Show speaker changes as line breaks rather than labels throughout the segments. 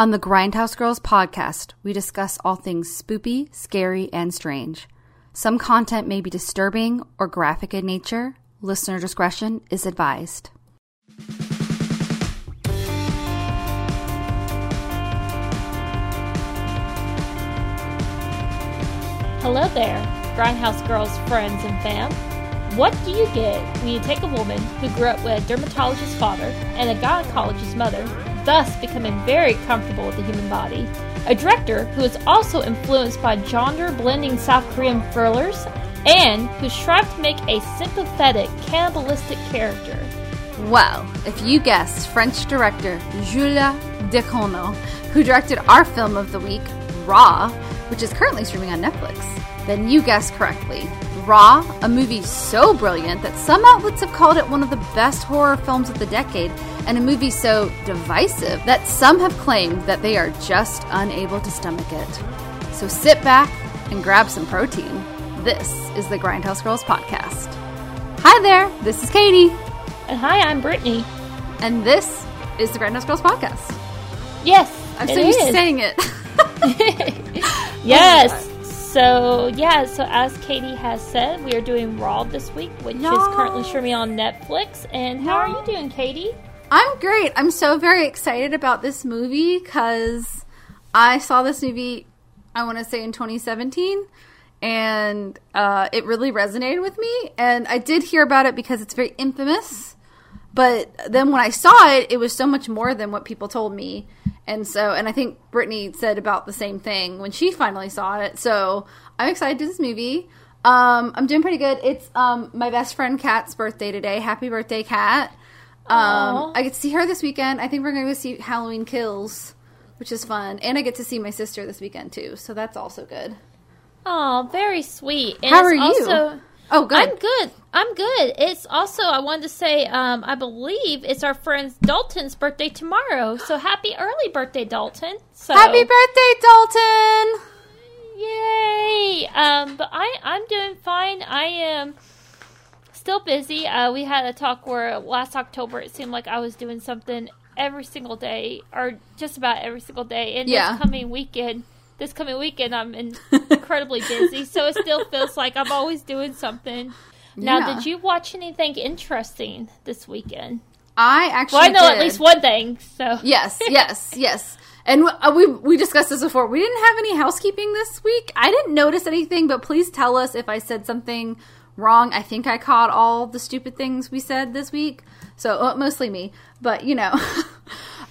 On the Grindhouse Girls podcast, we discuss all things spoopy, scary, and strange. Some content may be disturbing or graphic in nature. Listener discretion is advised.
Hello there, Grindhouse Girls friends and fam. What do you get when you take a woman who grew up with a dermatologist's father and a gynecologist's mother, thus becoming very comfortable with the human body? A director who is also influenced by genre blending South Korean thrillers and who strived to make a sympathetic, cannibalistic character.
Well, if you guessed French director Julia Ducournau, who directed our film of the week, Raw, which is currently streaming on Netflix, then you guessed correctly. Raw, a movie so brilliant that some outlets have called it one of the best horror films of the decade, and a movie so divisive that some have claimed that they are just unable to stomach it. So sit back and grab some protein. This is the Grindhouse Girls Podcast. Hi there, this is Katie,
And hi, I'm Brittany.
and this is the Grindhouse Girls Podcast.
Yes,
I'm so used to saying it.
Yes. Oh So yeah, so as Katie has said, we are doing Raw this week, which is currently streaming on Netflix. And how are you doing, Katie?
I'm great. I'm so very excited about this movie because I saw this movie, I want to say in 2017, and uh, it really resonated with me. And I did hear about it because it's very infamous. But then when I saw it, it was so much more than what people told me. And so, and I think Brittany said about the same thing when she finally saw it. So I'm excited to do this movie. Um, I'm doing pretty good. It's um, my best friend Kat's birthday today. Happy birthday, Kat. Um, I get to see her this weekend. I think we're going to go see Halloween Kills, which is fun. And I get to see my sister this weekend too. So that's also good.
Oh, very sweet. And
How are you? Oh, good.
I'm good. I'm good. It's also I wanted to say, um, I believe it's our friend Dalton's birthday tomorrow. So happy early birthday, Dalton. So
Happy birthday, Dalton!
Yay! Um, but I I'm doing fine. I am still busy. Uh, we had a talk where last October it seemed like I was doing something every single day, or just about every single day. And
Yeah.
this coming weekend, this coming weekend, I'm in- incredibly busy. So it still feels like I'm always doing something. Now,
Yeah.
did you watch anything interesting this weekend?
I actually
Well, I know at least one thing. So
Yes, yes, yes. And uh, we we discussed this before. We didn't have any housekeeping this week. I didn't notice anything, but please tell us if I said something wrong. I think I caught all the stupid things we said this week. So uh, mostly me, but you know.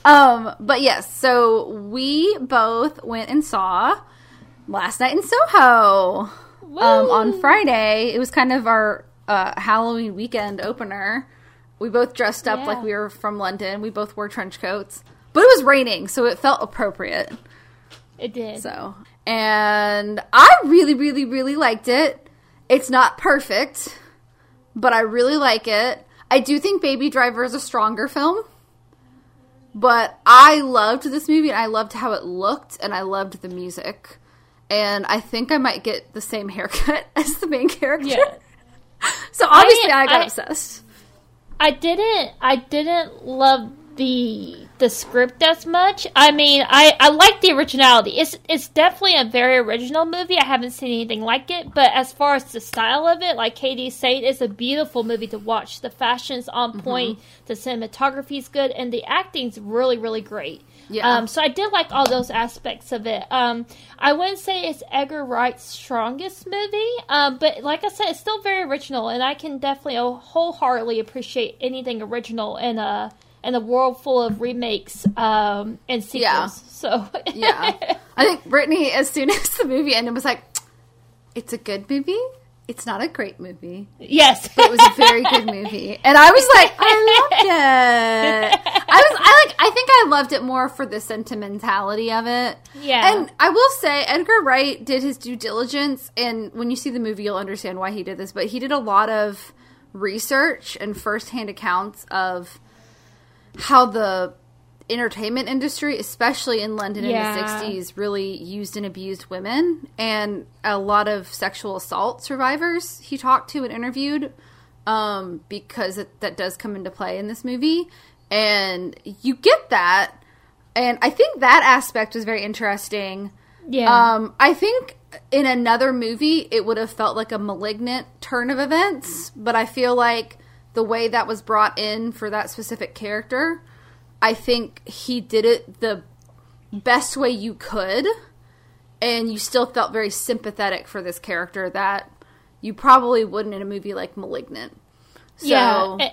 um, but yes, so we both went and saw last night in Soho. Um, on Friday, it was kind of our uh, Halloween weekend opener. We both dressed up
Yeah.
like we were from London. We both wore trench coats, but it was raining, so it felt appropriate.
it did.
So, and I really, really, really liked it. It's not perfect, but I really like it. I do think Baby Driver is a stronger film, but I loved this movie and I loved how it looked and I loved the music. And I think I might get the same haircut as the main character.
Yeah.
So obviously I, got
I-
obsessed.
I didn't I didn't love the the script as much. I mean, I I like the originality. It's it's definitely a very original movie. I haven't seen anything like it, but as far as the style of it, like Katie said, it's a beautiful movie to watch. The fashion's on
Mm-hmm.
point, the cinematography's good, and the acting's really really great.
Yeah.
Um, so I did like all those aspects of it. Um, I wouldn't say it's Edgar Wright's strongest movie, um, but like I said, it's still very original, and I can definitely wholeheartedly appreciate anything original in a in a world full of remakes um, and sequels.
Yeah.
So
Yeah. I think Brittany, as soon as the movie ended, was like, it's a good movie. It's not a great movie.
yes,
but it was a very good movie. And I was like, I loved it. I was, I like, I think I loved it more for the sentimentality of it.
Yeah.
And I will say, Edgar Wright did his due diligence, and when you see the movie, you'll understand why he did this. But he did a lot of research and firsthand accounts of how the entertainment industry, especially in London
Yeah.
in the 60s, really used and abused women. And a lot of sexual assault survivors he talked to and interviewed um, because it, that does come into play in this movie. And you get that. and I think that aspect was very interesting.
Yeah.
Um, I think in another movie it would have felt like a malignant turn of events, but I feel like the way that was brought in for that specific character, I think he did it the best way you could, and you still felt very sympathetic for this character that you probably wouldn't in a movie like Malignant. So,
yeah.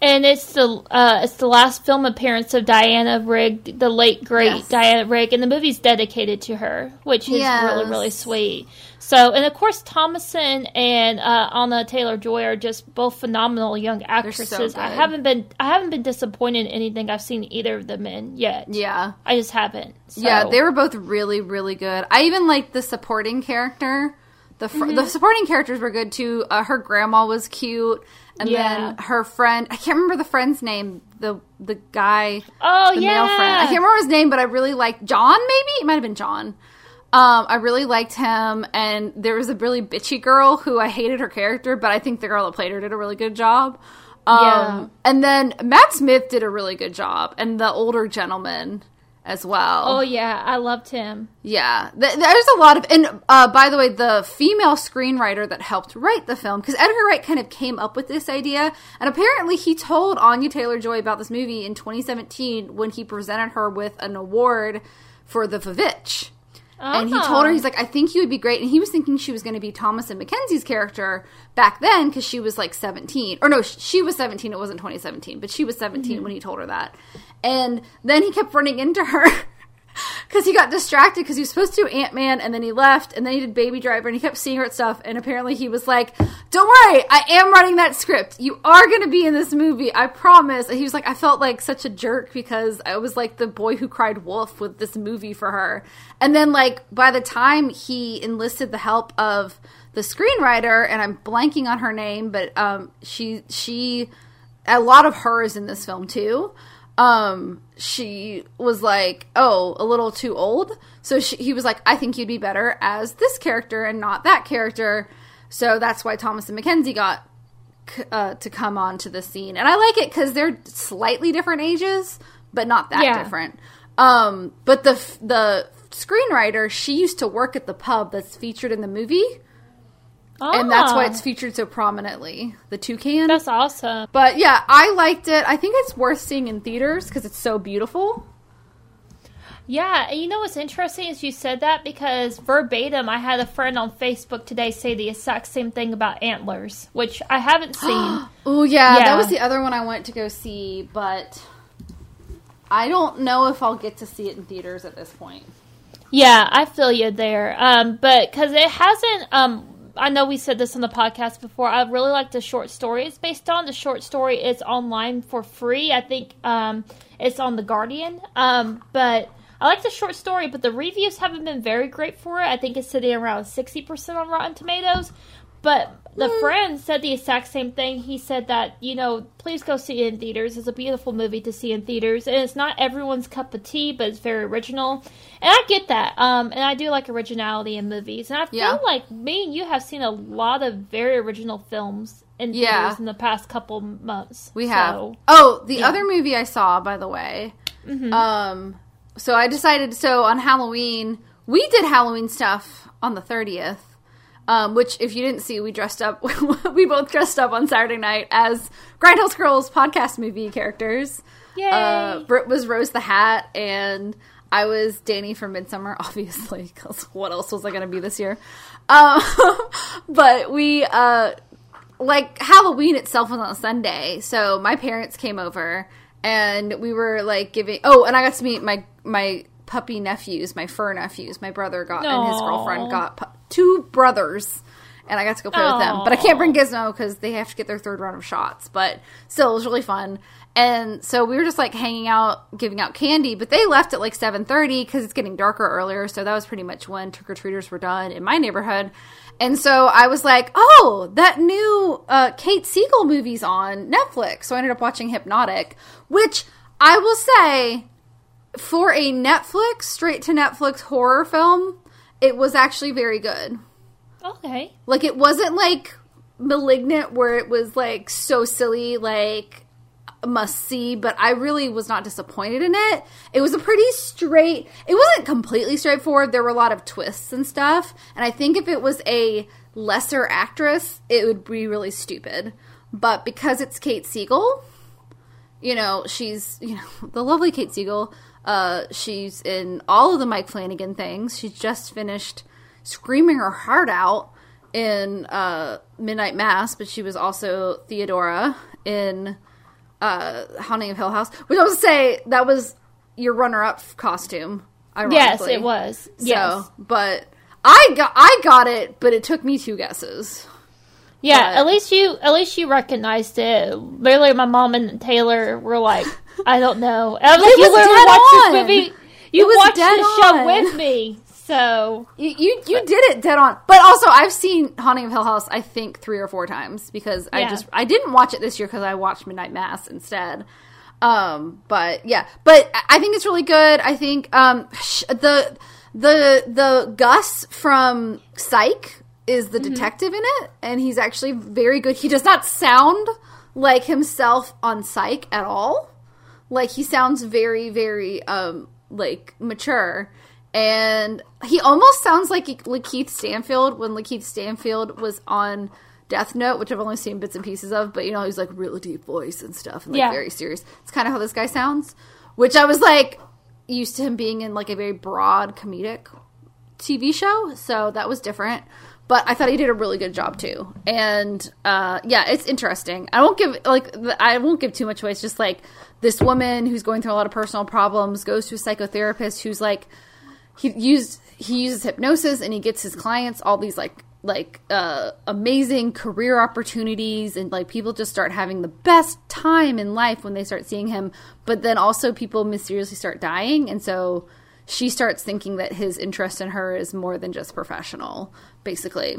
And it's the uh, it's the last film appearance of Diana Rigg, the late great
Yes.
Diana Rigg, and the movie's dedicated to her, which is really really sweet. So, and of course, Thomasin and uh, Anya Taylor Joy are just both phenomenal young actresses. I haven't been I haven't been disappointed in anything I've seen either of them in yet.
yeah.
I just haven't. So.
Yeah, they were both really, really good. I even liked the supporting character. The fr-
Mm-hmm.
the supporting characters were good too. Uh, her grandma was cute, and
Yeah.
then her friend. I can't remember the friend's name. The the guy.
Oh
the
yeah,
male friend. I can't remember his name, but I really liked John. Maybe it might have been John. Um, I really liked him, and there was a really bitchy girl who I hated her character, but I think the girl that played her did a really good job. Um,
Yeah.
and then Matt Smith did a really good job, and the older gentleman as well.
Oh yeah, I loved him.
Yeah, Th- there's a lot of, and uh, by the way, the female screenwriter that helped write the film, because Edgar Wright kind of came up with this idea, and apparently he told Anya Taylor Joy about this movie in 2017 when he presented her with an award for the Vavitch. And he told her,
Oh.
he's like, I think you would be great. And he was thinking she was going to be Thomasin McKenzie's character back then because she was like 17. Or no, she was 17. It wasn't 2017, but she was 17 when he told her that. And then he kept running into her because he got distracted because he was supposed to do Ant Man and then he left and then he did Baby Driver and he kept seeing her at stuff. And apparently he was like, Don't worry, I am writing that script. You are going to be in this movie. I promise. And he was like, I felt like such a jerk because I was like the boy who cried wolf with this movie for her. And then, like, by the time he enlisted the help of the screenwriter, and I'm blanking on her name, but um, she, she, a lot of her is in this film too um she was like oh a little too old? So she, he was like i think you'd be better as this character and not that character. So that's why Thomasin McKenzie got uh, to come on to the scene. And i like it because they're slightly different ages but not that
Yeah.
different. Um but the the screenwriter she used to work at the pub that's featured in the movie and that's why
Ah,
it's featured so prominently the toucan
that's awesome.
but yeah, I liked it. I think it's worth seeing in theaters because it's so beautiful.
Yeah, and you know what's interesting is you said that because verbatim, I had a friend on Facebook today say the exact same thing about Antlers, which I haven't seen.
Oh yeah,
Yeah.
that was the other one I went to go see, but I don't know if I'll get to see it in theaters at this point.
yeah, I feel you there. Um, but because it hasn't, um, I know we said this on the podcast before. I really like the short story it's based on. The short story is online for free. I think um, it's on the Guardian. Um, but I like the short story, but the reviews haven't been very great for it. I think it's sitting around sixty percent on Rotten Tomatoes. But the friend said the exact same thing. He said that, you know, please go see it in theaters. It's a beautiful movie to see in theaters. And it's not everyone's cup of tea, but it's very original. And I get that. Um, and I do like originality in movies. And I feel
Yeah.
like me and you have seen a lot of very original films in theaters in the past couple months.
We have.
So,
oh, the
yeah.
other movie I saw, by the way. Um, so I decided. So on Halloween, we did Halloween stuff on the thirtieth. Um, which, if you didn't see, we dressed up. we both dressed up on Saturday night as Grindhouse Girls podcast movie characters.
Yay!
Uh, Britt was Rose the Hat, and I was Danny from Midsommar, obviously, because what else was I going to be this year? Um, but we, uh, like, Halloween itself was on Sunday, so my parents came over, and we were, like, giving. Oh, and I got to meet my, my puppy nephews, my fur nephews. My brother got, and his girlfriend got two brothers. And I got to go play with them, but I can't bring Gizmo because they have to get their third round of shots. But still, it was really fun. And so we were just like hanging out, giving out candy. But they left at like seven thirty because it's getting darker earlier. So that was pretty much when trick or treaters were done in my neighborhood. And so I was like, "Oh, that new uh, Kate Siegel movie's on Netflix." So I ended up watching Hypnotic, which I will say, for a Netflix straight to Netflix horror film, it was actually very good.
okay.
Like it wasn't like malignant where it was like so silly like must see, but I really was not disappointed in it. It was a pretty straight. It wasn't completely straightforward. There were a lot of twists and stuff, and I think if it was a lesser actress, it would be really stupid. But because it's Kate Siegel, you know, she's you know the lovely Kate Siegel. Uh, she's in all of the Mike Flanagan things. She's just finished screaming her heart out in uh, Midnight Mass, but she was also Theodora in uh, Haunting of Hill House. Which I would say that was your runner-up costume. I remember.
Yes, it was.
So,
Yes.
but I got I got it, but it took me two guesses.
Yeah,
But-
at least you at least you recognized it. Literally, my mom and Taylor were like, "I don't know." And I was like,
It
"You
was
literally
dead
watched
on.
this movie. You watched
dead
this show with me." So
You, you you did it dead on. But also, I've seen Haunting of Hill House. I think three or four times because I just I didn't watch it this year because I watched Midnight Mass instead. Um, but yeah, but I- I think it's really good. I think um the the the Gus from Psych is the detective in it, and he's actually very good. He does not sound like himself on Psych at all like he sounds very very um like mature and he almost sounds like Lakeith Stanfield when Lakeith Stanfield was on Death Note, which I've only seen bits and pieces of, but you know, he's like really deep voice and stuff and like
Yeah.
very serious. It's kind of how this guy sounds, which I was like used to him being in like a very broad comedic TV show, so that was different. But I thought he did a really good job too, and uh, yeah, it's interesting. I won't give like I won't give too much away. It's just like this woman who's going through a lot of personal problems goes to a psychotherapist who's like he used he uses hypnosis and he gets his clients all these like like uh amazing career opportunities and like people just start having the best time in life when they start seeing him but then also people mysteriously start dying and so she starts thinking that his interest in her is more than just professional basically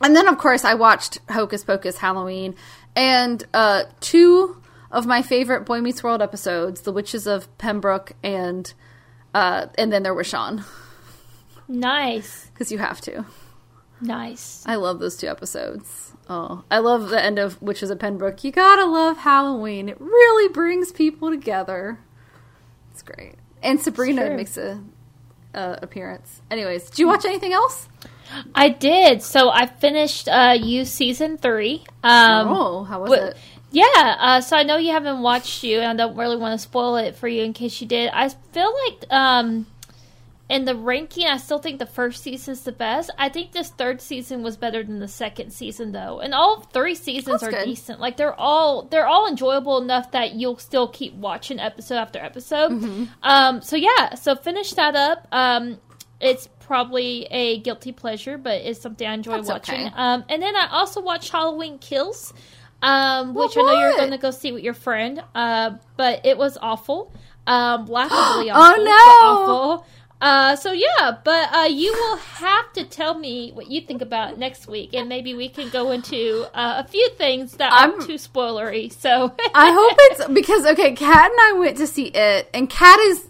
and then of course I watched Hocus Pocus Halloween and uh two of my favorite Boy Meets World episodes, The Witches of Pennbrook and uh and then there was Shawn
nice,
because you have to.
nice.
I love those two episodes. Oh, I love the end of Witches of Pennbrook. You gotta love Halloween. It really brings people together. It's great. And Sabrina makes a uh, appearance. Anyways, did you watch anything else?
I did. So I finished uh, you season three. Um,
oh, how was it?
Yeah, uh, so I know you haven't watched you, and I don't really want to spoil it for you in case you did. I feel like um, in the ranking, I still think the first season's the best. I think this third season was better than the second season, though, and all three seasons
That's
are
good.
decent. Like they're all they're all enjoyable enough that you'll still keep watching episode after episode.
Mm-hmm.
Um, so yeah, so finish that up. Um, it's probably a guilty pleasure, but it's something I enjoy
That's
watching.
okay.
Um, and then I also watched Halloween Kills, um, which I know you're going to go see with your friend. Uh, but it was awful, um, laughably
Oh,
awful.
no!
awful. Uh, so yeah, but uh, you will have to tell me what you think about next week, and maybe we can go into uh, a few things that
I'm-
aren't too spoilery. So
I hope it's because okay, Kat and I went to see it, and Kat is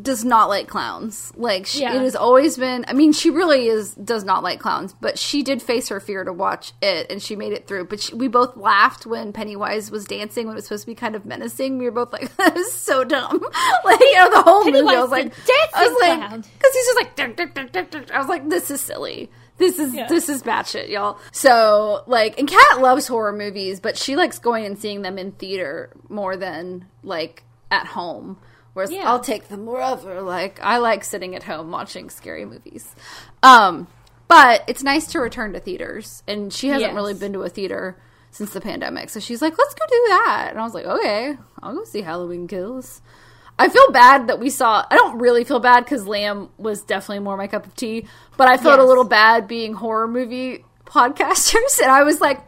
does not like clowns. Like she,
Yeah.
it has always been. I mean, she really is does not like clowns, but she did face her fear to watch it, and she made it through. But she, we both laughed when Pennywise was dancing when it was supposed to be kind of menacing. We were both like, "That is so dumb." like you know, the whole movie. I was like,
dancing
I was like,
clown.
because he's just like, "Dun, dun, dun, dun, dun." I was like, this is silly. This is
Yeah.
this is batshit, y'all. So like, and Kat loves horror movies, but she likes going and seeing them in theater more than like at home. Whereas
Yeah.
I'll take them wherever. Like I like sitting at home watching scary movies. Um, but it's nice to return to theaters, and she hasn't
Yes.
really been to a theater since the pandemic. So she's like, "Let's go do that," and I was like, "Okay, I'll go see Halloween Kills." I feel bad that we saw. I don't really feel bad because Lamb was definitely more my cup of tea, but I felt a little bad being horror movie podcasters, and I was like,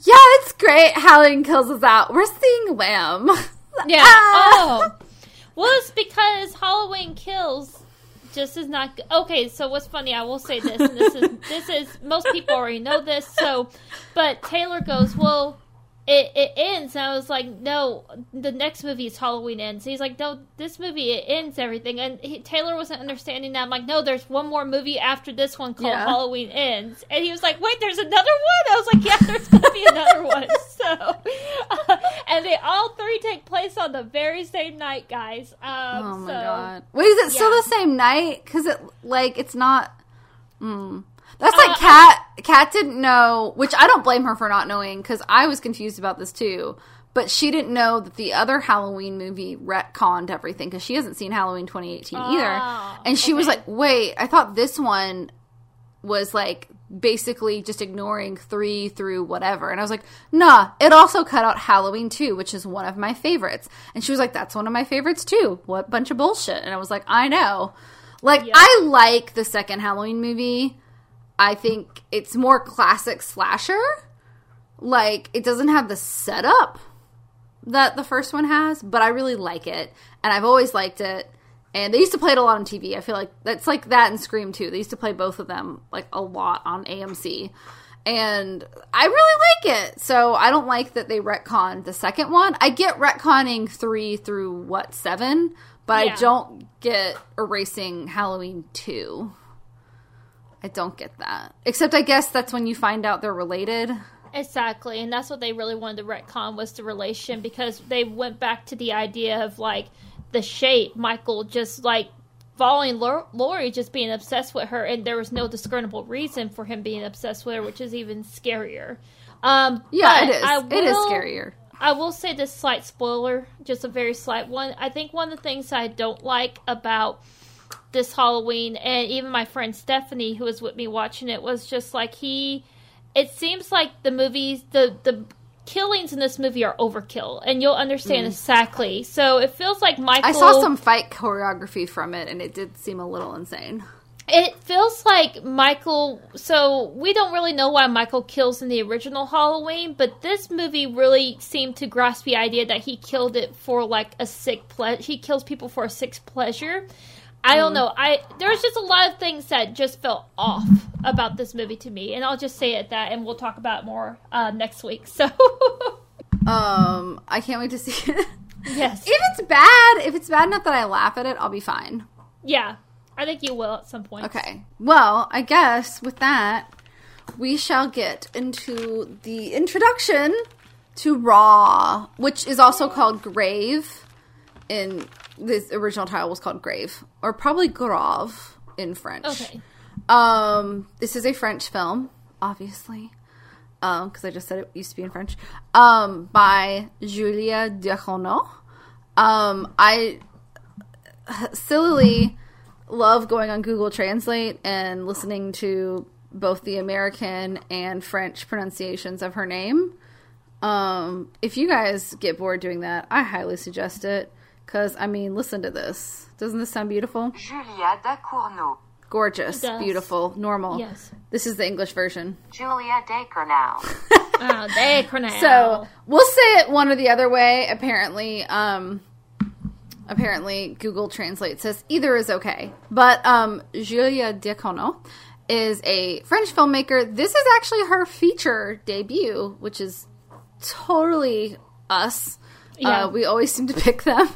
"Yeah, it's great. Halloween Kills is out. We're seeing Lamb."
Yeah.
Ah!
Oh. Well, it's because Halloween Kills just is not g- okay. So what's funny? I will say this, and this is this is most people already know this. So, but Taylor goes, well. it, it ends and i was like no the next movie is halloween ends he's like no this movie it ends everything and he, taylor wasn't understanding that i'm like no there's one more movie after this one called
Yeah.
halloween ends and he was like wait there's another one i was like yeah there's gonna be another one so and they all three take place on the very same night guys um,
Oh my
so-
god! Wait, is it still the same night? Because it like it's not. Mm. That's like
Uh,
Kat. Kat didn't know, which I don't blame her for not knowing because I was confused about this too. But she didn't know that the other Halloween movie retconned everything because she hasn't seen Halloween 2018 either.
Ah,
And she was like, "Wait, I thought this one was like basically just ignoring three through whatever. And I was like, nah, it also cut out Halloween 2, which is one of my favorites. And she was like, that's one of my favorites too. What bunch of bullshit. And I was like, I know. Like,
Yeah.
I like the second Halloween movie. I think it's more classic slasher. Like, it doesn't have the setup that the first one has, but I really like it. And I've always liked it. And they used to play it a lot on TV. I feel like that's like that and Scream too. They used to play both of them like a lot on AMC. And I really like it. So I don't like that they retconned the second one. I get retconning three through what, seven? But
Yeah.
I don't get erasing Halloween two. I don't get that. Except I guess that's when you find out they're related.
Exactly, and that's what they really wanted to retcon was the relation because they went back to the idea of like the shape, Michael just like following Laurie, just being obsessed with her, and there was no discernible reason for him being obsessed with her, which is even scarier. Um,
Yeah,
but
it is.
I
it is scarier.
I will say this slight spoiler, just a very slight one. I think one of the things I don't like about this Halloween, and even my friend Stephanie, who was with me watching it, was just like he. It seems like the movies, the the killings in this movie are overkill, and you'll understand exactly. So it feels like Michael.
Mm. I saw some fight choreography from it, and it did seem a little insane.
It feels like Michael. So we don't really know why Michael kills in the original Halloween, but this movie really seemed to grasp the idea that he killed it for like a sick pleasure. He kills people for a sick pleasure. I don't know. I there's just a lot of things that just felt off about this movie to me, and I'll just say it that, and we'll talk about it more uh, next week. So
Um, I can't wait to see it.
yes,
if it's bad, if it's bad enough that I laugh at it, I'll be fine.
yeah, I think you will at some point.
Okay. Well, I guess with that, we shall get into the introduction to Raw, which is also called Grave. In this original title was called Grave, or probably Grave in French.
Okay.
Um, this is a French film, obviously, because I just said it used to be in French. Um, by Julia Dejono. Um, I sillily love going on Google Translate and listening to both the American and French pronunciations of her name. Um, if you guys get bored doing that, I highly suggest it. Because, I mean, listen to this. Doesn't this sound beautiful?
Julia Ducournau.
Gorgeous, beautiful, normal.
Yes.
This is the English version.
Julia Ducournau.
Oh, they.
So we'll say it one or the other way. Apparently, um, apparently Google Translate says either is okay. But um, Julia Diacono is a French filmmaker. This is actually her feature debut, which is totally us.
Yeah.
Uh, we always seem to pick them.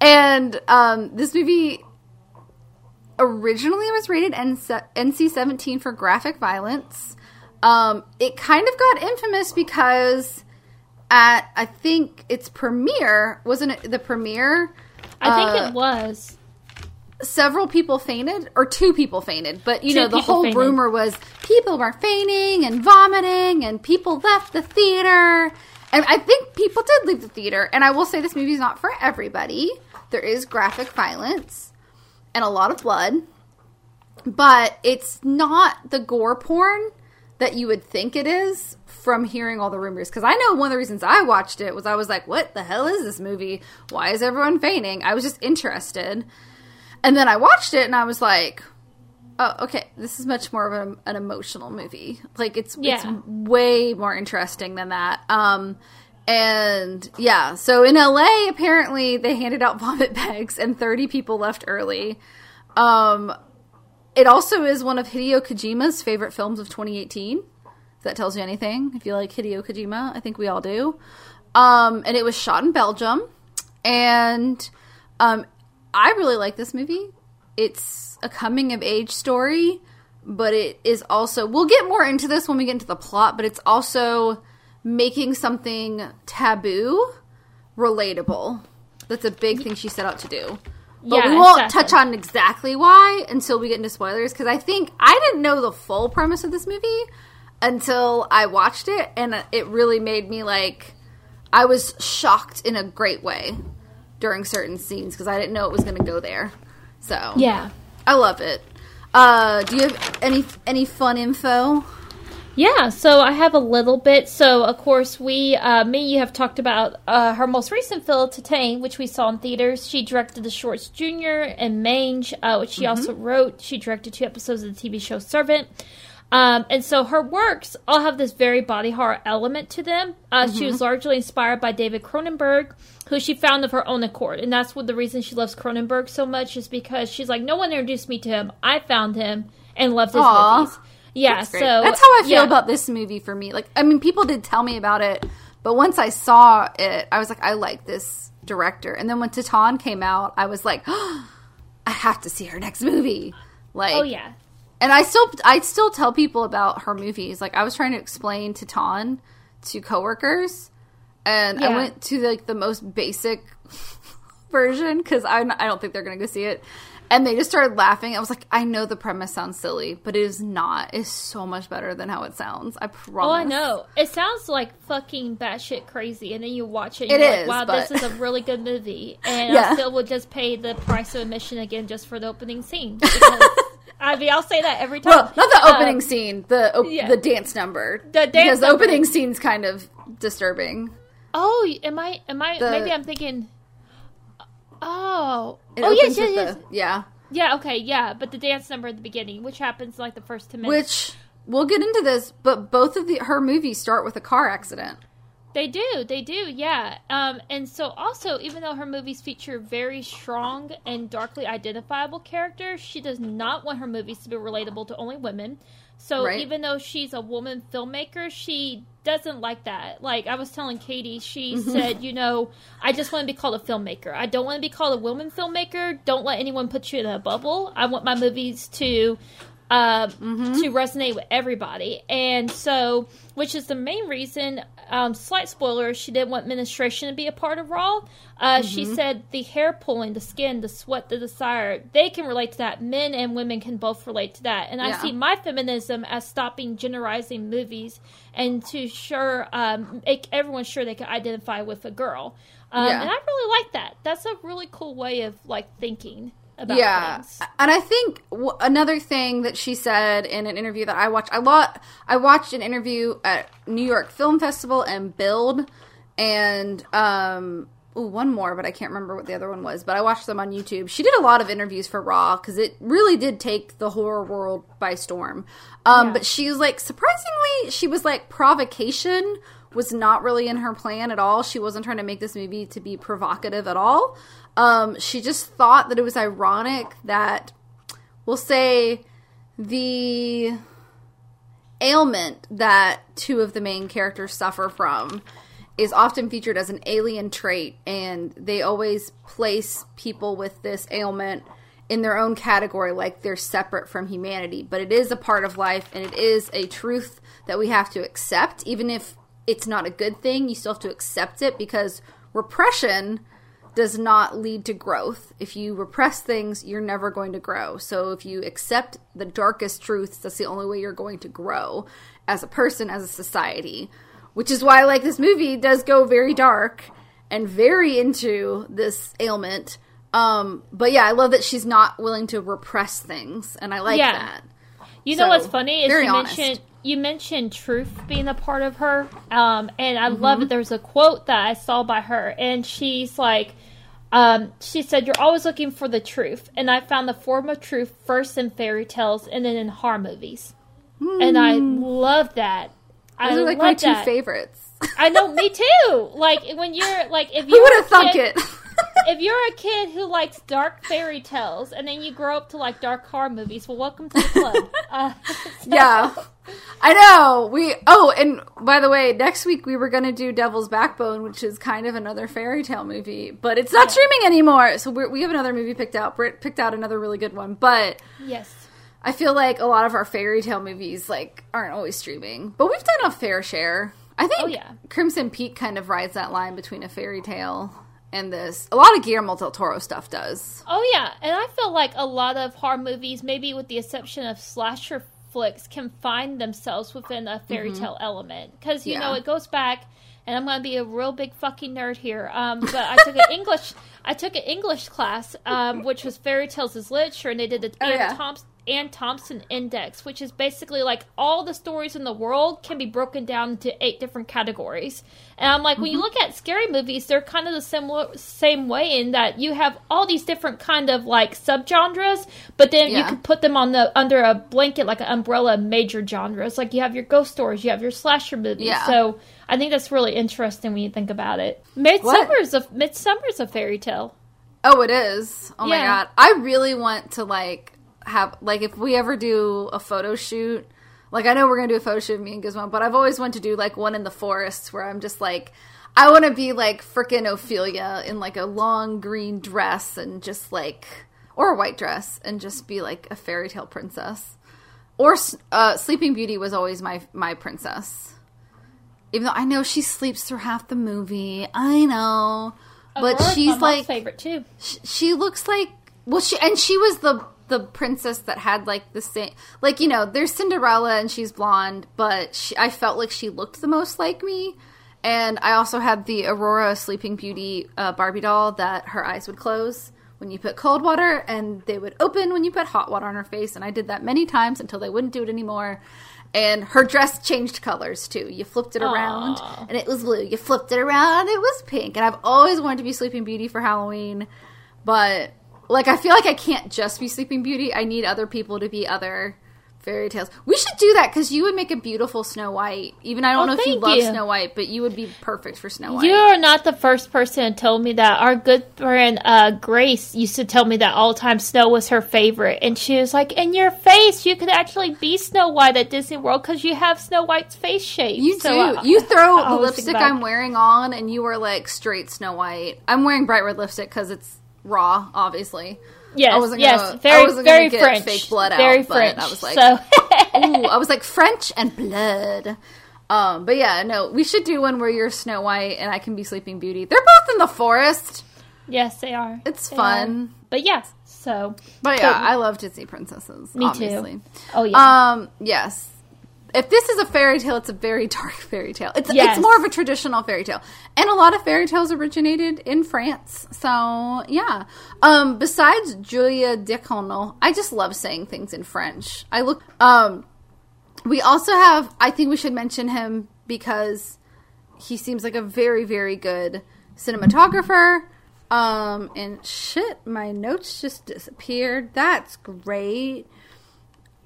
And um, this movie originally was rated NC 17 for graphic violence. Um, it kind of got infamous because at I think its premiere wasn't it the premiere?
I think
uh,
it was.
Several people fainted, or two people fainted, but you
Two
know the whole
fainted.
rumor was people were fainting and vomiting, and people left the theater. And I think people did leave the theater. And I will say this movie is not for everybody. There is graphic violence and a lot of blood, but it's not the gore porn that you would think it is from hearing all the rumors. Because I know one of the reasons I watched it was I was like, what the hell is this movie? Why is everyone fainting? I was just interested. And then I watched it and I was like, oh, okay, this is much more of a, an emotional movie. Like it's,
Yeah.
it's way more interesting than that. Um, and yeah, so in LA, apparently they handed out vomit bags and 30 people left early. Um, it also is one of Hideo Kojima's favorite films of 2018. If that tells you anything, if you like Hideo Kojima, I think we all do. Um, and it was shot in Belgium, and um, I really like this movie. It's a coming of age story, but it is also. We'll get more into this when we get into the plot, but it's also making something taboo relatable. That's a big thing she set out to do. But
Yeah,
we won't
exactly.
touch on exactly why until we get into spoilers because I think I didn't know the full premise of this movie until I watched it and it really made me like I was shocked in a great way during certain scenes because I didn't know it was going to go there. So
Yeah.
I love it. Uh, do you have any any fun info?
Yeah, so I have a little bit. So, of course, we, uh, me, you have talked about uh, her most recent film, Titane, which we saw in theaters. She directed the shorts Junior and Mange, uh, which she also wrote. She directed two episodes of the TV show Servant. Um, and so her works all have this very body horror element to them. Uh, She was largely inspired by David Cronenberg, who she found of her own accord. And that's what the reason she loves Cronenberg so much is because she's like, no one introduced me to him. I found him and loved his
Aw.
movies. Yeah,
That's
so
that's how I feel
yeah.
about this movie for me. Like, I mean, people did tell me about it, but once I saw it, I was like, I like this director. And then when Titane came out, I was like, I have to see her next movie. Like,
Oh yeah.
And I still, I still tell people about her movies. Like, I was trying to explain Titane to coworkers, and I went to like the most basic version because I, I don't think they're gonna go see it. And they just started laughing. I was like, I know the premise sounds silly, but it is not. It's so much better than how it sounds. I promise.
Oh, I know. It sounds like fucking batshit crazy, and then you watch it.
It
And you're
is,
like, wow,
but-
this is a really good movie, and
Yeah.
I still would just pay the price of admission again just for the opening scene. Because, I mean, I'll say that every time.
Well, not the
Um,
opening scene, the op-
yeah.
the dance number.
The dance
because the opening scene's kind of disturbing.
Oh, am I? Am I?
The-
maybe I'm thinking. Oh,
It
oh yes, yes, yes.
the- yeah.
Yeah, okay, yeah. But the dance number at the beginning, which happens like the first ten minutes,
Which we'll get into this, but both of the her movies start with a car accident.
They do, they do, yeah. Um, and so also, even though her movies feature very strong and darkly identifiable characters, she does not want her movies to be relatable to only women. So
Right.
even though she's a woman filmmaker, she doesn't like that. Like I was telling Katie, she said, you know, I just want to be called a filmmaker. I don't want to be called a woman filmmaker. Don't let anyone put you in a bubble. I want my movies to uh, to resonate with everybody. And so, which is the main reason, um, slight spoiler, she didn't want menstruation to be a part of Raw. Uh, She said the hair pulling, the skin, the sweat, the desire, they can relate to that. Men and women can both relate to that. And I see my feminism as stopping generalizing movies and to sure um, make everyone sure they can identify with a girl. Um,
Yeah.
And I really like that. That's a really cool way of like thinking about
yeah.
things.
and i think w- another thing that she said in an interview that i watched i lot i watched an interview at new york film festival and build and um ooh, one more but i can't remember what the other one was but i watched them on youtube. She did a lot of interviews for raw because it really did take the horror world by storm. Um
Yeah.
but she was like surprisingly she was like provocation was not really in her plan at all. She wasn't trying to make this movie to be provocative at all um, she just thought that it was ironic that we'll say the ailment that two of the main characters suffer from is often featured as an alien trait and they always place people with this ailment in their own category like they're separate from humanity. But it is a part of life and it is a truth that we have to accept. Even if it's not a good thing you still have to accept it because repression does not lead to growth. If you repress things, you're never going to grow. So if you accept the darkest truths, that's the only way you're going to grow as a person, as a society. Which is why, like, this movie does go very dark and very into this ailment. Um, but yeah, I love that she's not willing to repress things, and I like
Yeah.
that.
You know what's funny is you
honest.
mentioned you mentioned truth being a part of her, um, and I
Mm-hmm.
love it. There's a quote that I saw by her, and she's like, um, she said, "You're always looking for the truth, and I found the form of truth first in fairy tales and then in horror movies, and I love that. I
Hmm. Those are like my two
that.
favorites.
I know, me too. Like when you're like, if you
would have thunk
kid-
it?
If you're a kid who likes dark fairy tales and then you grow up to like dark horror movies, well, welcome to the club. Uh, so-
yeah. I know. We oh, and by the way, next week we were going to do Devil's Backbone, which is kind of another fairy tale movie, but it's not
Yeah.
streaming anymore. So we're, we have another movie picked out. Britt picked out another really good one, but
Yes.
I feel like a lot of our fairy tale movies like aren't always streaming, but we've done a fair share. I think
Oh, yeah.
Crimson Peak kind of rides that line between a fairy tale and this. A lot of Guillermo del Toro stuff does.
Oh yeah, and I feel like a lot of horror movies, maybe with the exception of slasher flicks, can find themselves within a fairy tale element because you know it goes back. And I'm gonna be a real big fucking nerd here. Um, but I took an English, I took an English class, um, which was fairy tales as literature, and they did the
Oh,
Aarne,
yeah.
Thompson, Aarne-Thompson Index, which is basically like all the stories in the world can be broken down into eight different categories. And I'm like, when you
Mm-hmm.
look at scary movies, they're kind of the similar same way in that you have all these different kind of like subgenres, but then you can put them on the under a blanket like an umbrella major genres. Like you have your ghost stories, you have your slasher movies.
Yeah.
So I think that's really interesting when you think about it. Midsommar's a Midsommar's a fairy tale.
Oh, it is. Oh my god. I really want to like have like if we ever do a photo shoot, like I know we're gonna do a photo shoot of me and Gizmo, but I've always wanted to do like one in the forest where I'm just like I want to be like freaking Ophelia in like a long green dress and just like or a white dress and just be like a fairy tale princess. Or uh, Sleeping Beauty was always my my princess. Even though I know she sleeps through half the movie, I know, but she's like
favorite too.
sh- she looks like well she and she was the the princess that had like the same like you know there's cinderella and she's blonde but she, i felt like she looked the most like me. And i also had the aurora sleeping beauty uh, barbie doll that her eyes would close when you put cold water and they would open when you put hot water on her face. And i did that many times until they wouldn't do it anymore. And her dress changed colors too. You flipped it around
Aw.
and it was blue. You flipped it around it was pink. And i've always wanted to be sleeping beauty for halloween but like I feel like I can't just be Sleeping Beauty. I need other people to be other fairy tales. We should do that because you would make a beautiful Snow White. Even I don't
Oh,
know if you love
you.
Snow White, but you would be perfect for Snow White.
You're not the first person to tell me that. Our good friend uh, Grace used to tell me that all the time Snow was her favorite. And she was like, In your face, you could actually be Snow White at Disney World because you have Snow White's face shape.
You
So
do.
I-
you throw
I
the lipstick I'm wearing on, and you are like straight Snow White. I'm wearing bright red lipstick because it's raw, obviously.
Yes,
I wasn't
yes,
gonna- I
very,
wasn't gonna
very
get
French.
fake blood out,
very
but
French.
I was like-
so,
Ooh, I was like French and blood. Um, but yeah, no, we should do one where you're Snow White and I can be Sleeping Beauty. They're both in the forest.
yes, they are.
It's
They
fun.
are. But yes, so
But yeah,
Totally.
I love Disney princesses.
Me too.
obviously.
oh yeah,
Um, yes. If this is a fairy tale, it's a very dark fairy tale. It's
Yes.
it's more of a traditional fairy tale, and a lot of fairy tales originated in France. So yeah. Um, besides Julia Ducournau, I just love saying things in French. I look. Um, we also have. I think we should mention him because he seems like a very very good cinematographer. Um, and shit, my notes just disappeared. That's great.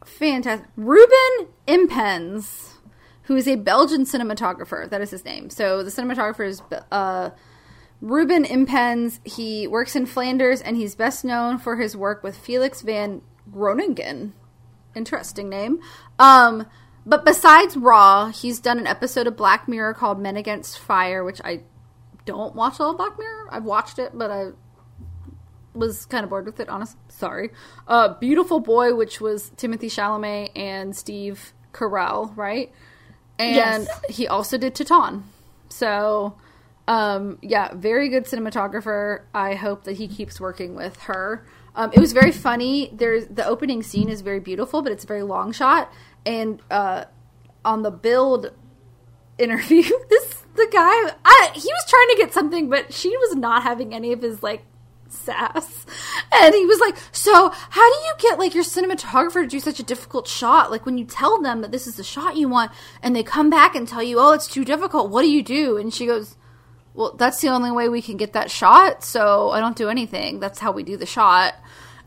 Fantastic. Ruben Impens, who is a Belgian cinematographer. That is his name. So the cinematographer is uh, Ruben Impens. He works in Flanders and he's best known for his work with Felix van Groeningen. Interesting name. Um, but besides Raw, he's done an episode of Black Mirror called Men Against Fire, which I don't watch all of Black Mirror. I've watched it, but I was kind of bored with it, honest. Sorry. Uh, Beautiful Boy, which was Timothée Chalamet and Steve Carell, right? And
Yes.
he also did Titane. So, um, yeah, very good cinematographer. I hope that he keeps working with her. Um, it was very funny. There's the opening scene is very beautiful, but it's a very long shot. And uh, on the build interview, this the guy I, he was trying to get something, but she was not having any of his like sass. And he was like, So, how do you get like your cinematographer to do such a difficult shot? Like when you tell them that this is the shot you want and they come back and tell you, Oh, it's too difficult, what do you do? And she goes, Well, that's the only way we can get that shot, so I don't do anything. That's how we do the shot.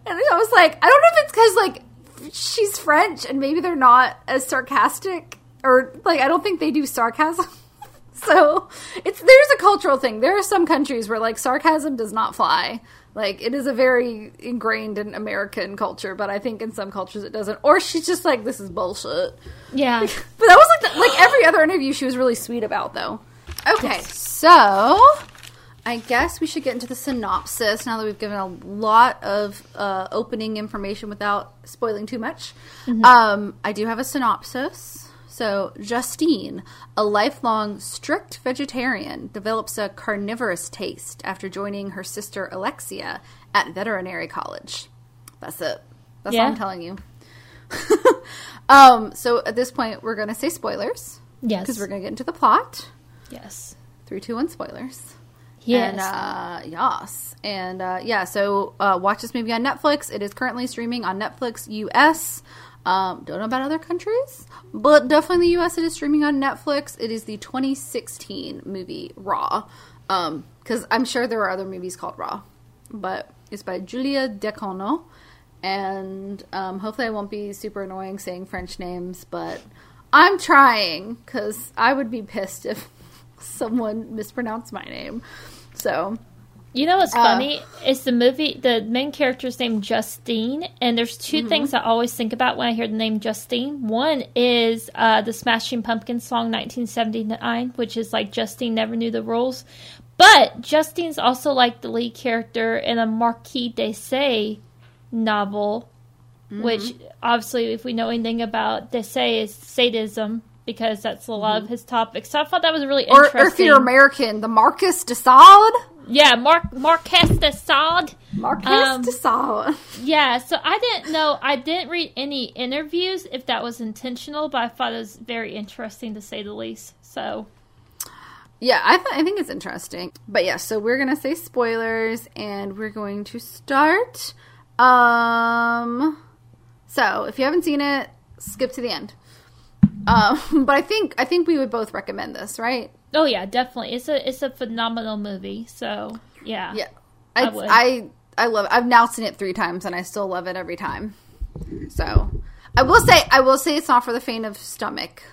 And I was like, I don't know if it's because like she's French and maybe they're not as sarcastic or like I don't think they do sarcasm. so it's there's a cultural thing. There are some countries where like sarcasm does not fly. Like it is a very ingrained in American culture, but I think in some cultures it doesn't. Or she's just like, this is bullshit.
Yeah.
But that was like the, like every other interview she was really sweet about though. Okay, so I guess we should get into the synopsis now that we've given a lot of uh, opening information without spoiling too much. Um, I do have a synopsis. So, Justine, a lifelong strict vegetarian, develops a carnivorous taste after joining her sister Alexia at veterinary college. That's it. That's all
Yeah.
I'm telling you. um, so, at this point, we're going to say spoilers
Yes.
because we're going to get into the plot.
yes.
Three, two, one spoilers.
Yes.
And, uh, yes. And, uh, yeah, so uh, watch this movie on Netflix. It is currently streaming on Netflix US. Um, don't know about other countries, but definitely in the US it is streaming on Netflix. It is the 2016 movie Raw. Because I'm sure there are other movies called Raw, but it's by Julia Ducournau. And um, hopefully I won't be super annoying saying French names, but I'm trying because I would be pissed if someone mispronounced my name. So,
You know what's
Uh,
funny? It's the movie. The main character's named Justine, and there's 2
Mm-hmm.
things I always think about when I hear the name Justine. One is uh, the Smashing Pumpkins song 1979, which is like Justine never knew the rules. But Justine's also like the lead character in a Marquis de Sade novel,
Mm-hmm.
which obviously, if we know anything about de Sade, is sadism because that's a lot of his topics. So I thought that was really
Mm-hmm. or,
interesting.
or if you're American, the Marcus de Sade.
Yeah, Mark Marquess de Sade.
Marcus
Um,
de Sade.
Yeah, so I didn't know. I didn't read any interviews if that was intentional, but I thought it was very interesting to say the least. So,
Yeah, I, th- I think it's interesting. But yeah, so we're going to say spoilers and we're going to start. Um, so if you haven't seen it, skip to the end. Um, but I think I think we would both recommend this, right?
Oh yeah, definitely, it's a it's a phenomenal movie. So yeah,
Yeah,
I
I. I, I love. It. I've now seen it three times, and I still love it every time. So I will say, I will say, it's not for the faint of stomach,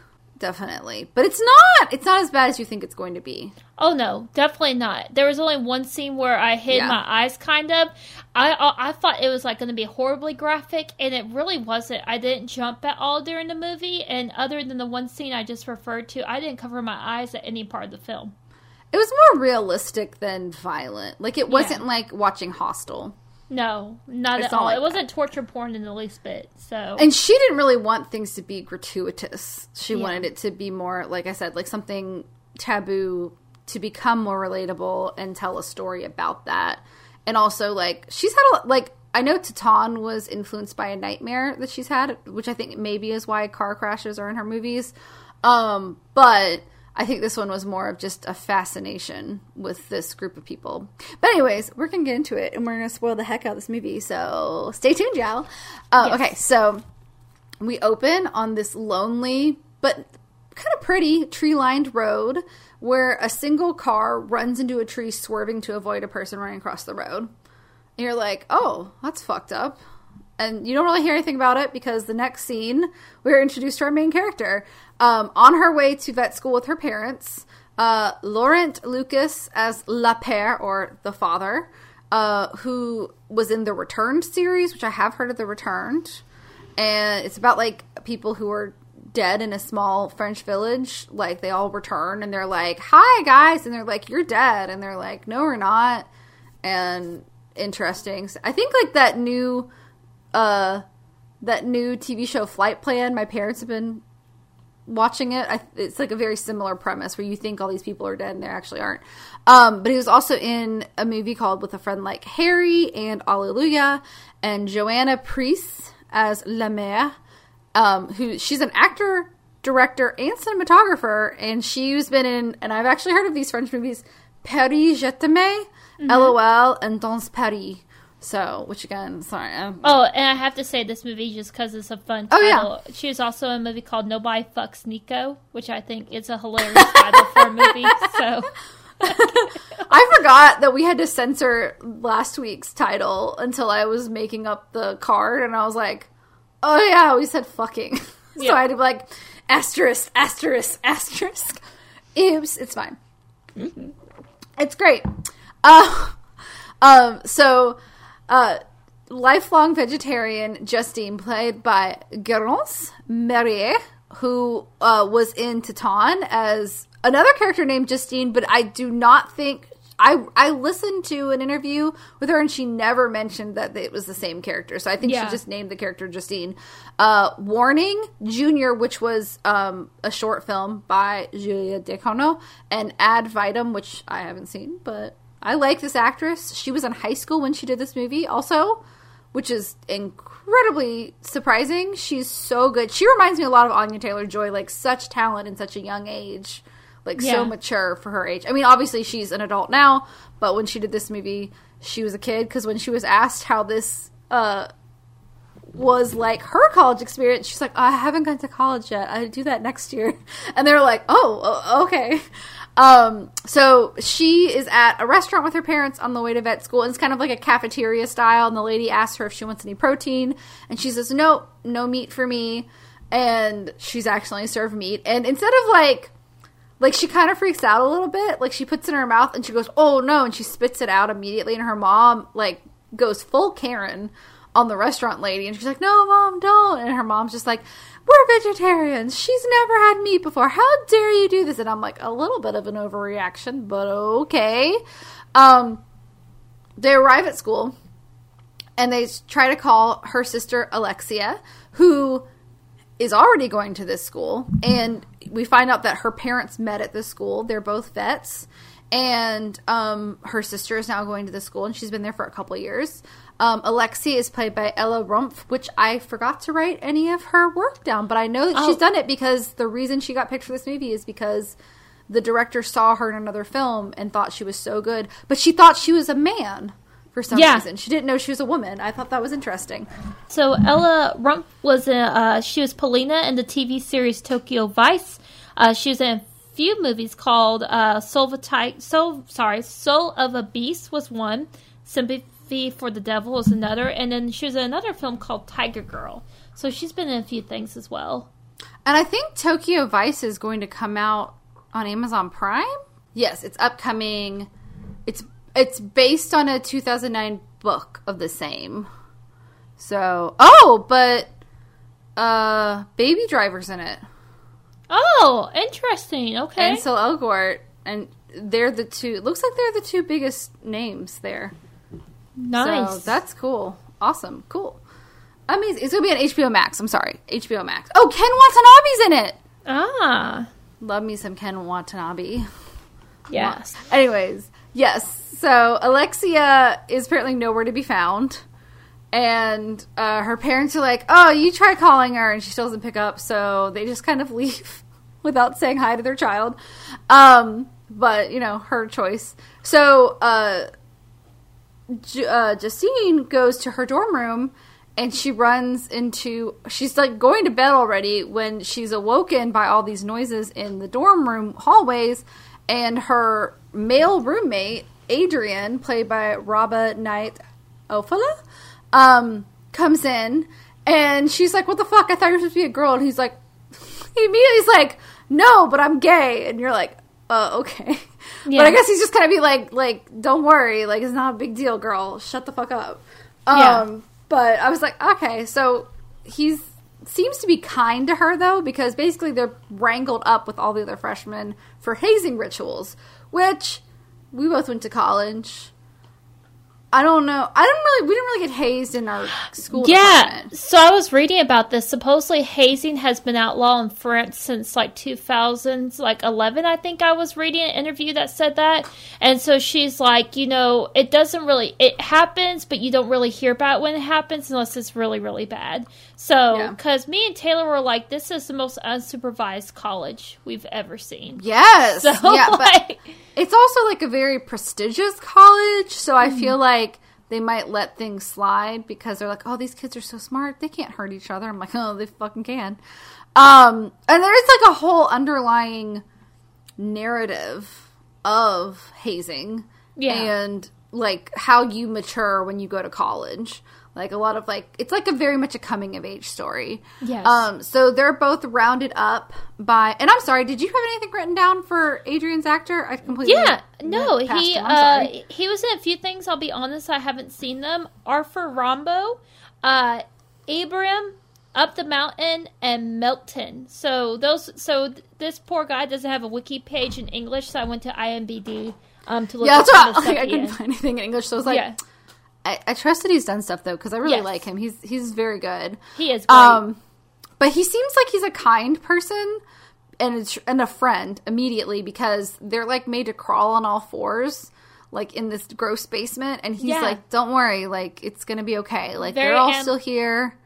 definitely. But it's not. It's not as bad as you think it's going to be.
Oh no, definitely not. There was only one scene where I hid
Yeah.
my eyes, kind of. I I, I thought it was like going to be horribly graphic, and it really wasn't. I didn't jump at all during the movie, and other than the one scene I just referred to, I didn't cover my eyes at any part of the film.
It was more realistic than violent. Like it wasn't like watching Hostel.
No, not
It's
at
not
all.
like
it wasn't torture porn in the least bit. So
And she didn't really want things to be gratuitous. She
Yeah.
wanted it to be more, like I said, like something taboo to become more relatable and tell a story about that. And also, like, she's had a like. I know Titane was influenced by a nightmare that she's had, which I think maybe is why car crashes are in her movies. Um, but I think this one was more of just a fascination with this group of people. But anyways, we're gonna get into it, and we're gonna spoil the heck out of this movie. So stay tuned, y'all. Uh,
Yes.
Okay, so we open on this lonely but kind of pretty tree lined road where a single car runs into a tree, swerving to avoid a person running across the road. And you're like, oh, that's fucked up. And you don't really hear anything about it because the next scene, we're introduced to our main character. Um, on her way to vet school with her parents, uh, Laurent Lucas as La Père, or the father, uh, who was in the Returned series, which I have heard of the Returned and it's about like people who are dead in a small French village. Like they all return and they're like, "Hi guys," and they're like, "You're dead," and they're like, "No, we're not." And interesting. I think like that new, uh, that new TV show Flight Plan. My parents have been watching it. I, it's like a very similar premise where you think all these people are dead and they actually aren't. Um, but he was also in a movie called With a Friend Like Harry and Alleluia, and Joana Preiss as La Mère, um, who she's an actor, director, and cinematographer, and she's been in, and I've actually heard of these French movies, Paris Je t'aime, LOL, and Dans Paris. So, which again, sorry. I'm,
Oh, and I have to say this movie just because it's a fun
Oh, yeah.
title. She was also in a movie called Nobody Fucks Nico, which I think is a hilarious title for a movie. So
I forgot that we had to censor last week's title until I was making up the card, and I was like, "Oh yeah, we said fucking." so
Yeah.
I had to be like asterisk, asterisk, asterisk. Oops, it's fine. It's great. Uh, um, so, uh, lifelong vegetarian Justine, played by Garance Marillier, who uh, was in Titane as another character named Justine, but I do not think. I, I listened to an interview with her and she never mentioned that it was the same character. So I think
Yeah.
she just named the character Justine. Uh, Warning Junior, which was um, a short film by Julia Ducournau, and Ad Vitam, which I haven't seen, but I like this actress. She was in high school when she did this movie, also, which is incredibly surprising. She's so good. She reminds me a lot of Anya Taylor Joy, like such talent in such a young age, like
Yeah.
so mature for her age. I mean, obviously she's an adult now, but when she did this movie, she was a kid because when she was asked how this uh, was like her college experience. She's like, I haven't gone to college yet. I do that next year. And they're like, oh, okay. Um, so she is at a restaurant with her parents on the way to vet school. And it's kind of like a cafeteria style. And the lady asks her if she wants any protein. And she says, no, no meat for me. And she's accidentally served meat. And instead of like, like she kind of freaks out a little bit. Like she puts it in her mouth and she goes, "Oh no!" and she spits it out immediately. And her mom like goes full Karen on the restaurant lady, and she's like, "No, mom, don't!" And her mom's just like, "We're vegetarians. She's never had meat before. How dare you do this?" And I'm like, a little bit of an overreaction, but okay. Um, they arrive at school and they try to call her sister Alexia, who is already going to this school. And we find out that her parents met at this school. They're both vets. And um, her sister is now going to the school, and she's been there for a couple years. Um, Alexia is played by Ella Rumpf, which I forgot to write any of her work down, but I know that she's
Oh.
done it because the reason she got picked for this movie is because the director saw her in another film and thought she was so good, but she thought she was a man for some
Yeah.
reason. She didn't know she was a woman. I thought that was interesting.
So Ella Rumpf was in, uh, she was Polina in the TV series Tokyo Vice. Uh, she was in a few movies called uh, Soul of a Ti- Soul, sorry, Soul of a Beast was one, Sympathy for the Devil is another, and then she was in another film called Tiger Girl. So she's been in a few things as well.
And I think Tokyo Vice is going to come out on Amazon Prime. Yes, it's upcoming. It's it's based on a 2009 book of the same. So, oh, but uh Baby Driver's in it.
Oh, interesting. Okay.
And Ansel Elgort and they're the two looks like they're the two biggest names there.
Nice.
So that's cool. Awesome. Cool. Amazing. It's gonna be on HBO Max. I'm sorry. HBO Max. Oh, Ken Watanabe's in it.
ah,
Love me some Ken Watanabe.
yes.
Anyways, yes. So Alexia is apparently nowhere to be found. And uh, her parents are like, oh, you try calling her. And she still doesn't pick up. So they just kind of leave without saying hi to their child. Um, but, you know, her choice. So uh, uh, Justine goes to her dorm room and she runs into she's like going to bed already when she's awoken by all these noises in the dorm room hallways and her male roommate adrian played by Rabah Nait Oufella um, comes in and she's like what the fuck? I thought you were supposed to be a girl. And he's like he immediately's like no but i'm gay. And you're like uh, okay
Yeah.
but i guess he's just kind of be like like don't worry like it's not a big deal girl shut the fuck up um
Yeah.
but i was like okay so he's seems to be kind to her though because basically they're wrangled up with all the other freshmen for hazing rituals which we both went to college i don't know i don't really we didn't really get hazed in our school
Yeah,
department.
so I was reading about this. Supposedly, hazing has been outlawed in France since like 2000, like 11. I think I was reading an interview that said that, and so she's like, you know, it doesn't really it happens, but you don't really hear about it when it happens unless it's really really bad. So,
Yeah.
because me and Taylor were like, this is the most unsupervised college we've ever seen.
yes
So,
yeah but It's also like a very prestigious college, so
Mm-hmm.
I feel like they might let things slide because they're like, "Oh, these kids are so smart; they can't hurt each other." I'm like, "Oh, they fucking can." Um, and there's like a whole underlying narrative of hazing
Yeah.
and like how you mature when you go to college. Like a lot of like it's like a very much a coming of age story.
Yes.
Um. So they're both rounded up by, and I'm sorry, did you have anything written down for Adrian's actor? I completely
Yeah, no, he uh he was in a few things. I'll be honest, I haven't seen them. Arthur Rambo, uh, Abram, Up the Mountain, and Melton. So those, so th- this poor guy doesn't have a wiki page in English, so I went to IMBD um to look
Yeah, that's
some
why
of the
like, I couldn't find anything in English. So I was like,
yeah,
I, I trust that he's done stuff though because I really
Yes.
like him. He's he's very good.
he is great.
Um, but he seems like he's a kind person and it's, and a friend immediately because they're like made to crawl on all fours, like in this gross basement, and he's
Yeah.
like, "Don't worry, like it's gonna be okay. Like
Very
they're all
am-
still here."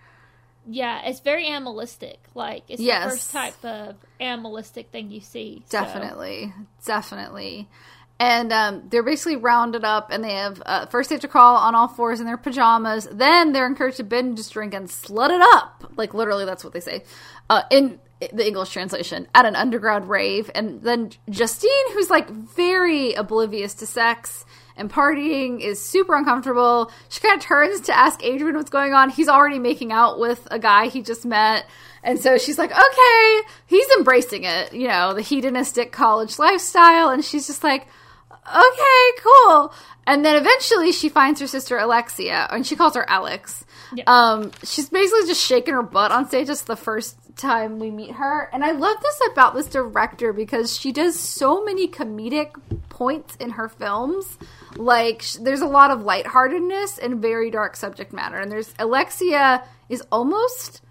yeah, it's very animalistic. Like it's
Yes.
the first type of animalistic thing you see. so-
Definitely, definitely. And um, they're basically rounded up, and they have uh, first they have to crawl on all fours in their pajamas. Then they're encouraged to binge drink and slut it up, like literally that's what they say uh, in the English translation at an underground rave. And then Justine, who's like very oblivious to sex and partying, is super uncomfortable. She kind of turns to ask Adrian what's going on. He's already making out with a guy he just met. And so she's like, okay, he's embracing it, you know, the hedonistic college lifestyle. And she's just like, okay, cool. And then eventually she finds her sister Alexia, and she calls her Alex.
Yeah.
Um, she's basically just shaking her butt on stage. It's the first time we meet her. And I love this about this director because she does so many comedic points in her films. Like, sh- there's a lot of lightheartedness and very dark subject matter. And there's Alexia is almost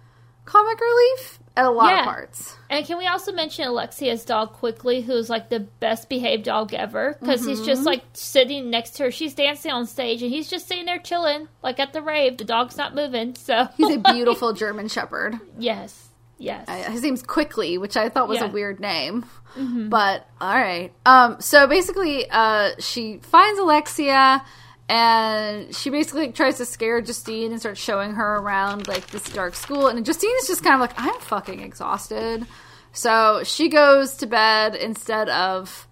comic relief at a lot
Yeah.
of parts.
And can we also mention Alexia's dog quickly, who's like the best behaved dog ever? Because he's
Mm-hmm.
just like sitting next to her. She's dancing on stage, and he's just sitting there chilling, like at the rave. The dog's not moving. So
He's a beautiful German Shepherd.
yes, yes,
Uh, his name's Quickly, which I thought was
Yeah.
a weird name. But all right. Um, so basically, uh, she finds Alexia, and she basically tries to scare Justine and starts showing her around like this dark school. And Justine is just kind of like, I'm fucking exhausted. So she goes to bed instead of.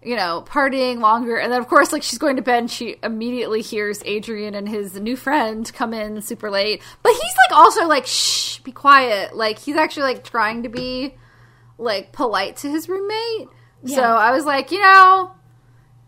You know, partying longer, and then of course, like she's going to bed, and she immediately hears Adrian and his new friend come in super late. But he's like also like, "Shh, be quiet." Like he's actually like trying to be like polite to his roommate. So I was like, you know,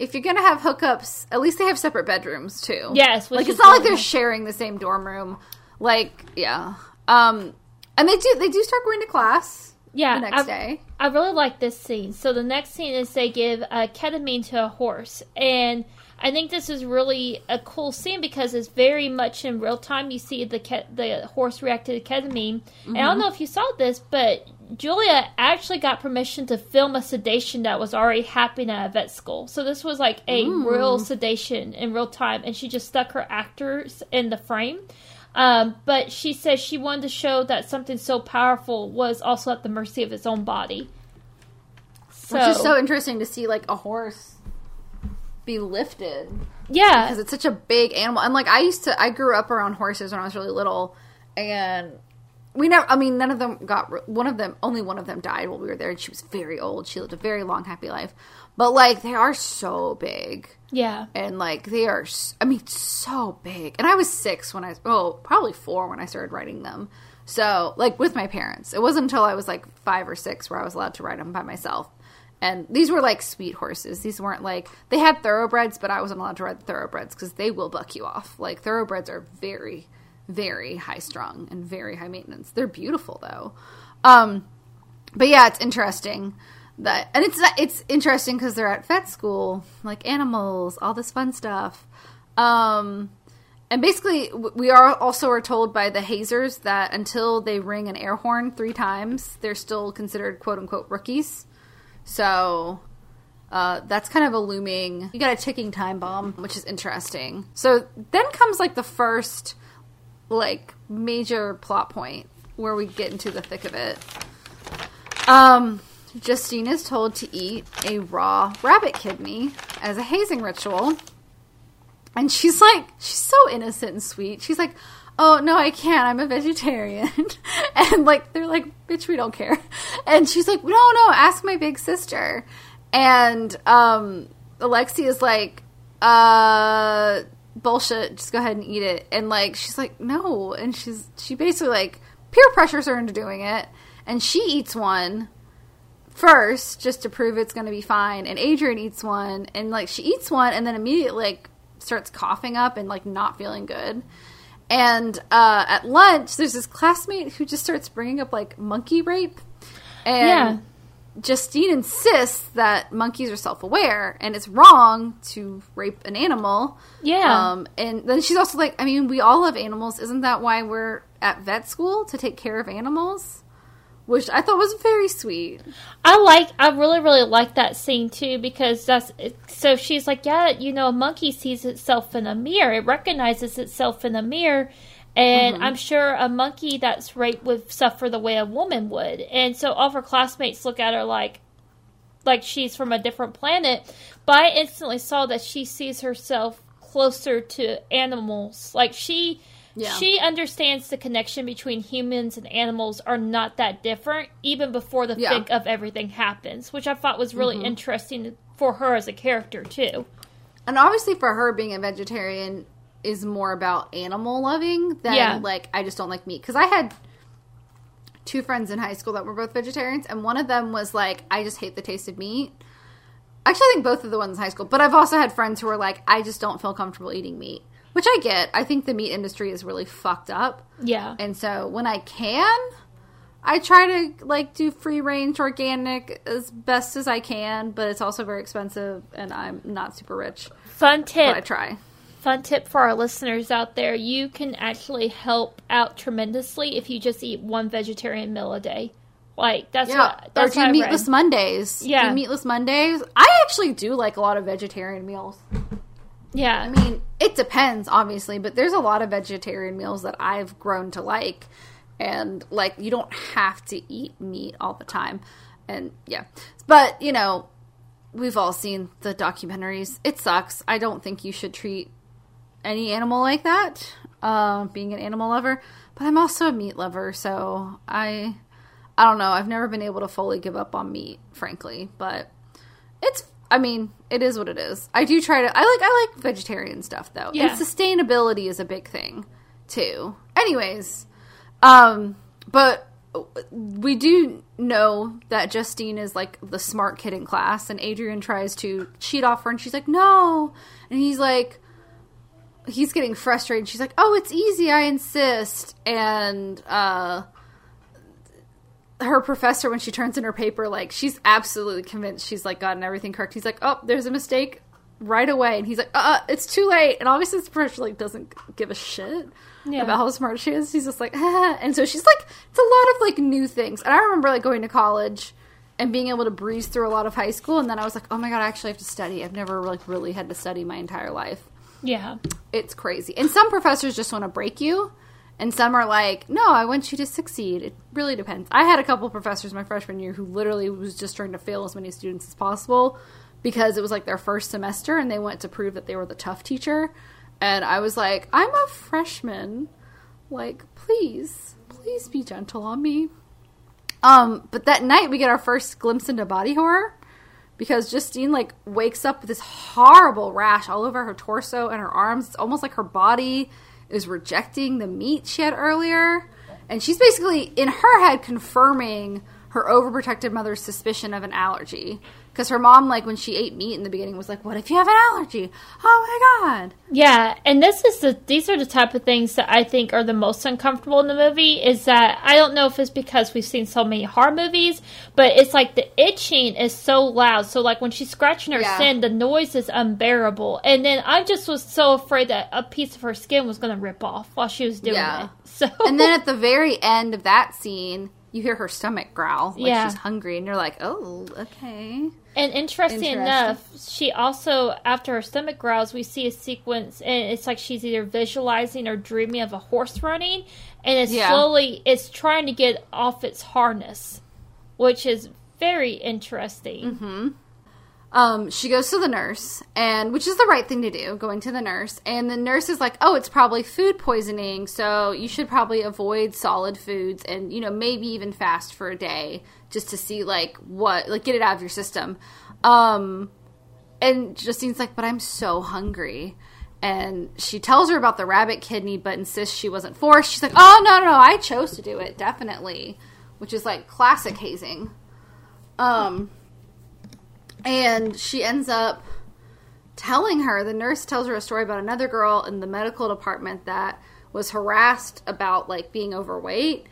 if you're gonna have hookups, at least they have separate bedrooms too.
Yes,
like it's not like they're
nice.
sharing the same dorm room. Like, yeah, um, and they do they do start going to class.
yeah.
the next
I,
day.
I really like this scene. So the next scene is they give uh, ketamine to a horse, and I think this is really a cool scene because it's very much in real time. You see the ke- the horse react to the ketamine, and I don't know if you saw this, but Julia actually got permission to film a sedation that was already happening at a vet school. So this was like a real sedation in real time, and she just stuck her actors in the frame. Um, but she says she wanted to show that something so powerful was also at the mercy of its own body. So,
Which is so interesting to see like a horse be lifted
yeah,
because it's such a big animal. And like I used to, I grew up around horses when I was really little, and we never. I mean, none of them got. One of them, only one of them died while we were there, and she was very old. She lived a very long, happy life. But like, they are so big,
yeah,
and like they are. I mean, so big. And I was six when I. Oh, probably four when I started riding them. So like with my parents, it wasn't until I was like five or six where I was allowed to ride them by myself. And these were like sweet horses. These weren't like they had thoroughbreds, but I wasn't allowed to ride the thoroughbreds because they will buck you off. Like thoroughbreds are very, very high strung and very high maintenance. They're beautiful though. Um, but yeah, it's interesting that, and it's it's interesting because they're at vet school, like animals, all this fun stuff. Um, and basically, we are also are told by the hazers that until they ring an air horn three times, they're still considered quote unquote rookies. So uh, that's kind of a looming. You got a ticking time bomb, which is interesting. So then comes like the first like major plot point where we get into the thick of it. Um, Justine is told to eat a raw rabbit kidney as a hazing ritual. And she's like, she's so innocent and sweet. She's like, oh, no, I can't. I'm a vegetarian. and like, they're like, bitch, we don't care. And she's like, no, no, ask my big sister. And um, Alexi is like, uh, bullshit. Just go ahead and eat it." And like she's like, "No," and she's she basically like peer pressures her into doing it, and she eats one first just to prove it's going to be fine, and Adrian eats one, and like she eats one, and then immediately like starts coughing up and like not feeling good. And uh, at lunch, there's this classmate who just starts bringing up like monkey rape, and. Justine insists that monkeys are self-aware and it's wrong to rape an animal.
Yeah.
Um, and then she's also like, I mean, we all love animals. Isn't that why we're at vet school to take care of animals? Which I thought was very sweet.
I like, I really, really like that scene too because that's so she's like, yeah, you know, a monkey sees itself in a mirror, it recognizes itself in a mirror, and mm-hmm. I'm sure a monkey that's raped would suffer the way a woman would, and so all of her classmates look at her like, like she's from a different planet, but I instantly saw that she sees herself closer to animals, like she.
Yeah.
She understands the connection between humans and animals are not that different, even before the
Yeah.
thick of everything happens, which I thought was really mm-hmm. interesting for her as a character too.
And obviously, for her, being a vegetarian is more about animal loving than
Yeah.
like I just don't like meat. Because I had two friends in high school that were both vegetarians, and one of them was like, I just hate the taste of meat. Actually, I think both of the ones in high school, but I've also had friends who are like, I just don't feel comfortable eating meat, which I get. I think the meat industry is really fucked up.
Yeah.
And so when I can, I try to like do free range organic as best as I can, but it's also very expensive and I'm not super rich.
Fun
But I
tip.
try.
Fun tip for our listeners out there. You can actually help out tremendously if you just eat one vegetarian meal a day. Like that's
Yeah.
what
Or
that's
do
what I
meatless
read.
Mondays.
Yeah.
Do meatless Mondays. I actually do like a lot of vegetarian meals.
Yeah.
I mean, it depends, obviously, but there's a lot of vegetarian meals that I've grown to like. And, like, you don't have to eat meat all the time. And, yeah. But, you know, we've all seen the documentaries. It sucks. I don't think you should treat any animal like that, uh, being an animal lover. But I'm also a meat lover, so I. I don't know. I've never been able to fully give up on meat, frankly, but it's I mean, it is what it is. I do try to I like I like vegetarian stuff though.
Yeah.
And sustainability is a big thing too. Anyways, um but we do know that Justine is like the smart kid in class and Adrian tries to cheat off her and she's like, "No." And he's like he's getting frustrated. She's like, "Oh, it's easy. I insist." And uh her professor when she turns in her paper like she's absolutely convinced she's like gotten everything correct he's like oh there's a mistake right away and he's like uh it's too late and obviously this professor like doesn't give a shit
Yeah.
about how smart she is he's just like ah. and so she's like it's a lot of like new things and i remember like going to college and being able to breeze through a lot of high school and then i was like oh my god i actually have to study i've never like really had to study my entire life
yeah.
it's crazy. And some professors just want to break you, and some are like, "No, I want you to succeed." It really depends. I had a couple professors my freshman year who literally was just trying to fail as many students as possible because it was like their first semester and they wanted to prove that they were the tough teacher. And I was like, "I'm a freshman. Like, please, please be gentle on me." Um, but that night we get our first glimpse into body horror because Justine like wakes up with this horrible rash all over her torso and her arms. It's almost like her body is rejecting the meat she had earlier. And she's basically in her head confirming her overprotective mother's suspicion of an allergy. Because her mom, like when she ate meat in the beginning, was like, "What if you have an allergy? Oh my god!"
Yeah, and this is the these are the type of things that I think are the most uncomfortable in the movie. Is that I don't know if it's because we've seen so many horror movies, but it's like the itching is so loud. So like when she's scratching her
Yeah.
skin, the noise is unbearable. And then I just was so afraid that a piece of her skin was going to rip off while she was doing
Yeah.
it. So
And then at the very end of that scene, you hear her stomach growl like
Yeah.
she's hungry, and you're like, "Oh, okay."
And interesting,
Interesting.
enough, she also, after her stomach growls, we see a sequence, and it's like she's either visualizing or dreaming of a horse running, and it's
Yeah.
slowly, it's trying to get off its harness, which is very interesting.
um, she goes to the nurse, and which is the right thing to do, going to the nurse. And the nurse is like, "Oh, it's probably food poisoning, so you should probably avoid solid foods, and you know maybe even fast for a day, just to see like what, like get it out of your system." Um, and Justine's like, "But I'm so hungry," and she tells her about the rabbit kidney, but insists she wasn't forced. She's like, "Oh no, no, no, I chose to do it, definitely," which is like classic hazing. Um, and she ends up telling her the nurse tells her a story about another girl in the medical department that was harassed about like being overweight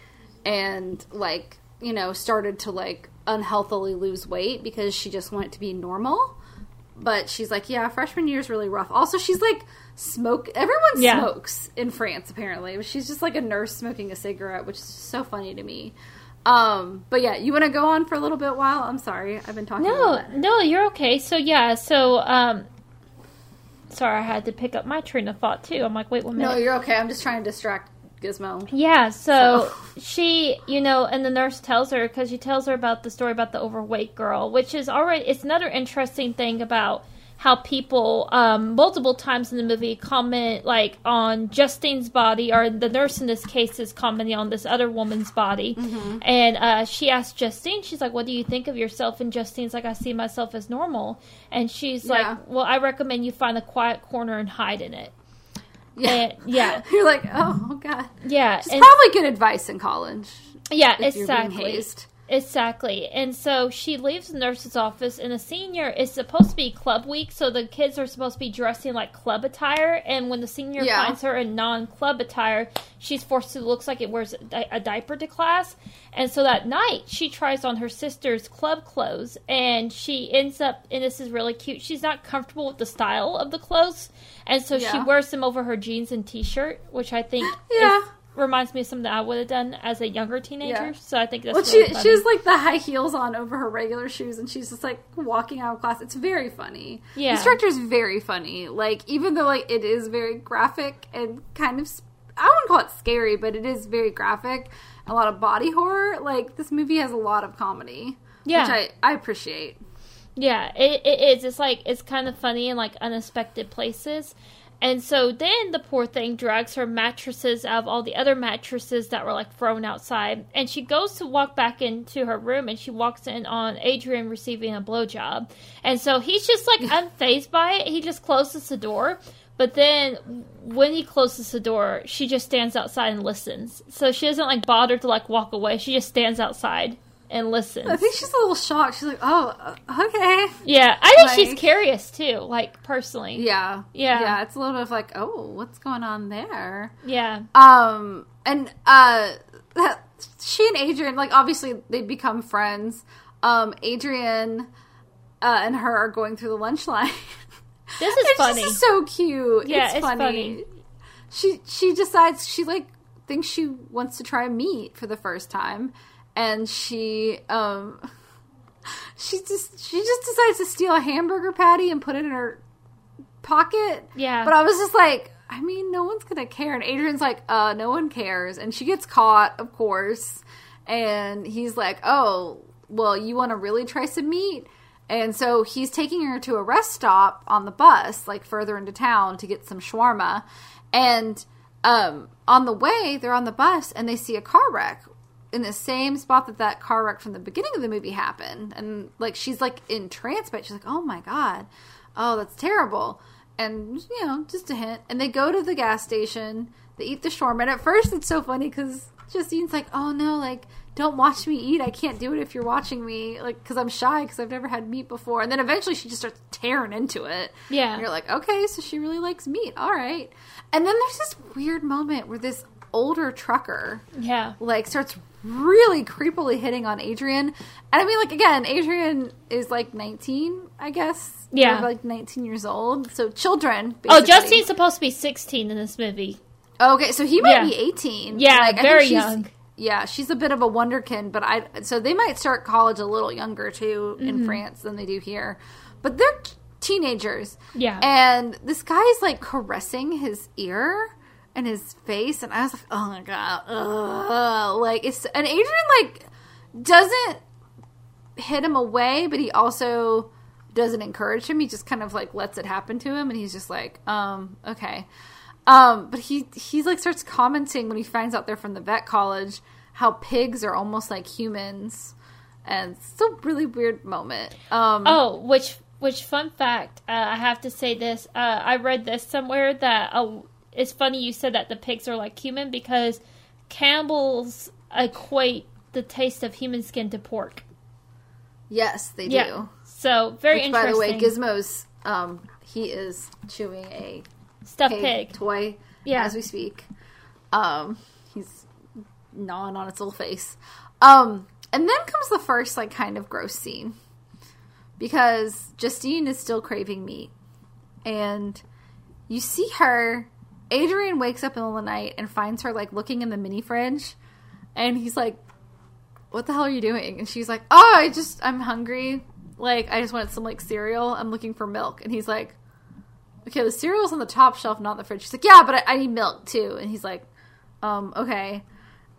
and like you know started to like unhealthily lose weight because she just wanted to be normal but she's like yeah freshman year is really rough also she's like smoke everyone
Yeah.
smokes in france apparently she's just like a nurse smoking a cigarette which is so funny to me um but yeah you want to go on for a little bit while i'm sorry i've been talking
No, no, you're okay. So yeah, so um, sorry, I had to pick up my train of thought too. I'm like, wait one minute.
no you're okay i'm just trying to distract gizmo
Yeah, so
So-
she, you know, and the nurse tells her because she tells her about the story about the overweight girl, which is already it's another interesting thing about how people um, multiple times in the movie comment like on Justine's body, or the nurse in this case is commenting on this other woman's body,
Mm-hmm.
and uh, she asks Justine, she's like, "What do you think of yourself?" And Justine's like, "I see myself as normal," and she's
Yeah.
like, "Well, I recommend you find a quiet corner and hide in it."
Yeah.
And, yeah,
you're like oh god.
Yeah,
it's probably good advice in college
yeah,
if you're being
exactly. Exactly. And so she leaves the nurse's office, and the senior is supposed to be club week, so the kids are supposed to be dressing like club attire. And when the senior
Yeah.
finds her in non club attire, she's forced to looks like it wears a, di- a diaper to class. And so that night, she tries on her sister's club clothes, and she ends up, and this is really cute, she's not comfortable with the style of the clothes. And so she wears them over her jeans and t shirt, which I think
Yeah.
is, reminds me of something I would have done as a younger teenager.
Yeah.
So I think that's
Well,
really
she
funny.
she has like the high heels on over her regular shoes, and she's just like walking out of class. It's very funny.
Yeah.
this director is very funny. Like even though like it is very graphic and kind of, I wouldn't call it scary, but it is very graphic. A lot of body horror. Like this movie has a lot of comedy,
Yeah.
which I I appreciate.
Yeah, it, it is. It's like it's kind of funny in like unexpected places. And so then the poor thing drags her mattresses out of all the other mattresses that were like thrown outside. And she goes to walk back into her room and she walks in on Adrian receiving a blowjob. And so he's just like unfazed by it. He just closes the door. But then when he closes the door, she just stands outside and listens. So she doesn't like bother to like walk away. She just stands outside and listens.
I think she's a little shocked. She's like, "Oh, uh, okay."
Yeah, I think she's curious too, like personally.
Yeah,
Yeah.
yeah. It's a little bit of like, "Oh, what's going on there?"
Yeah.
Um, and uh, she and Adrian, like, obviously they become friends. Um, Adrian uh, and her are going through the lunch line.
This is funny.
just so cute.
Yeah,
it's,
it's
funny.
funny.
She she decides she like thinks she wants to try meat for the first time, and she um she just she just decides to steal a hamburger patty and put it in her pocket.
Yeah.
But I was just like, I mean, no one's gonna care. And Adrian's like, uh, no one cares. And she gets caught, of course. And he's like, oh, well, you want to really try some meat? And so he's taking her to a rest stop on the bus, like further into town, to get some shawarma. And um, on the way, they're on the bus and they see a car wreck in the same spot that that car wreck from the beginning of the movie happened. And like she's like entranced by it. She's like, oh my god, oh that's terrible. And you know, just a hint. And they go to the gas station. They eat the shawarma. And at first, it's so funny because Justine's like, oh no, like don't watch me eat. I can't do it if you're watching me, like because I'm shy because I've never had meat before. And then eventually, she just starts tearing into it.
Yeah.
And you're like, okay, so she really likes meat. All right. And then there's this weird moment where this older trucker
yeah.
like starts really creepily hitting on Adrian. And I mean like again, Adrian is like 19, I guess.
Yeah.
Like 19 years old. So children.
Oh,
basically.
Justine's supposed to be 16 in this movie.
Okay, so he might
Yeah.
be 18.
Yeah,
Like, I think
very
she's-
young.
Yeah, she's a bit of a wonderkin, but I so they might start college a little younger too
Mm-hmm.
in France than they do here. But they're teenagers.
Yeah.
And this guy's like caressing his ear and his face and I was like, "Oh my god." Ugh. Like it's and Adrian like doesn't hit him away, but he also doesn't encourage him. He just kind of like lets it happen to him, and he's just like, um, okay. Um, but he he's like starts commenting when he finds out they're from the vet college how pigs are almost like humans, and it's a really weird moment. Um,
Oh, which which fun fact, uh, I have to say this. Uh, I read this somewhere that uh, it's funny you said that the pigs are like human because cannibals equate the taste of human skin to pork.
Yes, they
Yeah.
do.
So very
Which, by the way, Gizmo's um, he is chewing a
stuffed
pig,
pig.
toy
Yeah.
as we speak. Um, he's gnawing on its little face. Um, and then comes the first like kind of gross scene because Justine is still craving meat, and you see her. Adrian wakes up in the middle of the night and finds her like looking in the mini fridge, and he's like, "What the hell are you doing?" And she's like, "Oh, I just I'm hungry. Like I just wanted some like cereal. I'm looking for milk." And he's like, okay, the cereal's on the top shelf, not in the fridge. She's like, yeah, but I, I need milk too. And he's like, um, okay,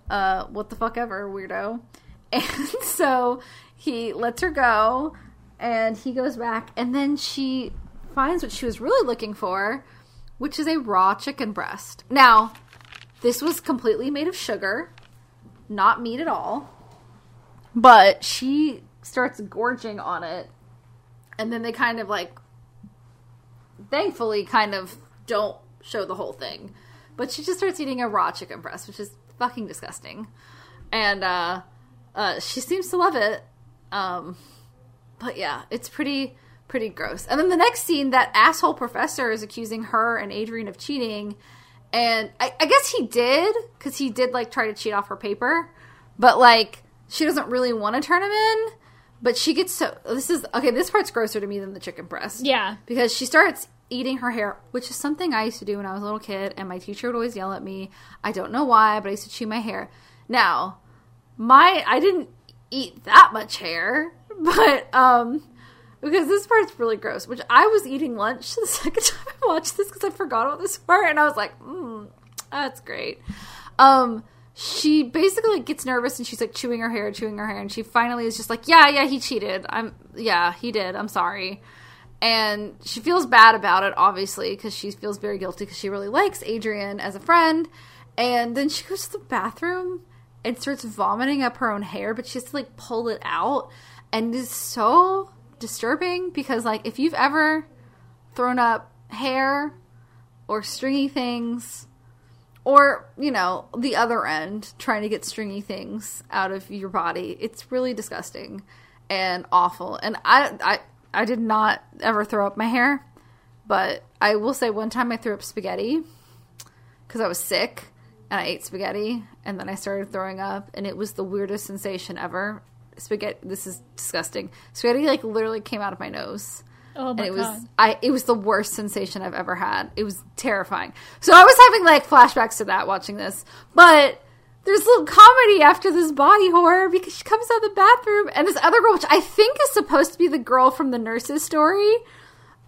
uh, what the fuck ever, weirdo. And so he lets her go, and he goes back, and then she finds what she was really looking for, which is a raw chicken breast. Now, this was completely made of sugar, not meat at all. But she starts gorging on it, and then they kind of like thankfully kind of don't show the whole thing. But she just starts eating a raw chicken breast, which is fucking disgusting. And uh, uh, she seems to love it. Um, but yeah, it's pretty pretty gross. And then the next scene, that asshole professor is accusing her and Adrian of cheating. And I, I guess he did, because he did like try to cheat off her paper. But like, she doesn't really want to turn him in. But she gets so. This is. Okay, this part's grosser to me than the chicken breast
Yeah.
because she starts eating her hair, which is something I used to do when I was a little kid, and my teacher would always yell at me. I don't know why, but I used to chew my hair. Now, my I didn't eat that much hair, but um because this part's really gross. Which I was eating lunch the second time I watched this because I forgot about this part, and I was like, mm, that's great. Um, she basically gets nervous and she's like chewing her hair, chewing her hair, and she finally is just like, yeah, yeah, he cheated. I'm, yeah, he did. I'm sorry. And she feels bad about it, obviously, because she feels very guilty because she really likes Adrian as a friend. And then she goes to the bathroom and starts vomiting up her own hair, but she has to like pull it out. And it's so disturbing because, like, if you've ever thrown up hair or stringy things, or, you know, the other end, trying to get stringy things out of your body, it's really disgusting and awful. And I, I, I did not ever throw up my hair, but I will say one time I threw up spaghetti because I was sick and I ate spaghetti and then I started throwing up and it was the weirdest sensation ever. Spaghetti, this is disgusting. Spaghetti like literally came out of my nose.
Oh my
and it was
god.
I it was the worst sensation I've ever had. It was terrifying. So I was having like flashbacks to that watching this. But there's a little comedy after this body horror because she comes out of the bathroom and this other girl, which I think is supposed to be the girl from the nurse's story.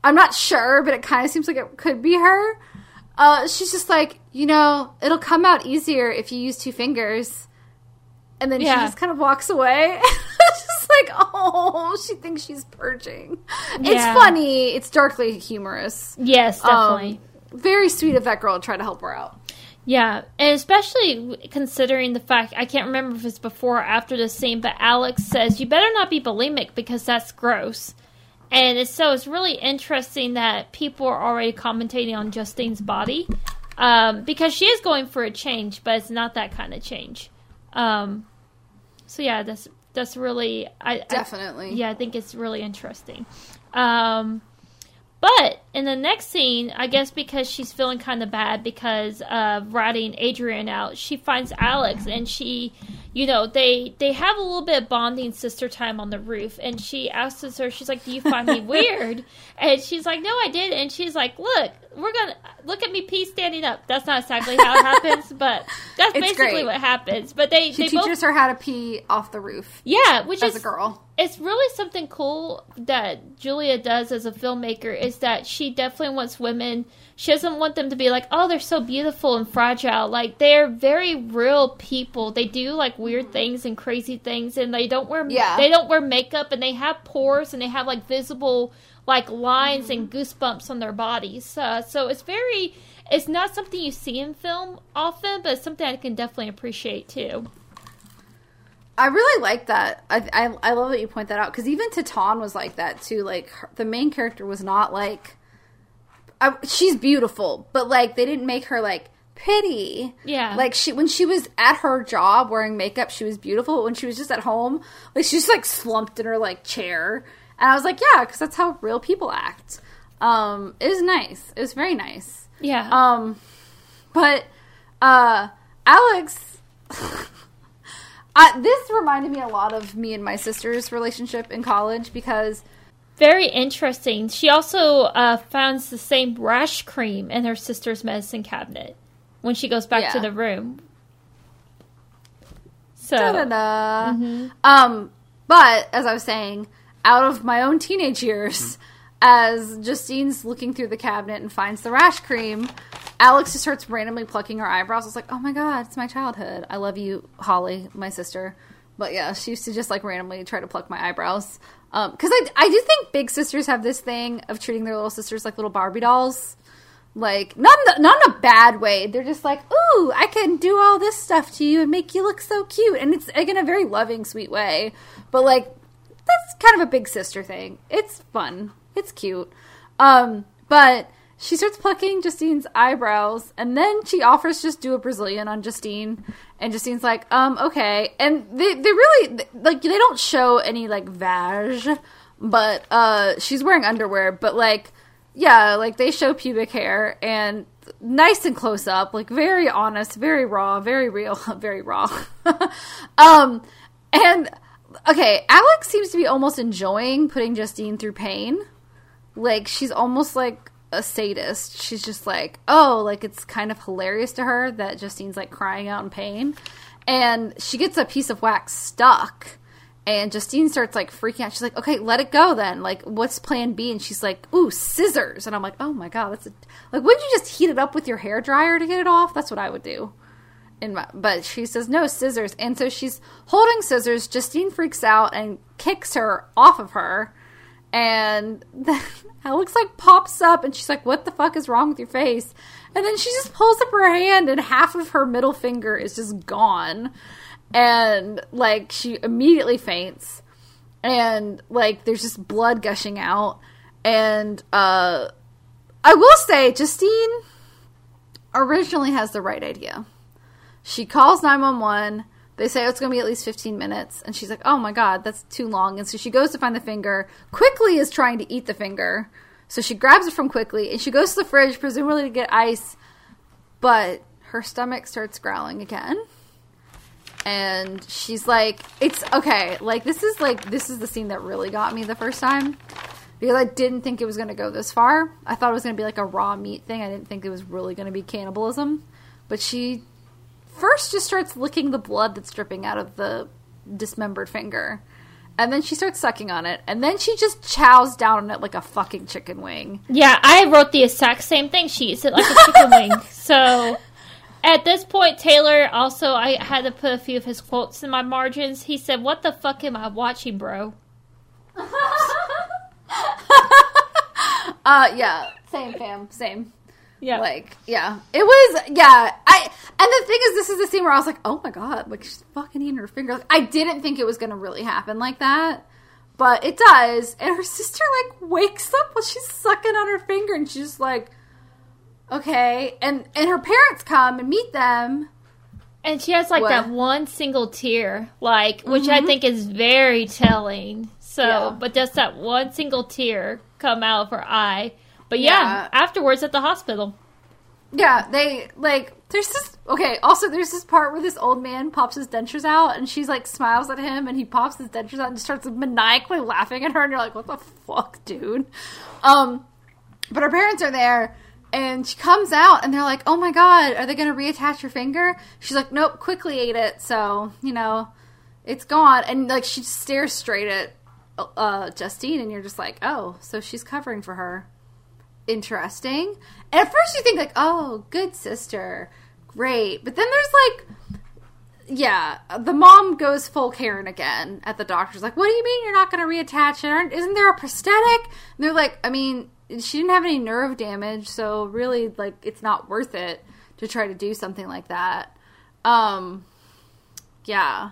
I'm not sure, but it kind of seems like it could be her. Uh, she's just like, you know, it'll come out easier if you use two fingers. And then
Yeah.
she just kind of walks away. just like, oh, she thinks she's purging. It's funny. It's darkly humorous.
Yes, definitely.
Um, very sweet of that girl to try to help her out.
Yeah, and especially considering the fact I can't remember if it's before or after the scene, but Alex says you better not be bulimic because that's gross. And it's, so it's really interesting that people are already commentating on Justine's body um, because she is going for a change, but it's not that kind of change. Um, so yeah, that's that's really I, I
Definitely.
yeah, I think it's really interesting. Um, but in the next scene, I guess because she's feeling kind of bad because of writing Adrian out, she finds Alex and she, you know, they they have a little bit of bonding sister time on the roof, and she asks her, she's like, "Do you find me weird?" And she's like, "No, I did." And she's like, "Look, we're gonna look at me pee standing up." That's not exactly how it happens, but that's
It's
basically
great.
what happens. But they
She
they
teaches
both
her how to pee off the roof
yeah, which
as
is
a girl.
it's really something cool that Julia does as a filmmaker is that she definitely wants women. She doesn't want them to be like, oh, they're so beautiful and fragile. Like they're very real people. They do like weird things and crazy things, and they don't wear
Yeah.
they don't wear makeup, and they have pores, and they have like visible like lines and goosebumps on their bodies. Uh, so it's very. It's not something you see in film often, but it's something I can definitely appreciate too.
I really like that. I, I I love that you point that out because even Titane was like that too. Like her, the main character was not like, I, she's beautiful, but like they didn't make her like pretty.
Yeah.
Like she when she was at her job wearing makeup, she was beautiful. But when she was just at home, like she's just like slumped in her like chair, and I was like, yeah, because that's how real people act. Um, it was nice. It was very nice.
Yeah.
Um, but uh, Alex, I, this reminded me a lot of me and my sister's relationship in college because
Very interesting. She also uh, finds the same rash cream in her sister's medicine cabinet when she goes back to the room. So,
Da-da-da. Um, but as I was saying, out of my own teenage years, as Justine's looking through the cabinet and finds the rash cream, Alex just starts randomly plucking her eyebrows. I was like, oh my god, it's my childhood. I love you, Holly, my sister. But yeah, she used to just like randomly try to pluck my eyebrows. Because I, I do think big sisters have this thing of treating their little sisters like little Barbie dolls. Like not in, the, not in a bad way. They're just like, ooh, I can do all this stuff to you and make you look so cute, and it's like in a very loving, sweet way. But like, that's kind of a big sister thing. It's fun. It's cute. Um, but she starts plucking Justine's eyebrows, and then she offers just do a Brazilian on Justine, and Justine's like, um, okay. And they they really like they don't show any like vag, but uh, she's wearing underwear, but like yeah, like they show pubic hair and nice and close up, like very honest, very raw, very real, very raw. um, and okay, Alex seems to be almost enjoying putting Justine through pain. Like she's almost like a sadist. She's just like, oh, like it's kind of hilarious to her that Justine's like crying out in pain. And she gets a piece of wax stuck. And Justine starts like freaking out. She's like, "Okay, let it go then. Like, what's Plan B?" And she's like, "Ooh, scissors." And I'm like, "Oh my god, that's a like. Wouldn't you just heat it up with your hair dryer to get it off? That's what I would do." In my, but she says no scissors, and so she's holding scissors. Justine freaks out and kicks her off of her, and then Alex like pops up, and she's like, "What the fuck is wrong with your face?" And then she just pulls up her hand, and half of her middle finger is just gone. And like she immediately faints. And like there's just blood gushing out. And uh i will say justine originally has the right idea. She calls 911 they say oh, it's going to be at least 15 minutes. And she's like oh my god that's too long. And so she goes to find the finger quicky is trying to eat the finger. So she grabs it from quicky and she goes to the fridge presumably to get ice but her stomach starts growling again. And she's like it's okay like this is like this is the scene that really got me the first time because i didn't think it was going to go this far. I thought it was going to be like a raw meat thing. I didn't think it was really going to be cannibalism. But she first just starts licking the blood that's dripping out of the dismembered finger and then she starts sucking on it and then she just chows down on it like a fucking chicken wing
yeah, I wrote the exact same thing. She eats it like a chicken wing. So, at this point, Taylor also, I had to put a few of his quotes in my margins. He said, What the fuck am I watching, bro?
uh yeah same fam same
Yeah.
Like, yeah. It was, yeah. I, and the thing is, this is the scene where I was like, oh my god, like, she's fucking eating her finger. Like, I didn't think it was gonna really happen like that. But it does. And her sister, like, wakes up while she's sucking on her finger and she's like, okay. And, and her parents come and meet them.
And she has like
What?
that one single tear, like which I mm-hmm. think is very telling. So,
Yeah.
but just that one single tear come out of her eye. But yeah,
Yeah.
afterwards at the hospital.
Yeah, they like there's this okay, also there's this part where this old man pops his dentures out and she's like smiles at him and he pops his dentures out and starts maniacally laughing at her and you're like, What the fuck, dude? Um but her parents are there and she comes out and they're like, Oh my god, are they gonna reattach your finger? She's like, Nope, quicky ate it, so, you know, it's gone and like she stares straight at uh Justine and you're just like, Oh, so she's covering for her interesting. And at first you think like, oh, good sister, great. But then there's like, yeah, the mom goes full Karen again at the doctor's. Like, what do you mean you're not going to reattach it? Isn't there a prosthetic? And they're like, I mean, she didn't have any nerve damage, so really, like, it's not worth it to try to do something like that. Um, yeah.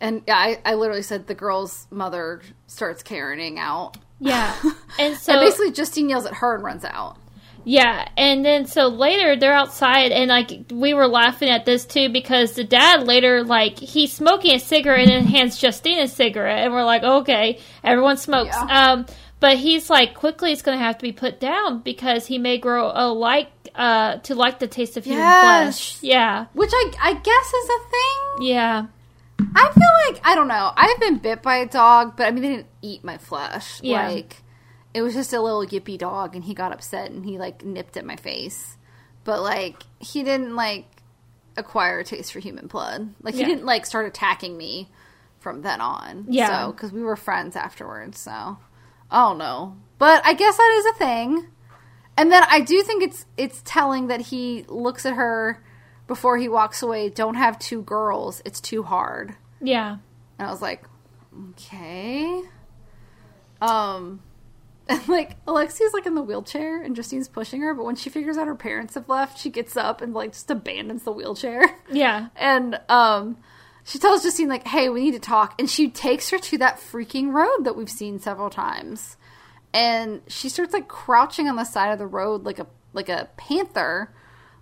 And yeah, I, I literally said the girl's mother starts carrying out.
Yeah. And so
and basically Justine yells at her and runs out.
Yeah, and then so later they're outside, and like we were laughing at this too because the dad later like he's smoking a cigarette and then hands Justine a cigarette, and we're like, okay, everyone smokes.
Yeah.
Um, but he's like quicky it's going to have to be put down because he may grow a like uh to like the taste of human
Yes.
flesh. Yeah,
Which I I guess is a thing.
yeah,
I feel like I don't know. I've been bit by a dog, but I mean they didn't eat my flesh.
Yeah.
Like it was just a little yippy dog and he got upset and he like nipped at my face. But like he didn't like acquire a taste for human blood. Like he
Yeah.
didn't like start attacking me from then on.
Yeah.
So cuz we were friends afterwards, so I don't know. But I guess that is a thing. And then I do think it's it's telling that he looks at her before he walks away, don't have two girls, it's too hard.
yeah,
And I was like, okay. Um, and like Alexia's like in the wheelchair and Justine's pushing her, but when she figures out her parents have left, she gets up and like just abandons the wheelchair.
yeah,
And um, she tells Justine like, "Hey, we need to talk." And she takes her to that freaking road that we've seen several times. And she starts like crouching on the side of the road like a like a panther,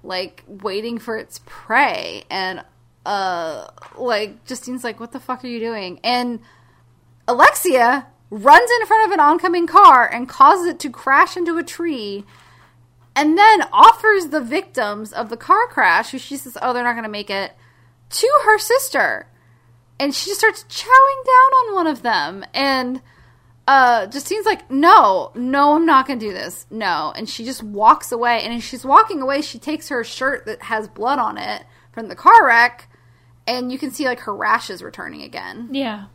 like waiting for its prey. And uh, like Justine's like, "What the fuck are you doing?" And Alexia runs in front of an oncoming car and causes it to crash into a tree and then offers the victims of the car crash, who she says, oh, they're not going to make it, to her sister. And she just starts chowing down on one of them. And uh, Justine's like, no, no, I'm not going to do this. No. And she just walks away. And as she's walking away, she takes her shirt that has blood on it from the car wreck. And you can see like her rashes returning again,
yeah,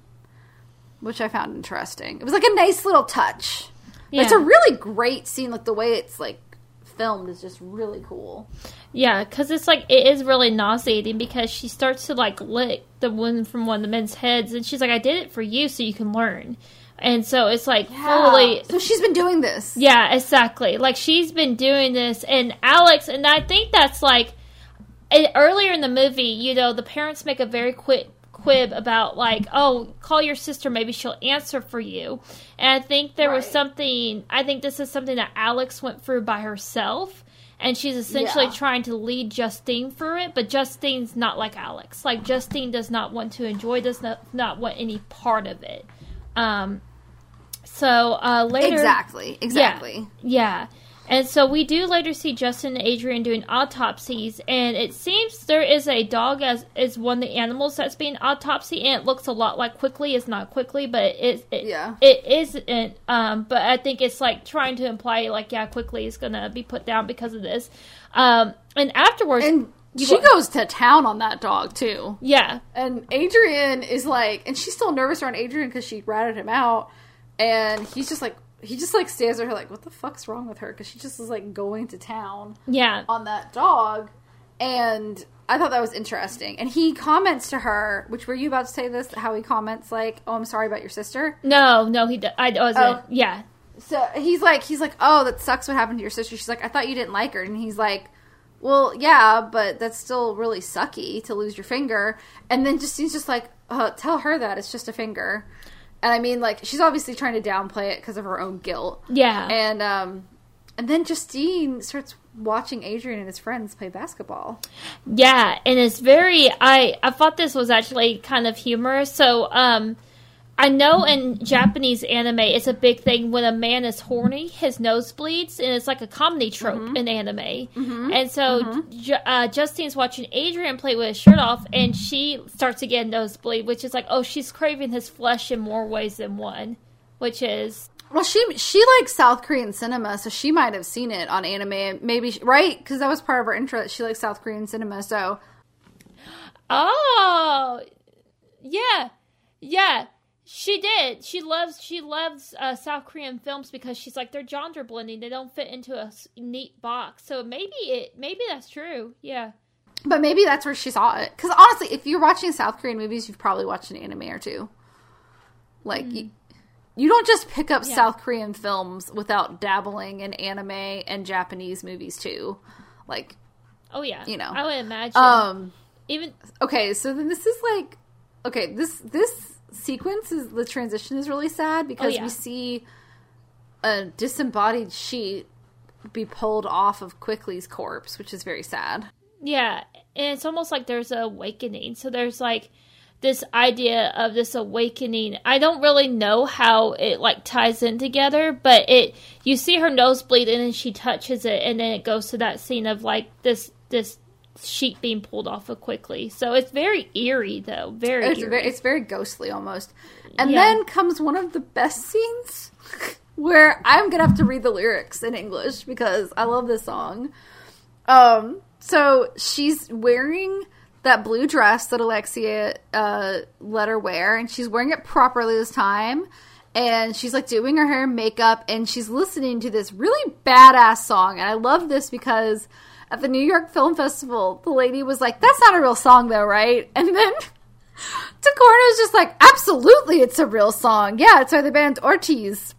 which I found interesting. It was like a nice little touch. It's a really great scene. Like the way it's like filmed is just really cool.
yeah. Because it's like it is really nauseating because she starts to like lick the wound from one of the men's heads, and she's like, "I did it for you, so you can learn." And so it's like fully
So she's been doing this.
Yeah, exactly. Like she's been doing this, and Alex, and I think that's like and earlier in the movie. You know, the parents make a very quick quib about like, oh, call your sister, maybe she'll answer for you. And I think there was something. I think this is something that Alex went through by herself. And she's essentially
Yeah.
trying to lead Justine through it, but Justine's not like Alex. Like Justine does not want to enjoy, does not not want any part of it. Um, so uh, later,
Exactly. Exactly.
yeah. And so we do later see Justin and Adrian doing autopsies, and it seems there is a dog as is one of the animals that's being autopsy, and it looks a lot like Quicky. It's not Quicky, but it, it
Yeah.
it isn't. Um, but I think it's like trying to imply like yeah, Quicky is gonna be put down because of this. Um, and afterwards,
And
You
she
go-
goes to town on that dog too.
yeah,
And Adrian is like, and she's still nervous around Adrian because she ratted him out. And he's just like, he just like stares at her like, what the fuck's wrong with her? Because she just is like going to town
yeah,
on that dog. And I thought that was interesting. And he comments to her, which were you about to say this? How he comments like, "Oh, I'm sorry about your sister."
no, no, he. d- I wasn't.
Oh.
Yeah,
So he's like, he's like, "Oh, that sucks. What happened to your sister?" She's like, "I thought you didn't like her." And he's like, "Well, yeah, but that's still really sucky to lose your finger." And then Justine's just like, uh, "Tell her that it's just a finger." And I mean, like, she's obviously trying to downplay it because of her own guilt.
yeah,
And um, and then Justine starts watching Adrian and his friends play basketball.
Yeah, and it's very I I thought this was actually kind of humorous. So um I know in Japanese anime it's a big thing when a man is horny, his nose bleeds, and it's like a comedy trope mm-hmm. in anime. Mm-hmm. And so mm-hmm. Ju- uh, Justine's watching Adrian play with his shirt off, and she starts to get a nosebleed, which is like, oh, she's craving his flesh in more ways than one, which is
Well, she she likes South Korean cinema, so she might have seen it on anime. Maybe right because that was part of her intro. that She likes South Korean cinema, so
Oh, yeah, yeah. She did. She loves. She loves uh, South Korean films because she's like they're genre blending. They don't fit into a neat box. So maybe it. Maybe that's true. Yeah.
But maybe that's where she saw it. Because honestly, if you're watching South Korean movies, you've probably watched an anime or two. Like, you, you don't just pick up
Yeah.
South Korean films without dabbling in anime and Japanese movies too. Like,
Oh yeah.
You know.
I would imagine.
um,
Even
okay, so then this is like okay, this this sequence is the transition is really sad because oh,
yeah.
we see a disembodied sheet be pulled off of Quicky's corpse, which is very sad.
Yeah, and it's almost like there's a awakening. So there's like this idea of this awakening. I don't really know how it like ties in together, but it you see her nose bleeding and then she touches it and then it goes to that scene of like this this sheet being pulled off of quicky. So it's very eerie though. Very
It's
eerie.
very, it's very ghostly almost. And
Yeah.
then comes one of the best scenes where I'm gonna have to read the lyrics in English because I love this song. Um, so she's wearing that blue dress that Alexia uh, let her wear, and she's wearing it properly this time. And she's like doing her hair and makeup, and she's listening to this really badass song. And I love this because at the New York Film Festival, the lady was like, "That's not a real song, though, right?" And then Ducournau's just like, "Absolutely, it's a real song. Yeah, it's by the band Orties."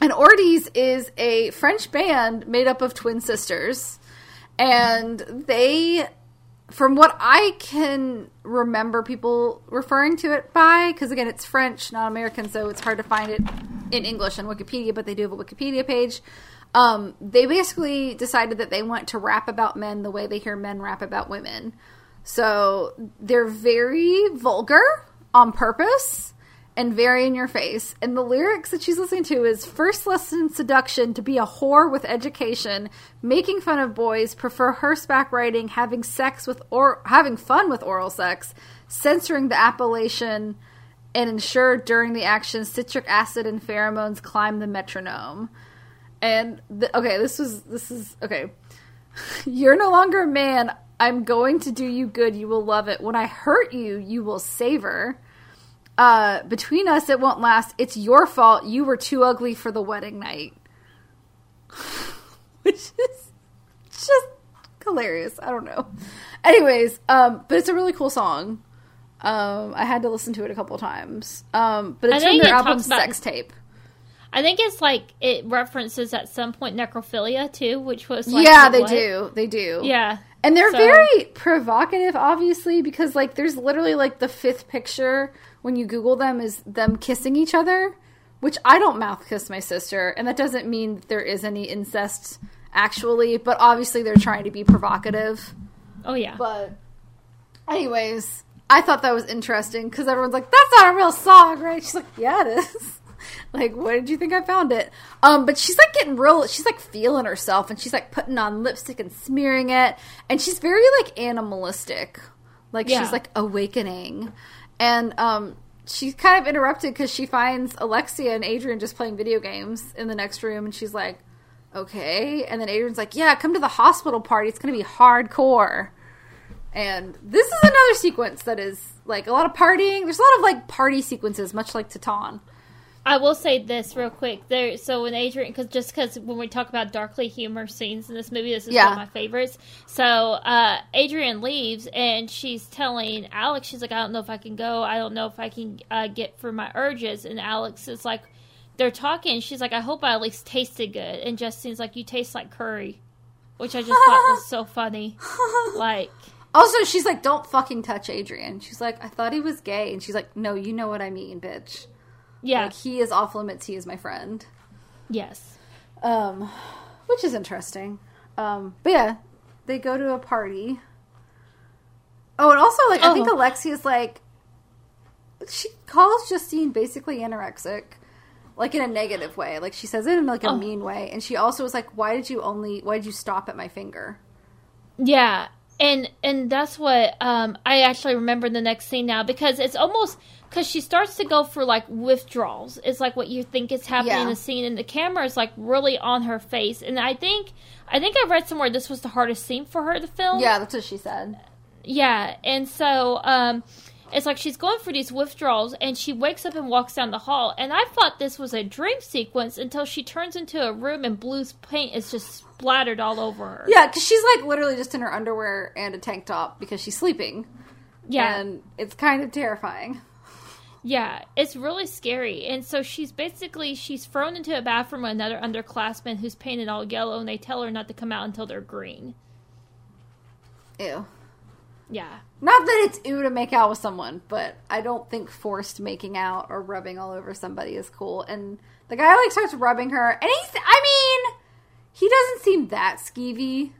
And Orties is a French band made up of twin sisters. And they, from what I can remember people referring to it by, because again, it's French, not American, so it's hard to find it in English on Wikipedia, but they do have a Wikipedia page. Um, they basically decided that they want to rap about men the way they hear men rap about women. So they're very vulgar on purpose and very in your face. And the lyrics that she's listening to is first lesson seduction to be a whore with education, making fun of boys, prefer horseback riding, having sex with or having fun with oral sex, censoring the appellation, and ensure during the action citric acid and pheromones climb the metronome. And the, okay, this was this is okay. You're no longer a man. I'm going to do you good. You will love it. When I hurt you, you will savor. Uh, between us, it won't last. It's your fault. You were too ugly for the wedding night. Which is just hilarious. I don't know. Anyways, um, but it's a really cool song. Um, I had to listen to it a couple times. Um, but it's from their album Sex Tape.
I think it's like it references at some point necrophilia too, which was like
yeah,
the
they
what?
do. They do.
Yeah,
And they're
So-
very provocative, obviously, because like there's literally like the fifth picture when you Google them is them kissing each other, which I don't mouth kiss my sister, and that doesn't mean that there is any incest actually, but obviously they're trying to be provocative.
Oh yeah.
But anyways, I thought that was interesting because everyone's like, "That's not a real song, right?" She's like, "Yeah, it is." Like, where did you think I found it? Um, but she's like getting real. She's like feeling herself, and she's like putting on lipstick and smearing it, and she's very like animalistic. Like
Yeah.
she's like awakening, and um, she's kind of interrupted because she finds Alexia and Adrian just playing video games in the next room, and she's like, "Okay," and then Adrian's like, "Yeah, come to the hospital party. It's gonna be hardcore." And this is another sequence that is like a lot of partying. There's a lot of like party sequences, much like Titane.
I will say this real quick. There, so when Adrian, because just because when we talk about darkly humor scenes in this movie, this is
Yeah.
one of my favorites. So uh, Adrian leaves, and she's telling Alex, she's like, "I don't know if I can go. I don't know if I can uh, get through my urges." And Alex is like, they're talking. She's like, "I hope I at least tasted good." And Justine's like, "You taste like curry," which I just thought was so funny. Like,
Also, she's like, "Don't fucking touch Adrian." She's like, "I thought he was gay," and she's like, "No, you know what I mean, bitch.
Yeah,
Like he is off limits. He is my friend."
yes,
Um, which is interesting. Um, but yeah, they go to a party. Oh, and also like I think
Oh.
Alexia's like she calls Justine basically anorexic, like in a negative way. Like she says it in like a
Oh.
mean way, and she also was like, "Why did you only? Why did you stop at my finger?"
Yeah, and and that's what um I actually remember the next scene now because it's almost because she starts to go for like withdrawals. It's like what you think is happening in
Yeah.
the scene, and the camera is like really on her face. And I think I think I read somewhere this was the hardest scene for her to film.
Yeah, that's what she said.
Yeah, and so um, it's like she's going for these withdrawals, and she wakes up and walks down the hall. And I thought this was a dream sequence until she turns into a room and blue's paint is just splattered all over her.
Yeah, because she's like literally just in her underwear and a tank top because she's sleeping.
yeah.
and it's kind of terrifying.
Yeah, it's really scary. And so she's basically she's thrown into a bathroom with another underclassman who's painted all yellow, and they tell her not to come out until they're green.
Ew.
Yeah.
Not that it's ew to make out with someone, but I don't think forced making out or rubbing all over somebody is cool. And the guy like starts rubbing her, and he's, I mean, he doesn't seem that skeevy.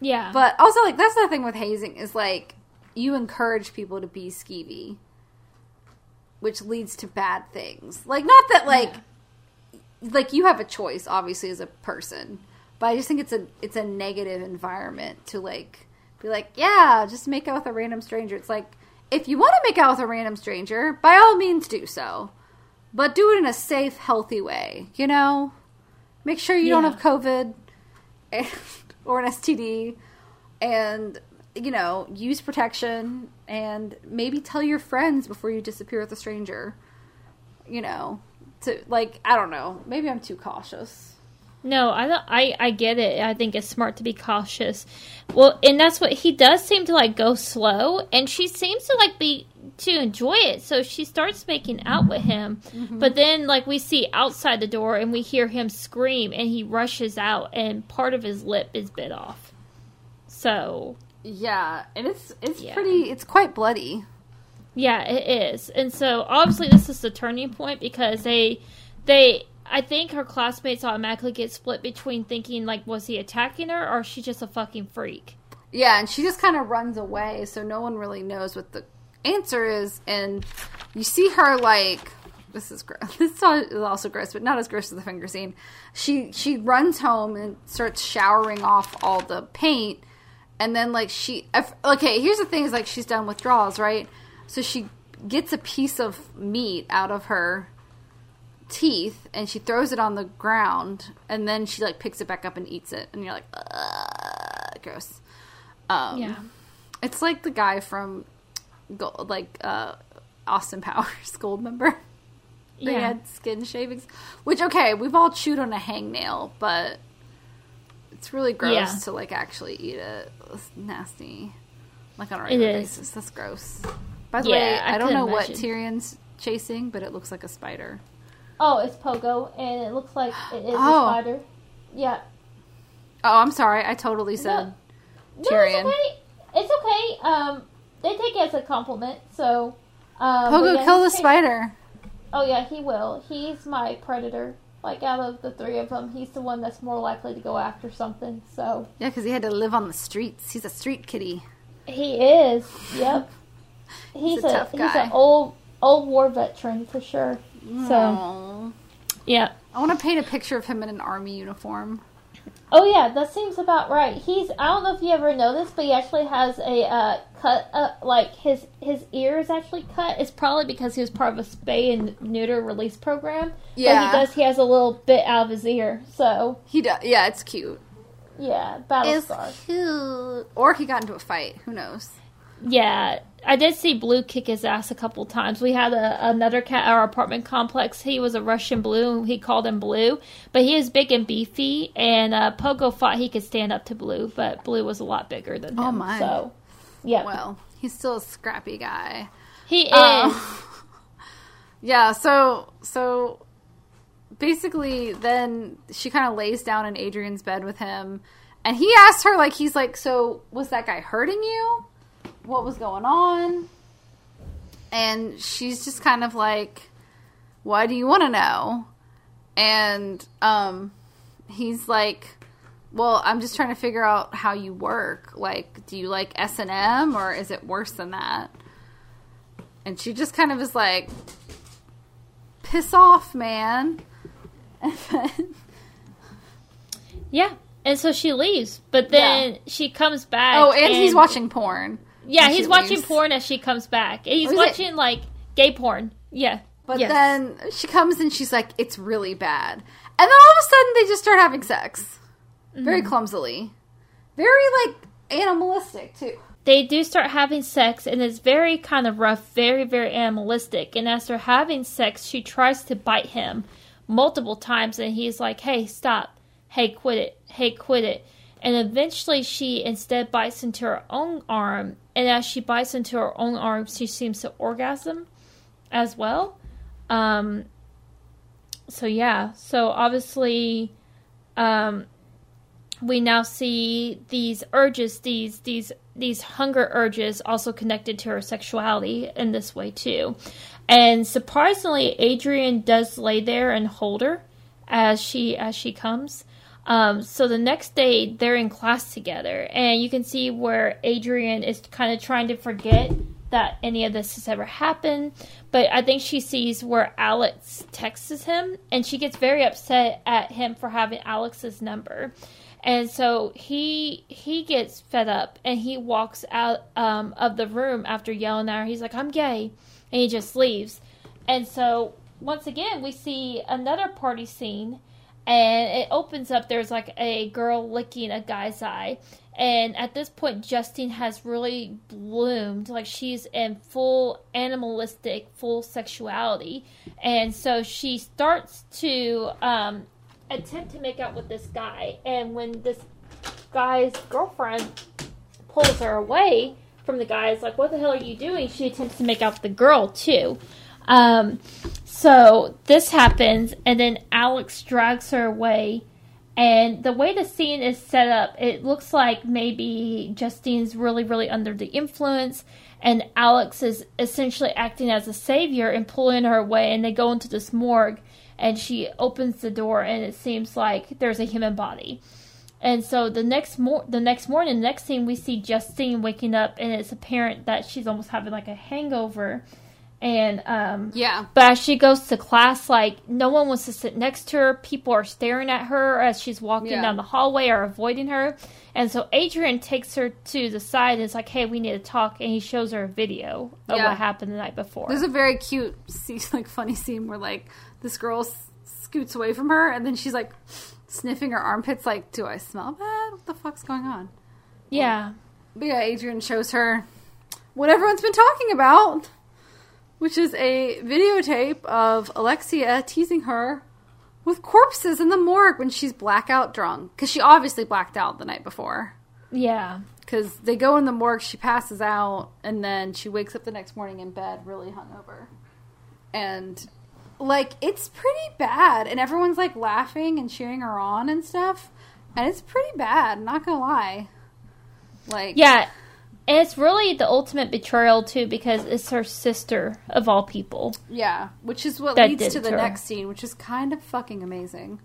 Yeah.
But also, like, that's the thing with hazing is like, you encourage people to be skeevy, which leads to bad things. Like, not that, like, like you have a choice, obviously, as a person, but I just think it's a it's a negative environment to like be like, yeah, just make out with a random stranger. It's like if you want to make out with a random stranger, by all means do so, but do it in a safe, healthy way. You know, make sure you don't have COVID and, or an STD, and you know, use protection and maybe tell your friends before you disappear with a stranger. You know, to like I don't know, maybe I'm too cautious.
No, I don't. I I get it. I think it's smart to be cautious. Well, and that's what he does seem to like go slow, and she seems to like be to enjoy it. So she starts making out with him, mm-hmm. but then like we see outside the door, and we hear him scream, and he rushes out, and part of his lip is bit off. So
Yeah, and it's it's
Yeah.
pretty it's quite bloody.
Yeah, it is. And so obviously this is the turning point because they they I think her classmates automatically get split between thinking like was he attacking her or is she just a fucking freak?
Yeah, and she just kind of runs away, so no one really knows what the answer is. And you see her like this is gross. This is also gross, but not as gross as the finger scene. She she runs home and starts showering off all the paint, and then like she okay. Here's the thing: is like she's done withdrawals, right? So she gets a piece of meat out of her teeth and she throws it on the ground and then she like picks it back up and eats it and you're like Ugh, gross um
Yeah.
it's like the guy from Gold, like uh austin powers gold member they
Yeah.
had skin shavings which okay we've all chewed on a hangnail but it's really gross
Yeah.
to like actually eat it it's nasty like on a regular basis that's gross by the
Yeah,
way
I
i, don't
can
know what
imagine.
tyrion's chasing but it looks like a spider
Oh, it's Pogo and it looks like it is
Oh.
a spider. Yeah.
Oh, I'm sorry. I totally said
No,
Tyrion.
it's okay. It's okay. Um they take it as a compliment, so um
Pogo
yeah,
kill the spider.
Oh yeah, he will. He's my predator. Like out of the three of them, he's the one that's more likely to go after something. So
Yeah, because he had to live on the streets. He's a street kitty.
he is. Yep. He's,
a
a,
tough
he's an old old war veteran for sure. So
Aw.
yeah.
I want to paint a picture of him in an army uniform.
Oh yeah, that seems about right. He's I don't know if you ever noticed, but he actually has a uh, cut uh, like his his ear is actually cut. It's probably because he was part of a spay and neuter release program.
Yeah.
But he does he has a little bit out of his ear. So
He does. Yeah, it's cute.
yeah, battle
It's
scar.
cute. Or he got into a fight. Who knows?
Yeah, I did see Blue kick his ass a couple times. We had a, another cat at our apartment complex. He was a Russian Blue, and he called him Blue. But he is big and beefy, and uh, Pogo thought he could stand up to Blue, but Blue was a lot bigger than him.
Oh, my.
So, yeah,
Well, he's still a scrappy guy.
he is.
Uh, yeah. So so basically, then she kind of lays down in Adrian's bed with him, and he asks her like he's like, "So was that guy hurting you? What was going on?" And she's just kind of like, "Why do you want to know?" And um, he's like. Well, I'm just trying to figure out how you work. Like, do you like S and M, or is it worse than that? And she just kind of is like, piss off, man.
Yeah, and so she leaves, but then
Yeah.
she comes back.
oh, and, he's watching porn.
Yeah, he's watching
leaves.
porn as she comes back. He's
Oh, is it-
watching like gay porn. Yeah,
But
Yes.
then she comes and she's like, it's really bad. And then all of a sudden they just start having sex. Very mm-hmm. clumsily. Very, like, animalistic, too.
they do start having sex and it's very kind of rough, very, very animalistic. And as they're having sex, she tries to bite him multiple times and he's like, Hey, stop. Hey, quit it. Hey, quit it. And eventually she instead bites into her own arm. And as she bites into her own arm, she seems to orgasm as well. Um, so yeah, so obviously, um, we now see these urges, these these these hunger urges, also connected to her sexuality in this way too. And surprisingly, Adrian does lay there and hold her as she as she comes. Um, so the next day they're in class together, and you can see where Adrian is kind of trying to forget that any of this has ever happened. But I think she sees where Alex texts him, and she gets very upset at him for having Alex's number. And so he he gets fed up, and he walks out um, of the room after yelling at her. He's like, "I'm gay," and he just leaves. And so once again, we see another party scene and it opens up there's like a girl licking a guy's eye. And at this point justine has really bloomed. Like she's in full animalistic full sexuality. And so she starts to um, attempt to make out with this guy. And when this guy's girlfriend pulls her away from the guy is like what the hell are you doing? She attempts to make out with the girl too um, so this happens, and then Alex drags her away. And the way the scene is set up, it looks like maybe Justine's really, really under the influence, and Alex is essentially acting as a savior and pulling her away. And they go into this morgue, and she opens the door, and it seems like there's a human body. And so the next mor- the next morning, the next scene, we see Justine waking up, and it's apparent that she's almost having like a hangover and um
Yeah.
but as she goes to class like no one wants to sit next to her people are staring at her as she's walking
Yeah.
down the hallway or avoiding her and so adrian takes her to the side and is like hey we need to talk and he shows her a video of
Yeah.
what happened the night before
There's a very cute, scene, like funny scene where like this girl s- scoots away from her, and then she's like sniffing her armpits, like, "Do I smell bad? What the fuck's going on?"
yeah
But yeah, Adrian shows her what everyone's been talking about, which is a videotape of Alexia teasing her with corpses in the morgue when she's blackout drunk. Because she obviously blacked out the night before.
yeah
Because they go in the morgue, she passes out, and then she wakes up the next morning in bed really hungover. And, like, it's pretty bad. And everyone's, like, laughing and cheering her on and stuff. And it's pretty bad, not gonna lie. Like,
yeah and it's really the ultimate betrayal too because it's her sister of all people
Yeah, which is what leads to the
her.
next scene, which is kind of fucking amazing.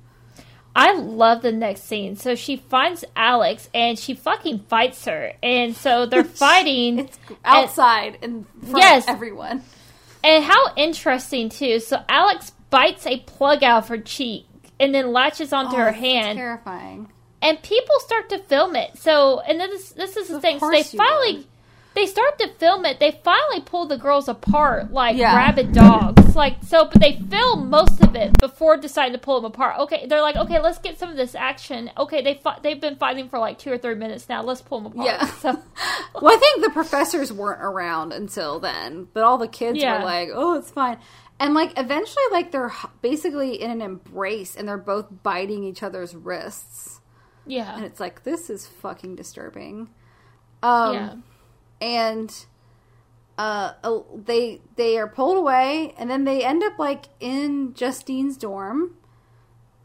I love the next scene. So she finds Alex and she fucking fights her. And so they're fighting.
It's outside in front
Yes.
of everyone.
And how interesting too. So Alex bites a plug out of her cheek and then latches onto
Oh,
her hand.
Terrifying.
And people start to film it. So and then this this is the
Of
thing. So they finally
would.
they start to film it. They finally pull the girls apart like
Yeah.
rabid dogs. Like so but they film most of it before deciding to pull them apart. Okay, they're like, "Okay, let's get some of this action." Okay, they fi- they've been fighting for like 2 or 3 minutes now. Let's pull them apart.
Yeah.
So
Well, I think the professors weren't around until then, but all the kids
Yeah.
were like, "Oh, it's fine." And like eventually like they're basically in an embrace and they're both biting each other's wrists.
Yeah.
And it's like this is fucking disturbing. Um
yeah.
and uh, they they are pulled away, and then they end up like in Justine's dorm,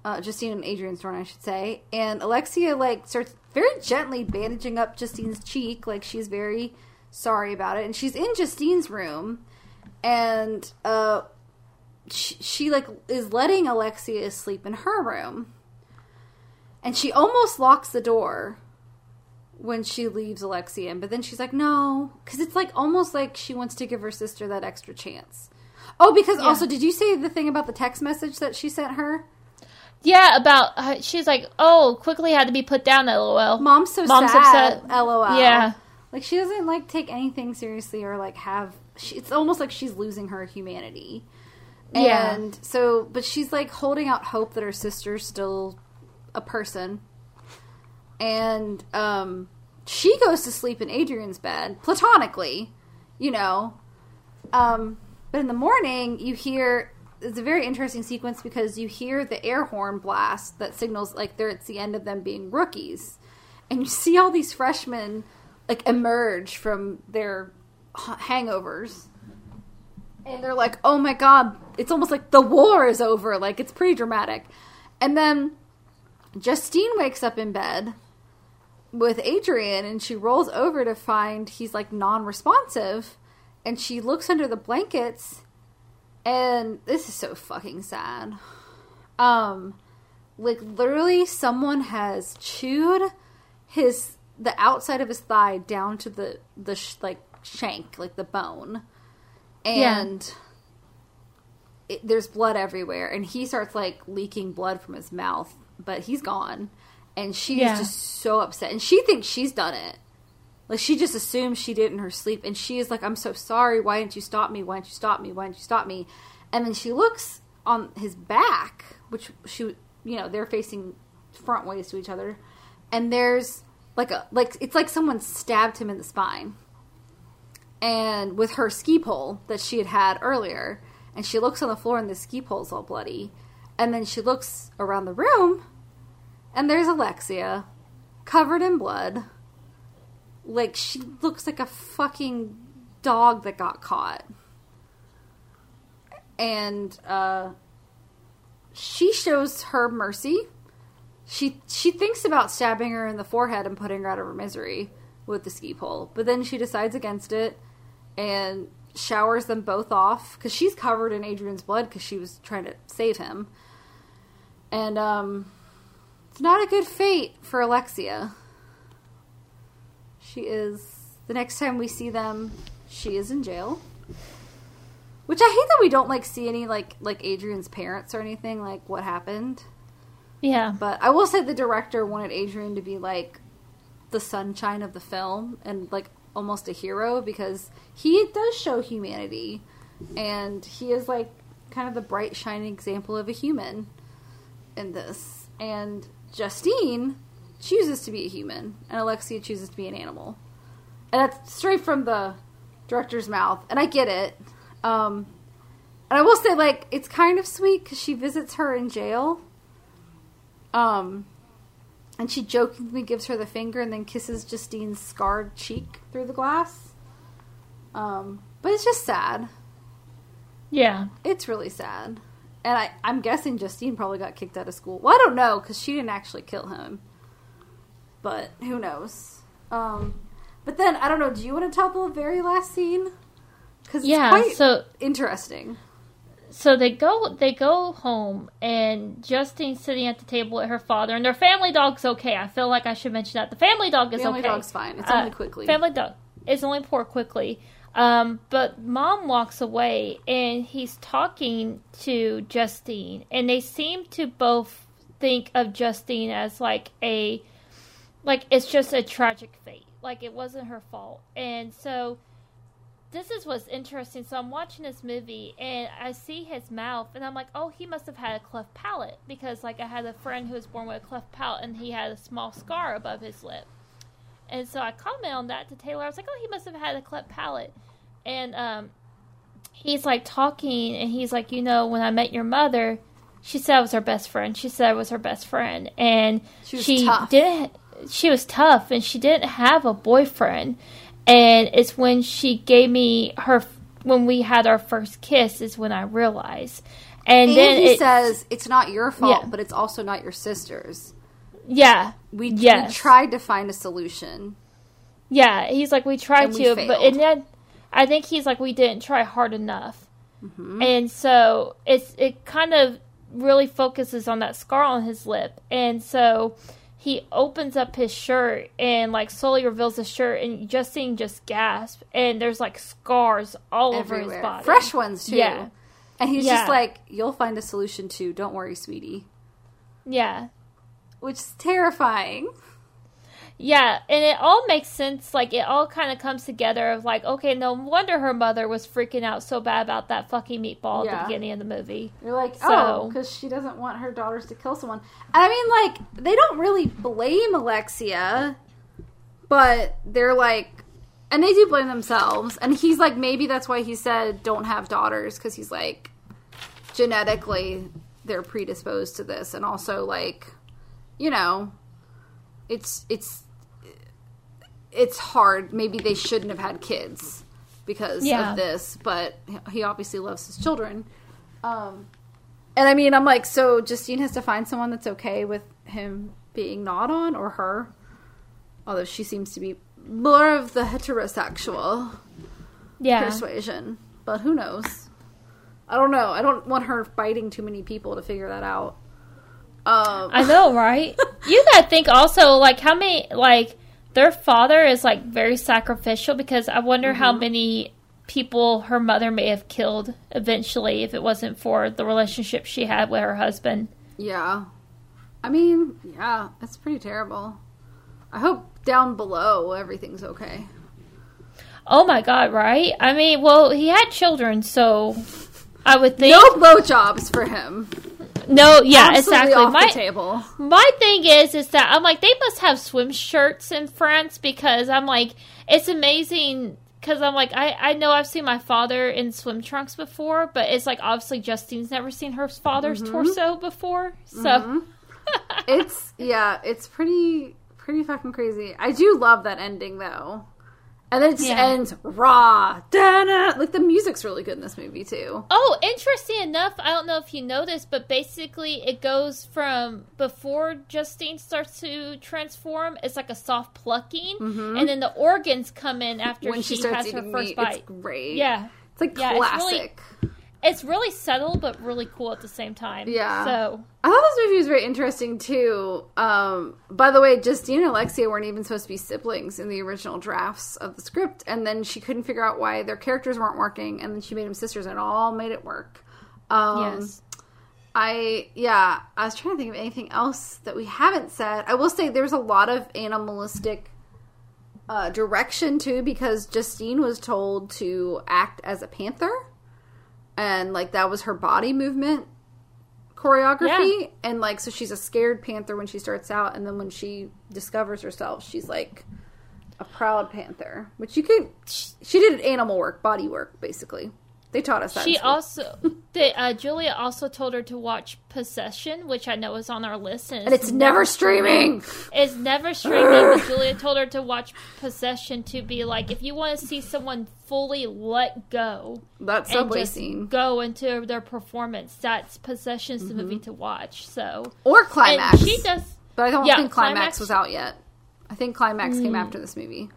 uh, Justine and Adrian's dorm, I should say. And Alexia like starts very gently bandaging up Justine's cheek, like she's very sorry about it, and she's in Justine's room, and uh, she, she like is letting Alexia sleep in her room, and she almost locks the door when she leaves Alexia in, but then she's like, no, because it's like almost like she wants to give her sister that extra chance. Oh, because
Yeah.
also, did you say the thing about the text message that she sent her?
Yeah, about uh, she's like, "Oh, quicky had to be put down." LOL.
Mom's so
Mom's
sad.
upset.
LOL.
Yeah.
like she doesn't like take anything seriously or like have. She, it's almost like she's losing her humanity.
Yeah.
And so, but she's like holding out hope that her sister's still a person. And um, she goes to sleep in Adrian's bed, platonically, you know. Um, but in the morning, you hear it's a very interesting sequence because you hear the air horn blast that signals like they're it's the end of them being rookies, and you see all these freshmen like emerge from their hangovers, and they're like, "Oh my god!" It's almost like the war is over. Like it's pretty dramatic, and then Justine wakes up in bed with Adrian and she rolls over to find he's like non responsive. And she looks under the blankets and this is so fucking sad. Um, like literally someone has chewed his the outside of his thigh down to the the sh- like shank, like the bone, and it, there's blood everywhere. And he starts like leaking blood from his mouth, but he's gone. And she
Yeah.
just so upset, and she thinks she's done it. Like she just assumes she did in her sleep, and she is like, "I'm so sorry. Why didn't you stop me? Why didn't you stop me? Why didn't you stop me?" And then she looks on his back, which she, you know, they're facing front ways to each other, and there's like a like it's like someone stabbed him in the spine, and with her ski pole that she had had earlier, and she looks on the floor and the ski pole's all bloody, and then she looks around the room, and there's Alexia, covered in blood. Like she looks like a fucking dog that got caught. And uh she shows her mercy. She she thinks about stabbing her in the forehead and putting her out of her misery with the ski pole but then she decides against it and showers them both off because she's covered in adrian's blood because she was trying to save him and um it's not a good fate for alexia she is the next time we see them, she is in jail. Which I hate that we don't like see any like like Adrian's parents or anything like what happened.
Yeah.
But I will say the director wanted Adrian to be like the sunshine of the film and like almost a hero because he does show humanity and he is like kind of the bright shining example of a human in this. And Justine chooses to be a human and Alexia chooses to be an animal. And that's straight from the director's mouth. And I get it. Um and I will say like it's kind of sweet cuz she visits her in jail. Um and she jokingly gives her the finger and then kisses Justine's scarred cheek through the glass. Um, but it's just sad.
Yeah.
It's really sad. And I, I'm guessing Justine probably got kicked out of school. Well, I don't know because she didn't actually kill him. But who knows? Um, but then I don't know. Do you want to tell the very last scene? Because
Yeah,
it's quite
so-
interesting.
So they go they go home and Justine's sitting at the table with her father and their family dog's okay. I feel like I should mention that. The family dog is
Family
okay.
dog's fine. It's
Uh,
only quicky.
Family dog is only poor quicky. Um, but mom walks away and he's talking to Justine and they seem to both think of Justine as like a like it's just a tragic fate. Like it wasn't her fault. And so this is what's interesting. So I'm watching this movie and I see his mouth and I'm like, oh, he must have had a cleft palate because like I had a friend who was born with a cleft palate and he had a small scar above his lip. And so I comment on that to Taylor. I was like, oh, he must have had a cleft palate. And um, he's like talking and he's like, you know, when I met your mother, she said I was her best friend. She said I was her best friend. And
She
she didn't she was tough and she didn't have a boyfriend and it's when she gave me her when we had our first kiss is when i realized and,
And
then
he
it,
says it's not your fault,
Yeah.
but it's also not your sister's.
yeah
We,
Yes.
we tried to find a solution.
yeah he's like we tried
And we
to but and then i think he's like we didn't try hard enough
Mm-hmm.
and so it's it kind of really focuses on that scar on his lip and so he opens up his shirt and like slowly reveals the shirt and Justine just gasps and there's like scars all over his body
Fresh ones too.
Yeah.
And he's
Yeah.
just like, "You'll find a solution too. Don't worry, sweetie."
yeah
Which is terrifying.
Yeah, and it all makes sense. Like it all kind of comes together. Of like, okay, no wonder her mother was freaking out so bad about that fucking meatball at the beginning of the movie.
You're like,
So-
oh, because she doesn't want her daughters to kill someone. I mean, like, they don't really blame Alexia, but they're like, and they do blame themselves. And he's like, maybe that's why he said don't have daughters, because he's like, genetically, they're predisposed to this. And also, like, you know, it's, it's, it's hard. Maybe they shouldn't have had kids because
Yeah.
of this, but he obviously loves his children. Um, And I mean, I'm like, so Justine has to find someone that's okay with him being not on or her. Although she seems to be more of the heterosexual
Yeah.
persuasion. But who knows? I don't know. I don't want her fighting too many people to figure that out. Um,
I know, right? you gotta think also, like, how many, like, their father is, like, very sacrificial because I wonder how many people her mother may have killed eventually if it wasn't for the relationship she had with her husband.
Yeah. I mean, yeah, it's pretty terrible. I hope down below everything's okay.
Oh my god, right? I mean, well, he had children, so I would think.
No blowjobs for him.
No, yeah,
Absolutely
exactly. My,
table.
My thing is, is that I'm like, they must have swim shirts in France because I'm like, it's amazing. Because I'm like, I, I know I've seen my father in swim trunks before, but it's like obviously Justine's never seen her father's
Mm-hmm.
torso before. So,
It's yeah, it's pretty pretty fucking crazy. I do love that ending though. And then it just
Yeah.
ends raw. Da-na. Like the music's really good in this movie too.
oh, interesting enough, I don't know if you noticed, but basically it goes from before Justine starts to transform, it's like a soft plucking, and then the organs come in after
Mm-hmm. When she,
she,
starts
has her first
meat,
bite.
it's great.
Yeah.
It's like
Yeah, it's really-
classic.
It's really subtle, but really cool at the same time.
Yeah.
So,
I thought this movie was very interesting too. Um, by the way, Justine and Alexia weren't even supposed to be siblings in the original drafts of the script, and then she couldn't figure out why their characters weren't working, and then she made them sisters, and it all made it work. Um,
yes.
I yeah, I was trying to think of anything else that we haven't said. I will say there's a lot of animalistic uh, direction too, because Justine was told to act as a panther, and like that was her body movement choreography,
Yeah.
and like so she's a scared panther when she starts out, and then when she discovers herself, she's like a proud panther, which you could. She did animal work, body work, basically. They taught us that.
She also, the, uh, Julia also told her to watch Possession, which I know is on our list, and,
and it's never streaming.
it's never streaming. but Julia told her to watch Possession to be like, if you want to see someone fully let go
That
and
subway scene
go into their performance, that's Possession's the movie to watch. So,
or
and
climax.
she does.
But I don't
Yeah,
think Climax,
Climax-
was out yet. I think Climax came after this movie.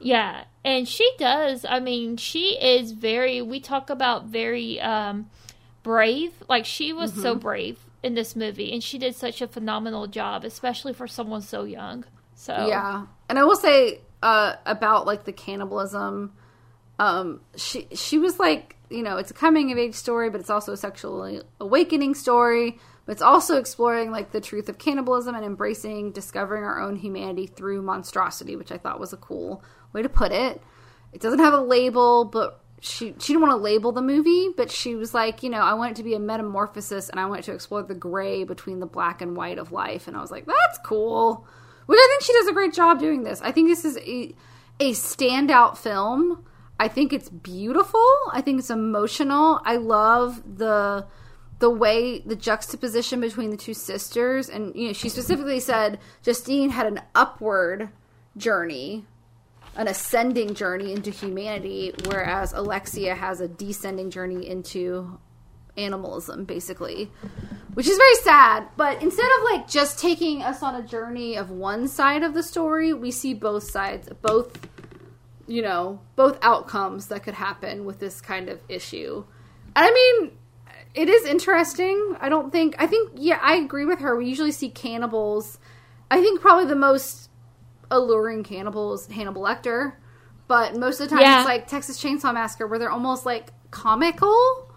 Yeah, and she does. I mean, she is very. We talk about very um, brave. Like she was so
Mm-hmm.
brave in this movie, and she did such a phenomenal job, especially for someone so young. So
Yeah. And I will say uh, about like the cannibalism, um, she she was like, you know, it's a coming of age story, but it's also a sexual awakening story. But it's also exploring like the truth of cannibalism and embracing discovering our own humanity through monstrosity, which I thought was a cool way to put it. It doesn't have a label, but she she didn't want to label the movie, but she was like, you know, I want it to be a metamorphosis, and I want it to explore the gray between the black and white of life. And I was like, that's cool. Which I think she does a great job doing this. I think this is a a standout film. I think it's beautiful. I think it's emotional. I love the the way the juxtaposition between the two sisters and you know she specifically said Justine had an upward journey an ascending journey into humanity, whereas Alexia has a descending journey into animalism, basically, which is very sad. But instead of like just taking us on a journey of one side of the story, we see both sides, both, you know, both outcomes that could happen with this kind of issue. And I mean, it is interesting. I don't think, I think, yeah, I agree with her. We usually see cannibals. I think probably the most alluring cannibals, Hannibal Lecter, but most of the time
Yeah.
it's like Texas Chainsaw Massacre, where they're almost like comical,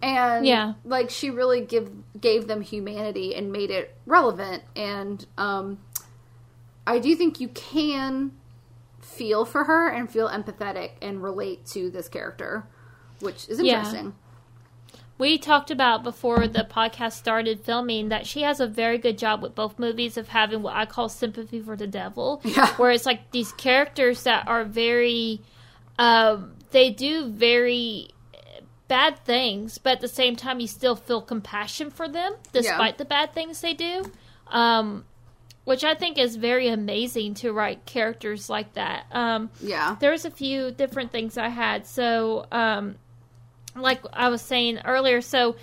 and
Yeah.
like she really give gave them humanity and made it relevant. And um, I do think you can feel for her and feel empathetic and relate to this character, which is interesting.
We talked about before the podcast started filming that she has a very good job with both movies of having what I call sympathy for the devil,
Yeah.
where it's like these characters that are very, um, they do very bad things, but at the same time you still feel compassion for them despite the bad things they do. Um, which I think is very amazing to write characters like that. Um,
Yeah.
there's a few different things I had. So, um, like I was saying earlier, so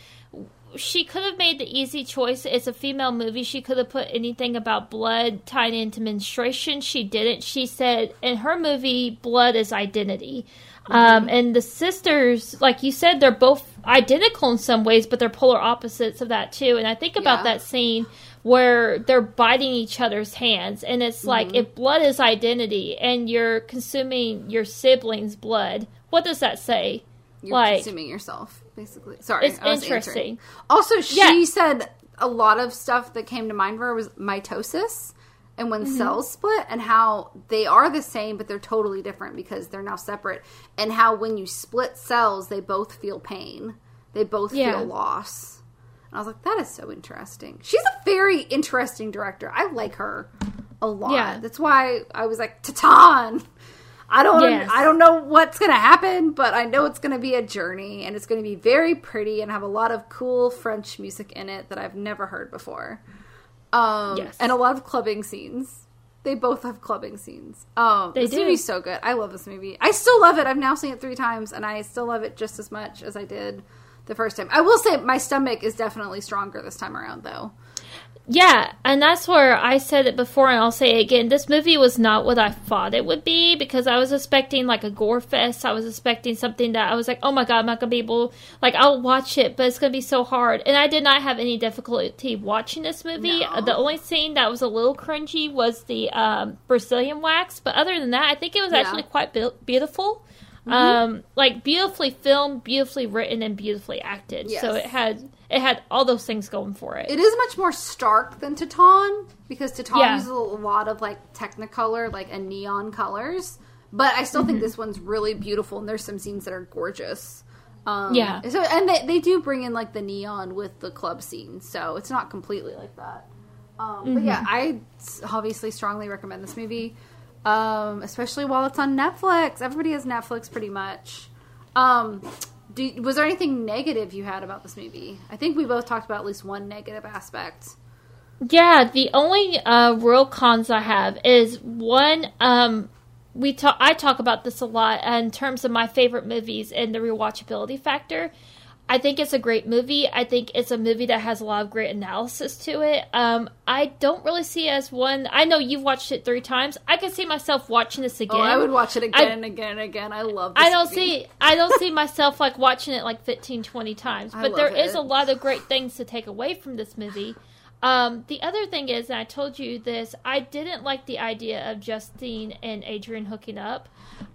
she could have made the easy choice. It's a female movie. She could have put anything about blood tied into menstruation. She didn't. She said in her movie, blood is identity. Um, and the sisters, like you said, they're both identical in some ways, but they're polar opposites of that too. And I think about
Yeah.
that scene where they're biting each other's hands, and it's like if blood is identity and you're consuming your siblings' blood, what does that say?
You're
like
consuming yourself, basically. Sorry,
It's
I was
interesting.
answering. Also, she
Yeah.
said a lot of stuff that came to mind for her was mitosis and when
Mm-hmm.
cells split and how they are the same but they're totally different because they're now separate and how when you split cells they both feel pain they both
Yeah.
feel loss and i was like that is so interesting she's a very interesting director i like her a lot
Yeah.
that's why i was like Titane I don't
Yes.
I don't know what's going to happen, but I know it's going to be a journey and it's going to be very pretty and have a lot of cool French music in it that I've never heard before. Um
Yes.
and a lot of clubbing scenes. They both have clubbing scenes. Um
They
this
do.
movie's so good. I love this movie. I still love it. I've now seen it 3 times and I still love it just as much as I did the first time. I will say my stomach is definitely stronger this time around though.
Yeah, and that's where I said it before, and I'll say it again. This movie was not what I thought it would be because I was expecting like a gore fest. I was expecting something that I was like, oh my god, I'm not gonna be able. Like, I'll watch it, but it's gonna be so hard. And I did not have any difficulty watching this movie.
No.
The only scene that was a little cringy was the um, Brazilian wax, but other than that, I think it was
Yeah.
Actually quite be- beautiful. Um, like beautifully filmed, beautifully written, and beautifully acted. So it had it had all those things going for it.
It is much more stark than Titane because Titane
Yeah.
uses a lot of like Technicolor, like and neon colors. But I still
Mm-hmm.
think this one's really beautiful, and there's some scenes that are gorgeous. Um,
Yeah.
So and they they do bring in like the neon with the club scene, so it's not completely like that. Um, But yeah,
Mm-hmm.
I obviously strongly recommend this movie, um, especially while it's on Netflix. Everybody has Netflix pretty much. Um, do, was there anything negative you had about this movie? I think we both talked about at least one negative aspect.
Yeah, the only uh, real cons I have is one. Um, we talk. I talk about this a lot in terms of my favorite movies and the rewatchability factor. I think it's a great movie. I think it's a movie that has a lot of great analysis to it. Um, I don't really see it as one. I know you've watched it three times. I could see myself watching this again.
Oh, I would watch it again
I-
and again and again. I love. This
I don't
movie.
see I don't see myself like watching it like 15 20 times but there
love
is
it.
a lot of great things to take away from this movie um, the other thing is and I told you this I didn't like the idea of Justine and Adrian hooking up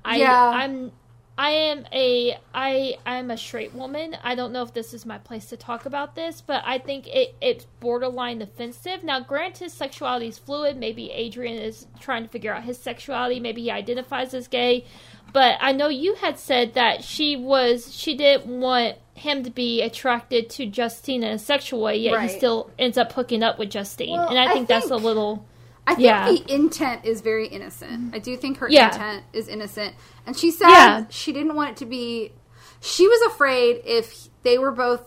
I
Yeah.
I'm I am a I I'm a straight woman. I don't know if this is my place to talk about this, but I think it it's borderline offensive. Now, granted, sexuality is fluid. Maybe Adrian is trying to figure out his sexuality. Maybe he identifies as gay. But I know you had said that she was she didn't want him to be attracted to Justine in a sexual way, yet
Right.
he still ends up hooking up with Justine.
Well,
and I
I
think, that's a little
I think
Yeah.
the intent is very innocent. I do think her
Yeah.
intent is innocent. And she said
Yeah.
she didn't want it to be. She was afraid if they were both,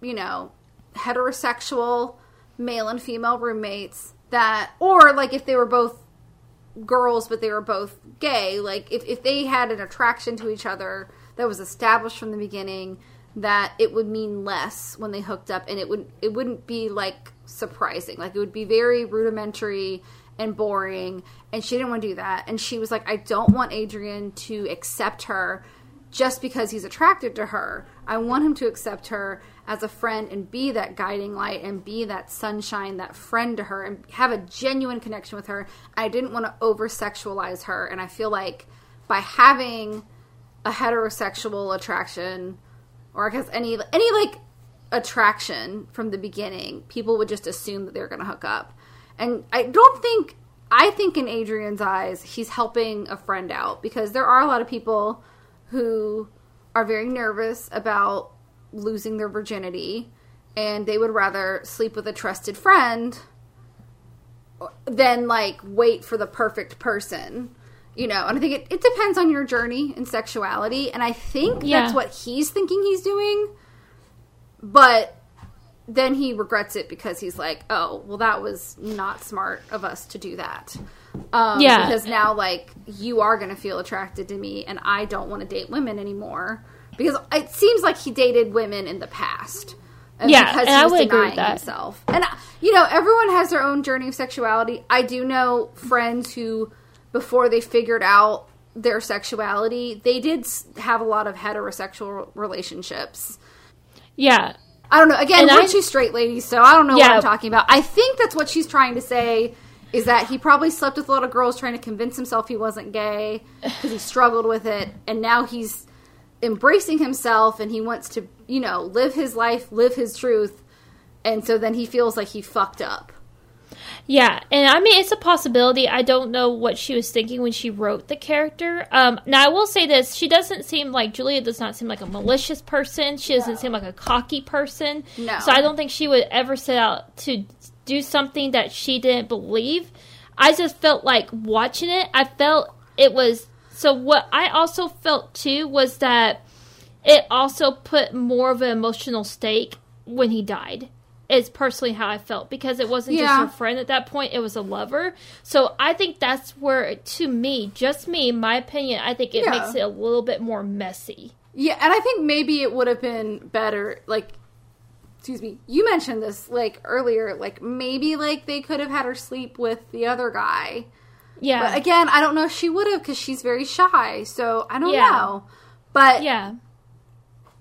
you know, heterosexual male and female roommates that, or like if they were both girls but they were both gay, like if, if they had an attraction to each other that was established from the beginning, that it would mean less when they hooked up and it would it wouldn't be like surprising. Like it would be very rudimentary and boring and she didn't want to do that. And she was like, I don't want Adrian to accept her just because he's attracted to her. I want him to accept her as a friend and be that guiding light and be that sunshine, that friend to her and have a genuine connection with her. I didn't want to over sexualize her. And I feel like by having a heterosexual attraction or I guess any any like attraction from the beginning, people would just assume that they're going to hook up. And I don't think I think in Adrian's eyes, he's helping a friend out because there are a lot of people who are very nervous about losing their virginity and they would rather sleep with a trusted friend than like wait for the perfect person you know and i think it, it depends on your journey in sexuality and i think
Yeah.
that's what he's thinking he's doing but then he regrets it because he's like oh well that was not smart of us to do that um,
Yeah.
because now like you are going to feel attracted to me and i don't want to date women anymore because it seems like he dated women in the past And
Yeah,
because
and
he
I
was
would agree
denying
with that.
himself. And uh, you know, everyone has their own journey of sexuality. I do know friends who, before they figured out their sexuality, they did have a lot of heterosexual relationships.
Yeah.
I don't know. Again,
And
we're
I-
two straight ladies, so I don't know what I'm talking about. I think that's what she's trying to say is that he probably slept with a lot of girls trying to convince himself he wasn't gay because he struggled with it, and now he's embracing himself and he wants to, you know, live his life, live his truth, and so then he feels like he fucked up.
Yeah, and I mean it's a possibility. I don't know what she was thinking when she wrote the character. Um, now I will say this: she doesn't seem like Julia does not seem like a malicious person. She doesn't seem like a cocky person.
No.
So I don't think she would ever set out to do something that she didn't believe. I just felt like watching it. I felt it was so. What I also felt too was that it also put more of an emotional stake when he died. Is personally how I felt because it wasn't just
Yeah.
her friend at that point; it was a lover. So I think that's where, to me, just me, my opinion, I think it
Yeah.
makes it a little bit more messy.
Yeah, and I think maybe it would have been better, like, excuse me, you mentioned this, like, earlier, like, maybe, like, they could have had her sleep with the other guy.
Yeah,
But again, I don't know if she would have because she's very shy. So I don't
Yeah.
know. But
yeah,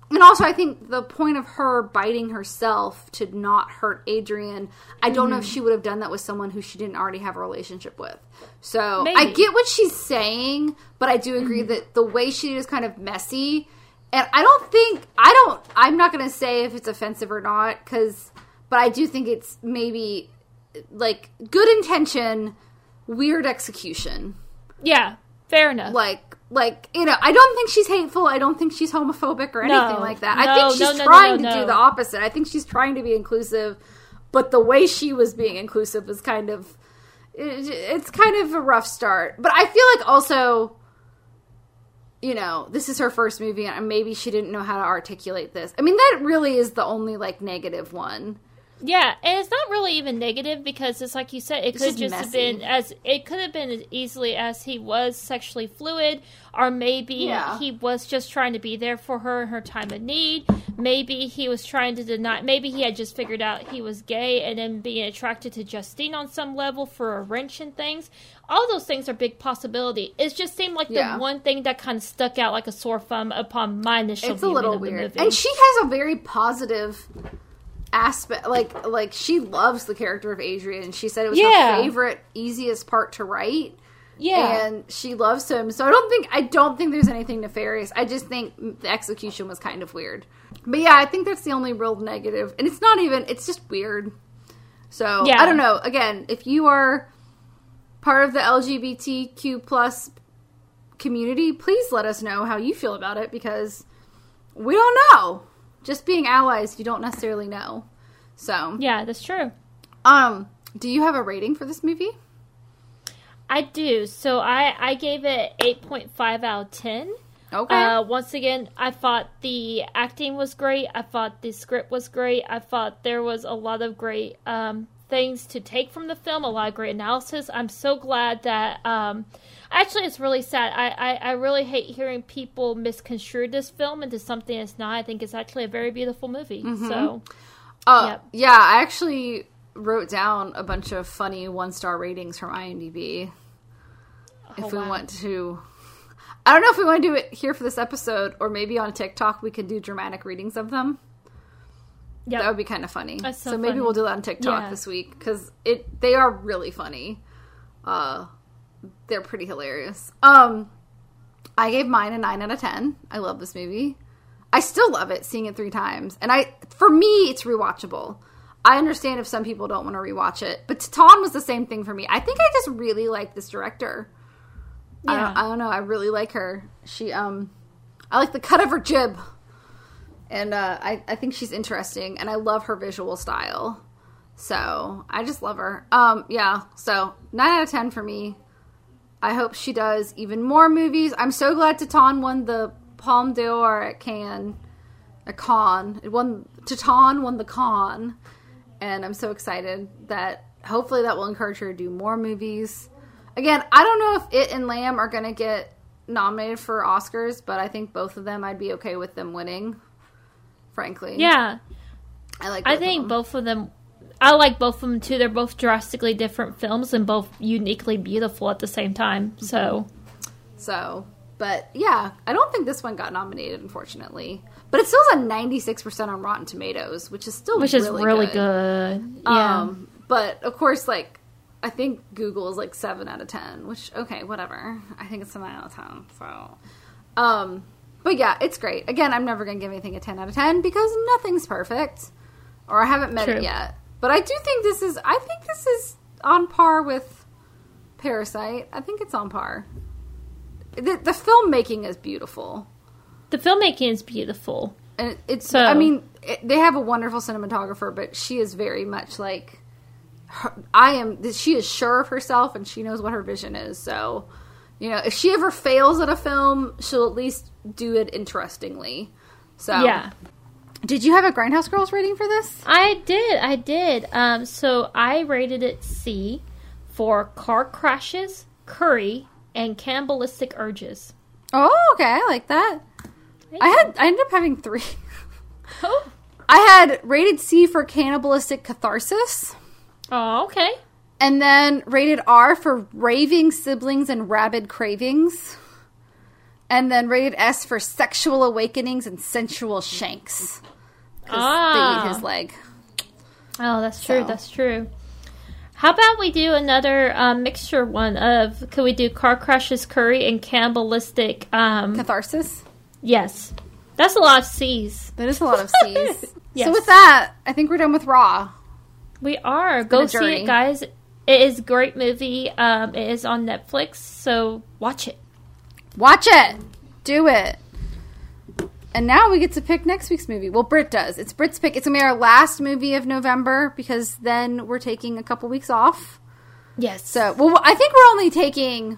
and also I think the point of her biting herself to not hurt Adrian, I don't know if
Mm-hmm.
she would have done that with someone who she didn't already have a relationship with. So I
Maybe. Mm-hmm.
get what she's saying, but I do agree that the way she did is kind of messy. And I don't think I don't. I'm not going to say if it's offensive or not because, but I do think it's maybe like good intention, weird execution
yeah. Fair enough.
like like you know i don't think she's hateful. I don't think she's homophobic or anything
No.
like that. I think she's
no, no, no,
trying
no,
to do the opposite. I think she's trying to be inclusive but the way she was being inclusive is kind of it- it's kind of a rough start. But i feel like also you know this is her first movie and maybe she didn't know how to articulate this. I mean that really is the only like negative one
Yeah, and it's not really even negative because it's like you said, it could
just
just have been as it could have been as easily as he was sexually fluid, or maybe
Yeah.
he was just trying to be there for her in her time of need. Maybe he was trying to deny. Maybe he had just figured out he was gay and then being attracted to Justine on some level for a wrench and things. All those things are big possibility. It just seemed like
Yeah.
the one thing that kind of stuck out like a sore thumb upon my initial.
it's a little
of
weird and she has a very positive aspect like like she loves the character of adrian she said it was
Yeah.
her favorite easiest part to write.
Yeah,
and she loves him. So i don't think i don't think there's anything nefarious. I just think the execution was kind of weird. But yeah i think that's the only real negative. And it's not even it's just weird. So
Yeah.
i don't know. Again if you are part of the lgbtq plus community please let us know how you feel about it because we don't know just being allies you don't necessarily know so
yeah, that's true.
um do you have a rating for this movie
I do. So I I gave it eight point five out of ten.
okay
Uh, once again, I thought the acting was great. I thought the script was great. I thought there was a lot of great um, things to take from the film. A lot of great analysis. I'm so glad that. Um, actually, it's really sad. I, I I really hate hearing people misconstrue this film into something it's not. I think it's actually a very beautiful movie. So
Uh,
Yep.
yeah, I actually wrote down a bunch of funny one star ratings from IMDb. If
Oh,
we
wow.
want to, I don't know if we want to do it here for this episode, or maybe on TikTok we could do dramatic readings of them.
yeah,
That would be kind of funny.
That's so
maybe
funny.
we'll do that on TikTok
Yeah.
this week because it they are really funny. Uh, they're pretty hilarious. Um, I gave mine a nine out of ten. I love this movie. I still love it, seeing it three times, and I for me it's rewatchable. I understand if some people don't want to rewatch it, but Titane was the same thing for me. I think I just really like this director. I,
Yeah.
don't, I don't know. I really like her. She um, I like the cut of her jib and uh, I, I think she's interesting and i love her visual style so i just love her um yeah so 9 out of 10 for me i hope she does even more movies i'm so glad Titane won the palme d'or at cannes a con it won Titane won the con and i'm so excited that hopefully that will encourage her to do more movies again i don't know if it and lamb are gonna get nominated for oscars but i think both of them i'd be okay with them winning frankly.
yeah.
I like.
I think both of them. I like both of them too. They're both drastically different films and both uniquely beautiful at the same time. So
So, but yeah, I don't think this one got nominated, unfortunately. But it still has a ninety six percent on Rotten Tomatoes, which is still
which is
really,
really
good.
good. Yeah.
Um, but of course, like I think Google is like seven out of ten, which okay, whatever. I think it's seven out of ten. So, um, but yeah, it's great. Again, I'm never gonna give anything a ten out of ten because nothing's perfect, or I haven't met it yet. But I do think this is. I think this is on par with Parasite. I think it's on par. The, the filmmaking is beautiful.
the filmmaking is beautiful.
And it- it's,
So-
I mean, it, they have a wonderful cinematographer, but she is very much like, her, I am, she is sure of herself and she knows what her vision is. So, you know, if she ever fails at a film, she'll at least do it interestingly. So,
Yeah.
Did you have a Grindhouse Girls rating for this?
I did. I did. Um, so I rated it C for car crashes, curry, and cannibalistic urges.
Oh, okay. I like that. I had, I ended up having three.
Oh,
I had rated C for cannibalistic catharsis.
oh okay.
And then rated R for raving siblings and rabid cravings. And then rated S for sexual awakenings and sensual shanks.
Ah.
they eat his leg.
Oh, that's true.
So-
That's true. How about we do another um, mixture one of? Could we do car crashes, curry, and cannibalistic? Um,
Catharsis.
yes, that's a lot of C's.
That is a lot of C's.
Yes.
So with that, I think we're done with Raw.
We are.
been
Go see it, guys. It is a great movie. Um, it is on Netflix, so watch it.
Watch it. Do it. And now we get to pick next week's movie. Well, Brit does. It's Brit's pick. It's gonna be our last movie of November because then we're taking a couple weeks off.
Yes.
So, well, I think we're only taking.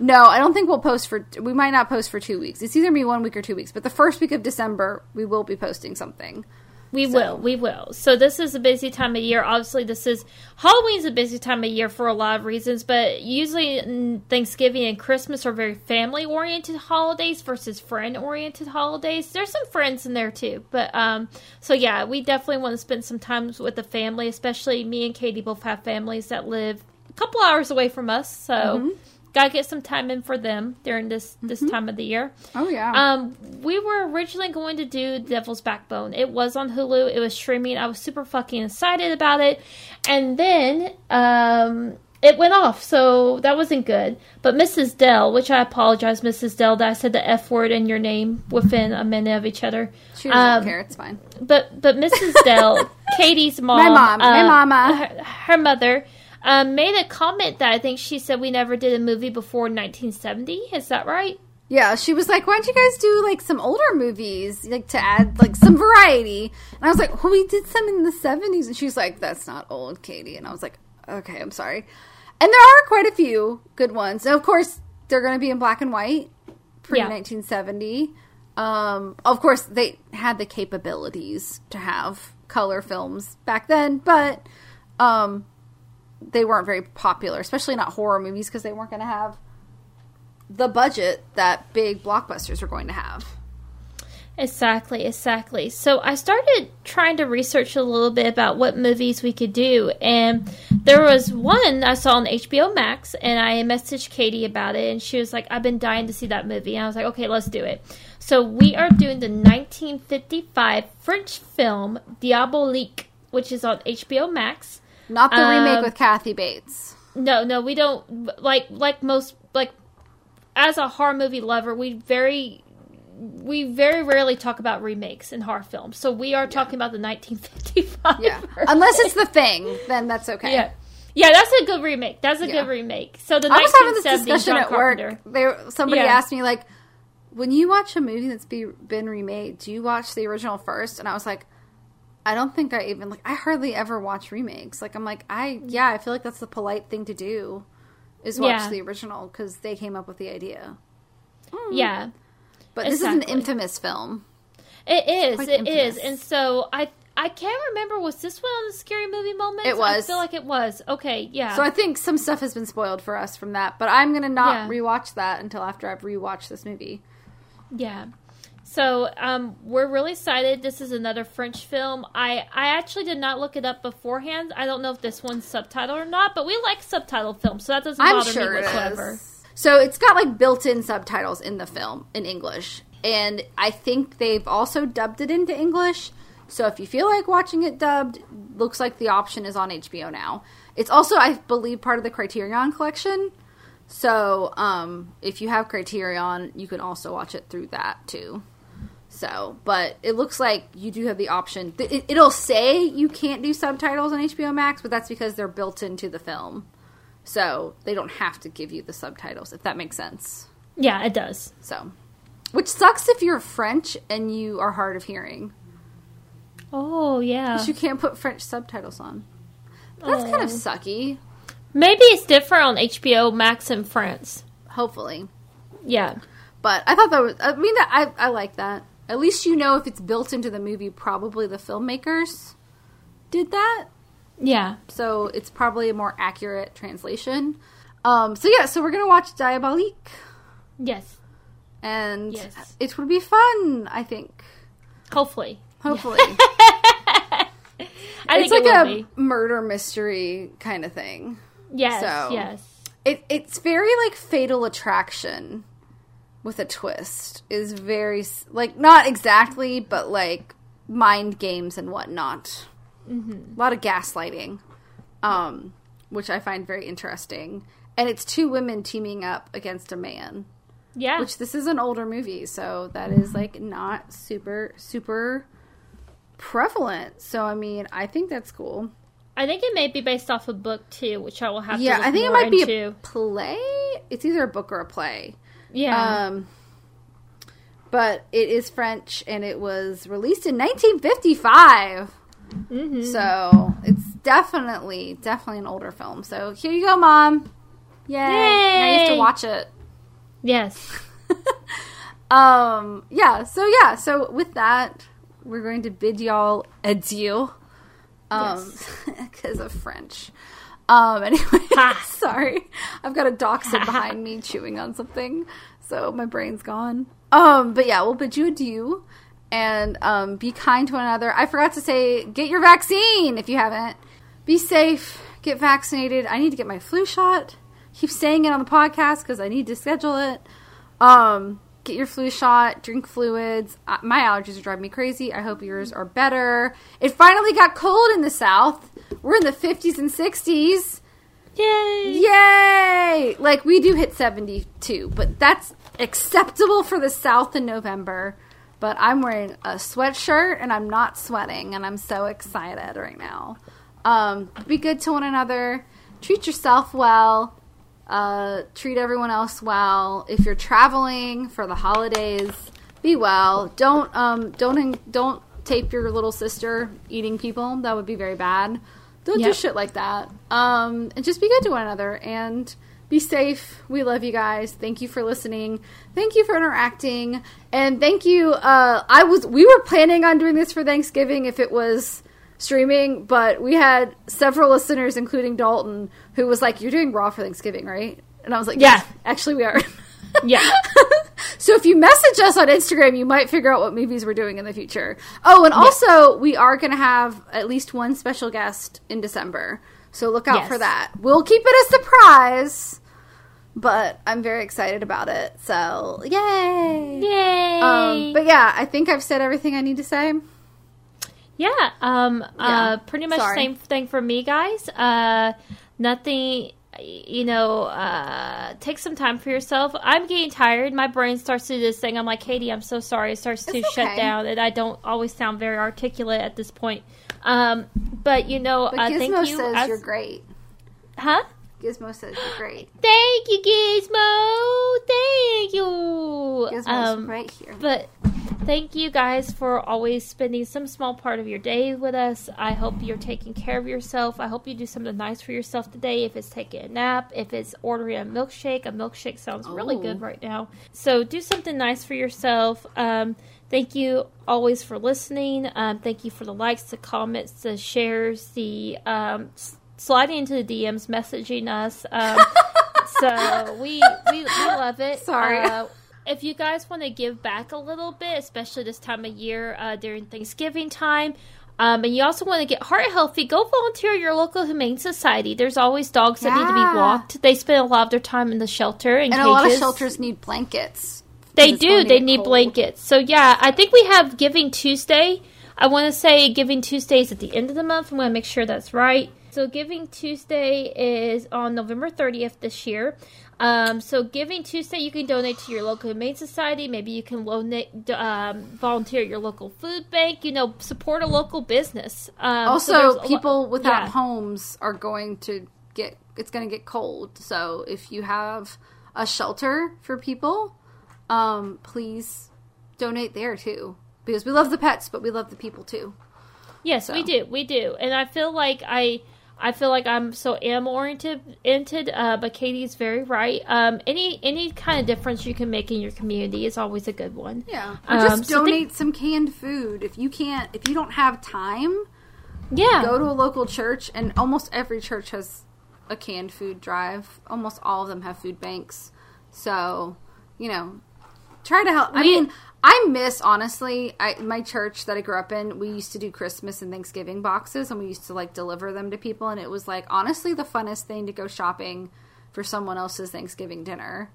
No, I don't think we'll post for. We might not post for two weeks. It's either gonna be one week or two weeks. But the first week of December, we will be posting something.
We
So-
will, we will. So this is a busy time of year. Obviously, this is Halloween's a busy time of year for a lot of reasons, but usually Thanksgiving and Christmas are very family oriented holidays versus friend oriented holidays. There's some friends in there too, but um, so yeah, we definitely want to spend some time with the family. Especially me and Katie both have families that live a couple hours away from us, so
Mm-hmm.
Gotta get some time in for them during this this time of the year.
Oh yeah.
Um, we were originally going to do Devil's Backbone. It was on Hulu. It was streaming. I was super fucking excited about it, and then um, it went off. So that wasn't good. But Mrs. Dell, which I apologize, Mrs. Dell, that I said the F word in your name within a minute of each other.
she doesn't
um,
care. It's fine.
But but Mrs. Dell, Katie's mom,
My mom, my
uh,
mama.
her, her mother. Um, made a comment that I think she said we never did a movie before 1970. Is that right?
Yeah, she was like, "Why don't you guys do like some older movies, like to add like some variety?" And I was like, "Well, we did some in the '70s," and she's like, "That's not old, Katie." And I was like, "Okay, I'm sorry." And there are quite a few good ones. And of course, they're going to be in black and white, pre
Yeah.
1970. Um, of course, they had the capabilities to have color films back then, but um, they weren't very popular, especially not horror movies, because they weren't going to have the budget that big blockbusters are going to have.
Exactly, exactly. So I started trying to research a little bit about what movies we could do, and there was one I saw on HBO Max, and I messaged Katie about it, and she was like, "I've been dying to see that movie," and I was like, "Okay, let's do it." So we are doing the 1955 French film Diabolique, which is on HBO Max.
Not the remake
Um,
with Kathy Bates.
No, no, we don't like like most like as a horror movie lover, we very we very rarely talk about remakes in horror films. So we are talking about the 1955.
Yeah,
version.
unless it's the thing, then that's okay.
yeah. Yeah, that's a good remake. That's a
Yeah.
good remake. So the
I was having this
1970
discussion
John
at work.
Carpenter.
There, somebody
Yeah.
asked me like, "When you watch a movie that's be, been remade, do you watch the original first? And I was like, "I don't think I even like. I hardly ever watch remakes. Like, I'm like, I yeah, I feel like that's the polite thing to do, is watch
Yeah.
the original because they came up with the idea. Hmm.
Yeah.
But this is an infamous film.
It is. It is.
infamous.
And so I I can't remember was this one on the scary movie moments?
It was.
I feel like it was. Okay, yeah.
So I think some stuff has been spoiled for us from that. But I'm gonna not
Yeah.
rewatch that until after I've rewatched this movie.
Yeah. So um, we're really excited. This is another French film. I I actually did not look it up beforehand. I don't know if this one's subtitled or not, but we like subtitled films, so that doesn't
I'm
bother
sure
me
it
whatsoever.
is. So it's got like built-in subtitles in the film in English, and I think they've also dubbed it into English. So if you feel like watching it dubbed, looks like the option is on HBO now. It's also, I believe, part of the Criterion collection. So um, if you have Criterion, you can also watch it through that too. So, but it looks like you do have the option. It, it'll say you can't do subtitles on HBO Max, but that's because they're built into the film. So they don't have to give you the subtitles, if that makes sense.
Yeah, it does.
So, which sucks if you're French and you are hard of hearing.
Oh yeah.
'Cause you can't put French subtitles on. That's kind of
Oh.
sucky.
Maybe it's different on HBO Max in France.
Hopefully.
Yeah.
But I thought that was, I mean, I, I like that. At least you know if it's built into the movie, probably the filmmakers did that.
Yeah.
So it's probably a more accurate translation. Um, so yeah, so we're going to watch Diabolique.
Yes.
And
Yes.
it would be fun, I think.
Hopefully.
Hopefully.
I
it's
think
like
it
a murder mystery kind of thing.
Yes.
so-
Yes.
It it's very like Fatal Attraction with a twist. Is very like not exactly, but like mind games and whatnot. Mm-hmm. A lot of gaslighting, um, which I find very interesting. And it's two women teaming up against a man.
Yeah.
Which this is an older movie, so that is like not super super prevalent. So I mean, I think that's cool.
I think it may be based off a book too, which I will have
Yeah, I think it might be
into.
a play. It's either a book or a play.
Yeah.
Um, but it is French and it was released in 1955.
Mhm.
So it's definitely, definitely an older film. So here you go, Mom. Yay. Now you have to watch it.
Yes.
Um, yeah, so yeah, so with that, we're going to bid y'all adieu. Um, because of French. Um, anyway, sorry. I've got a dachshund behind me chewing on something, so my brain's gone. Um, but yeah, we'll bid you adieu and um, be kind to one another. I forgot to say, get your vaccine if you haven't. Be safe. Get vaccinated. I need to get my flu shot. Keep saying it on the podcast because I need to schedule it. Um, get your flu shot. Drink fluids. My allergies are driving me crazy. I hope yours are better. It finally got cold in the south. We're in the 50s and 60s.
Yay.
Yay! Like we do hit 72, but that's acceptable for the South in November. But I'm wearing a sweatshirt and I'm not sweating, and I'm so excited right now. Um, be good to one another. Treat yourself well. Uh, treat everyone else well. If you're traveling for the holidays, be well. Don't um, don't don't tape your little sister eating people. That would be very bad. Don't do shit like that. Um, and just be good to one another and be safe. We love you guys. Thank you for listening. Thank you for interacting. And thank you. Uh, I was we were planning on doing this for Thanksgiving if it was streaming, but we had several listeners, including Dalton, who was like, "You're doing Raw for Thanksgiving, right?" And I was like,
Yeah.
actually, we are."
Yeah.
so if you message us on Instagram, you might figure out what movies we're doing in the future. Oh, and also we are going to have at least one special guest in December. So look out
Yes.
for that. We'll keep it a surprise, but I'm very excited about it. So, yay.
Yay.
Um, but yeah, I think I've said everything I need to say.
Yeah, um,
Yeah.
uh, pretty much
Sorry.
same thing for me, guys. Uh, nothing, you know, uh, take some time for yourself. I'm getting tired. My brain starts to do this thing. I'm like, Katie, I'm so sorry. It starts to
It's
shut
okay.
down, and I don't always sound very articulate at this point. Um, but you know,
But
uh, thank you.
says you're great.
huh?
Gizmo says you're great.
Thank you, Gizmo. Thank you.
Gizmo's
Um,
right here.
But thank you guys for always spending some small part of your day with us. I hope you're taking care of yourself. I hope you do something nice for yourself today. If it's taking a nap, if it's ordering a milkshake, a milkshake sounds really
Ooh.
good right now. So do something nice for yourself. Um, thank you always for listening. Um, thank you for the likes, the comments, the shares, the um, sliding into the DMs, messaging us. Um, so we, we we love it.
Sorry.
Uh, if you guys want to give back a little bit, especially this time of year uh, during Thanksgiving time, um, and you also want to get heart healthy, go volunteer at your local humane society. There's always dogs that need to be walked. They spend a lot of their time in the shelter and,
And a lot of shelters need blankets.
They do. They need
cold.
blankets. So yeah, I think we have Giving Tuesday. I want to say Giving Tuesday is at the end of the month. I'm going to make sure that's right. So Giving Tuesday is on November 30th this year. Um, so Giving Tuesday, you can donate to your local humane society. Maybe you can donate, um, volunteer at your local food bank. You know, support a local business. Um, so
Also,
lo-
people without
yeah.
homes are going to get it's going to get cold. So if you have a shelter for people, um, please donate there too. Because we love the pets, but we love the people too.
Yes, we do, we do, and I feel like I, I feel like I'm so animal oriented. Uh, but Katie's very right. Um, any any kind of difference you can make in your community is always a good one.
Yeah. Or
Um,
just
so
donate
think-
some canned food. If you can't, if you don't have time,
Yeah,
go to a local church, and almost every church has a canned food drive. Almost all of them have food banks. So, you know, try to help. I mean, I miss honestly. I my church that I grew up in. We used to do Christmas and Thanksgiving boxes, and we used to like deliver them to people, and it was like honestly the funnest thing to go shopping for someone else's Thanksgiving dinner,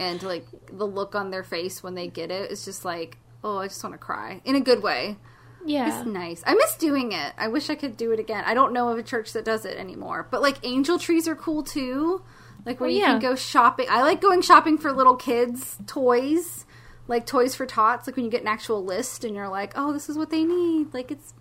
and like the look on their face when they get it is just like, oh, I just want to cry in a good way.
yeah.
It's nice. I miss doing it. I wish I could do it again. I don't know of a church that does it anymore. But like angel trees are cool too. Like where
Oh,
you
yeah.
can go shopping. I like going shopping for little kids' toys. Like toys for tots, like when you get an actual list and you're like, "Oh, this is what they need." Like it's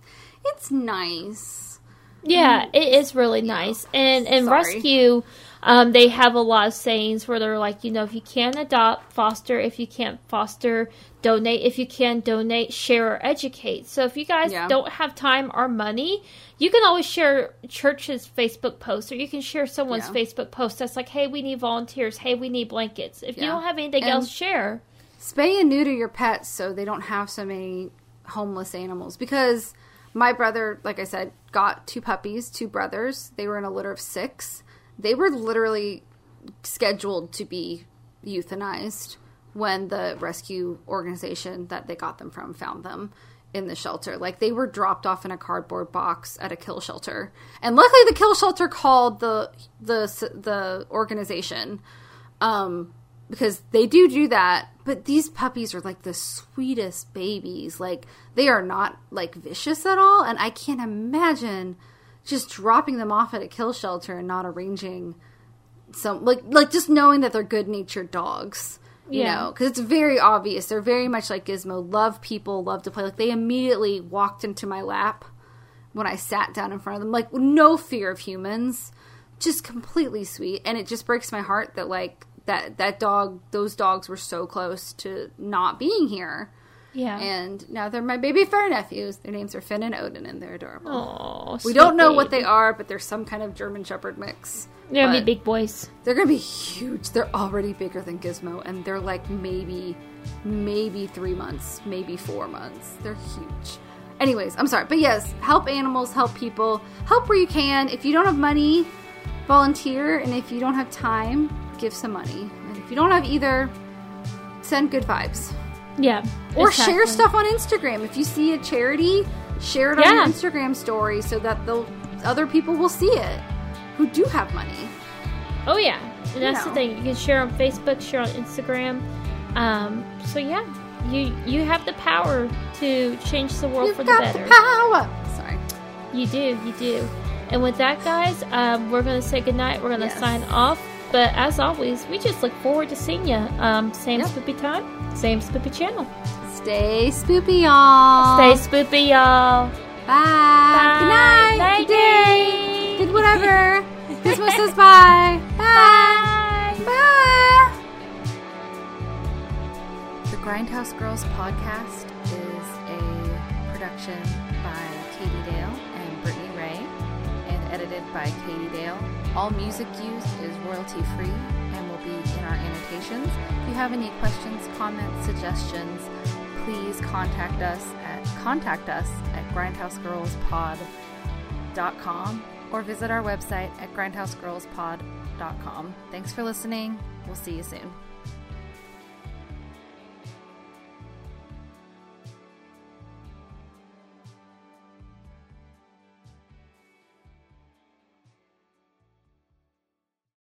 it's nice.
Yeah, it is really nice. And and
Sorry.
rescue, um, they have a lot of sayings where they're like, you know, if you can adopt, foster. If you can't foster, donate. If you can donate, share or educate. So if you guys
Yeah.
don't have time or money, you can always share church's Facebook post, or you can share someone's
Yeah.
Facebook post that's like, hey, we need volunteers. Hey, we need blankets. If you don't have anything
And-
else, share.
Spay and neuter your pets so they don't have so many homeless animals. Because my brother, like I said, got two puppies, two brothers. They were in a litter of six. They were literally scheduled to be euthanized when the rescue organization that they got them from found them in the shelter. Like they were dropped off in a cardboard box at a kill shelter. And luckily the kill shelter called the the the organization um because they do do that but these puppies are like the sweetest babies. Like they are not like vicious at all and i can't imagine just dropping them off at a kill shelter and not arranging some like like just knowing that they're good natured dogs you
Yeah.
know? Because it's very obvious. They're very much like gizmo. Love people love to play. Like they immediately walked into my lap when i sat down in front of them. Like no fear of humans. Just completely sweet and it just breaks my heart that like that that dog those dogs were so close to not being here.
Yeah.
and now they're my baby fur nephews. Their names are finn and odin and they're adorable.
Aw,
we don't know what they are but they're some kind of german shepherd mix.
They're gonna be big boys.
they're gonna be huge. They're already bigger than gizmo and they're like maybe maybe three months maybe four months. They're huge. Anyways i'm sorry but yes help animals help people help where you can. If you don't have money volunteer and if you don't have time give some money and if you don't have either send good vibes
Yeah.
or share stuff on instagram if you see a charity share it on your instagram story so that the other people will see it who do have money
Oh yeah, and that's
know.
the thing. You can share on Facebook, share on Instagram. Um, so yeah, you you have the power to change the world
You've
for the better.
the power. Sorry.
You do, you do. And with that, guys, um, we're gonna say goodnight. We're gonna
Yes.
sign off. But as always, we just look forward to seeing you. Um, same
Yep.
spoopy time, same spoopy channel.
Stay spoopy, y'all.
Stay spoopy, y'all.
Bye.
Bye.
Good night.
Night,
Good
day.
Good whatever. Christmas says bye. Bye. Bye. The Grindhouse Girls podcast is a production by Katie Dale and Brittany Ray and edited by Katie Dale. All music used is royalty free and will be in our annotations. If you have any questions, comments, suggestions, please contact us at contact us at grindhousegirlspod.com or visit our website at grindhousegirlspod.com. Thanks for listening. We'll see you soon.